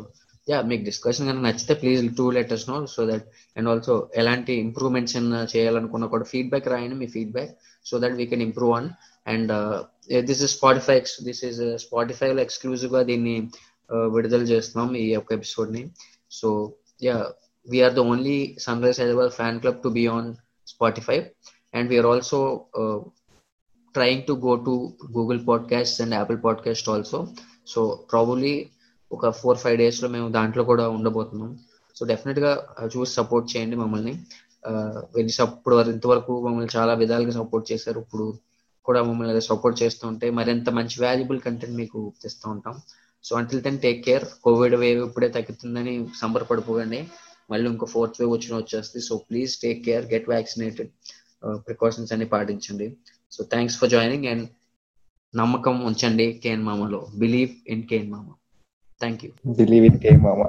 [SPEAKER 1] యా మీకు డిస్కషన్ కనుక నచ్చితే please do let us know so that and also ఎలాంటి ఇంప్రూవ్మెంట్స్ చేయాలనుకున్నా కూడా ఫీడ్బ్యాక్ రాయండి మీ feedback so that we can improve on and this is Spotify this is స్పాటిఫైలో ఎక్స్క్లూజివ్గా దీన్ని uh, విడుదల చేస్తున్నాం ఈ యొక్క ఎపిసోడ్ని. So yeah we're the only Sunrise Hyderabad fan club to be on Spotify and we're also trying to go to Google podcast and Apple podcast also so probably ఒక four five డేస్లో మేము దాంట్లో కూడా ఉండబోతున్నాం. So డెఫినెట్గా చూసి support చేయండి మమ్మల్ని. Uh, ఇప్పుడు ఇంతవరకు మమ్మల్ని చాలా విధాలుగా సపోర్ట్ చేశారు. ఇప్పుడు కూడా మమ్మల్ని సపోర్ట్ చేస్తూ ఉంటే మరింత మంచి వాల్యుబుల్ కంటెంట్ మీకు తెస్తూ ఉంటాం. So until then take care Covid wave ఇప్పుడే తగ్గుతుందని సంబరపడిపోకండి. మళ్ళీ ఇంకో ఫోర్త్ వేవ్ వచ్చిన వచ్చేస్తుంది. So please take care get vaccinated precautions అన్ని పాటించండి. So thanks for joining and నమ్మకం ఉంచండి కేన్ మామలో బిలీవ్ ఇన్ కేన్ మామ thank you
[SPEAKER 2] believe in K మామ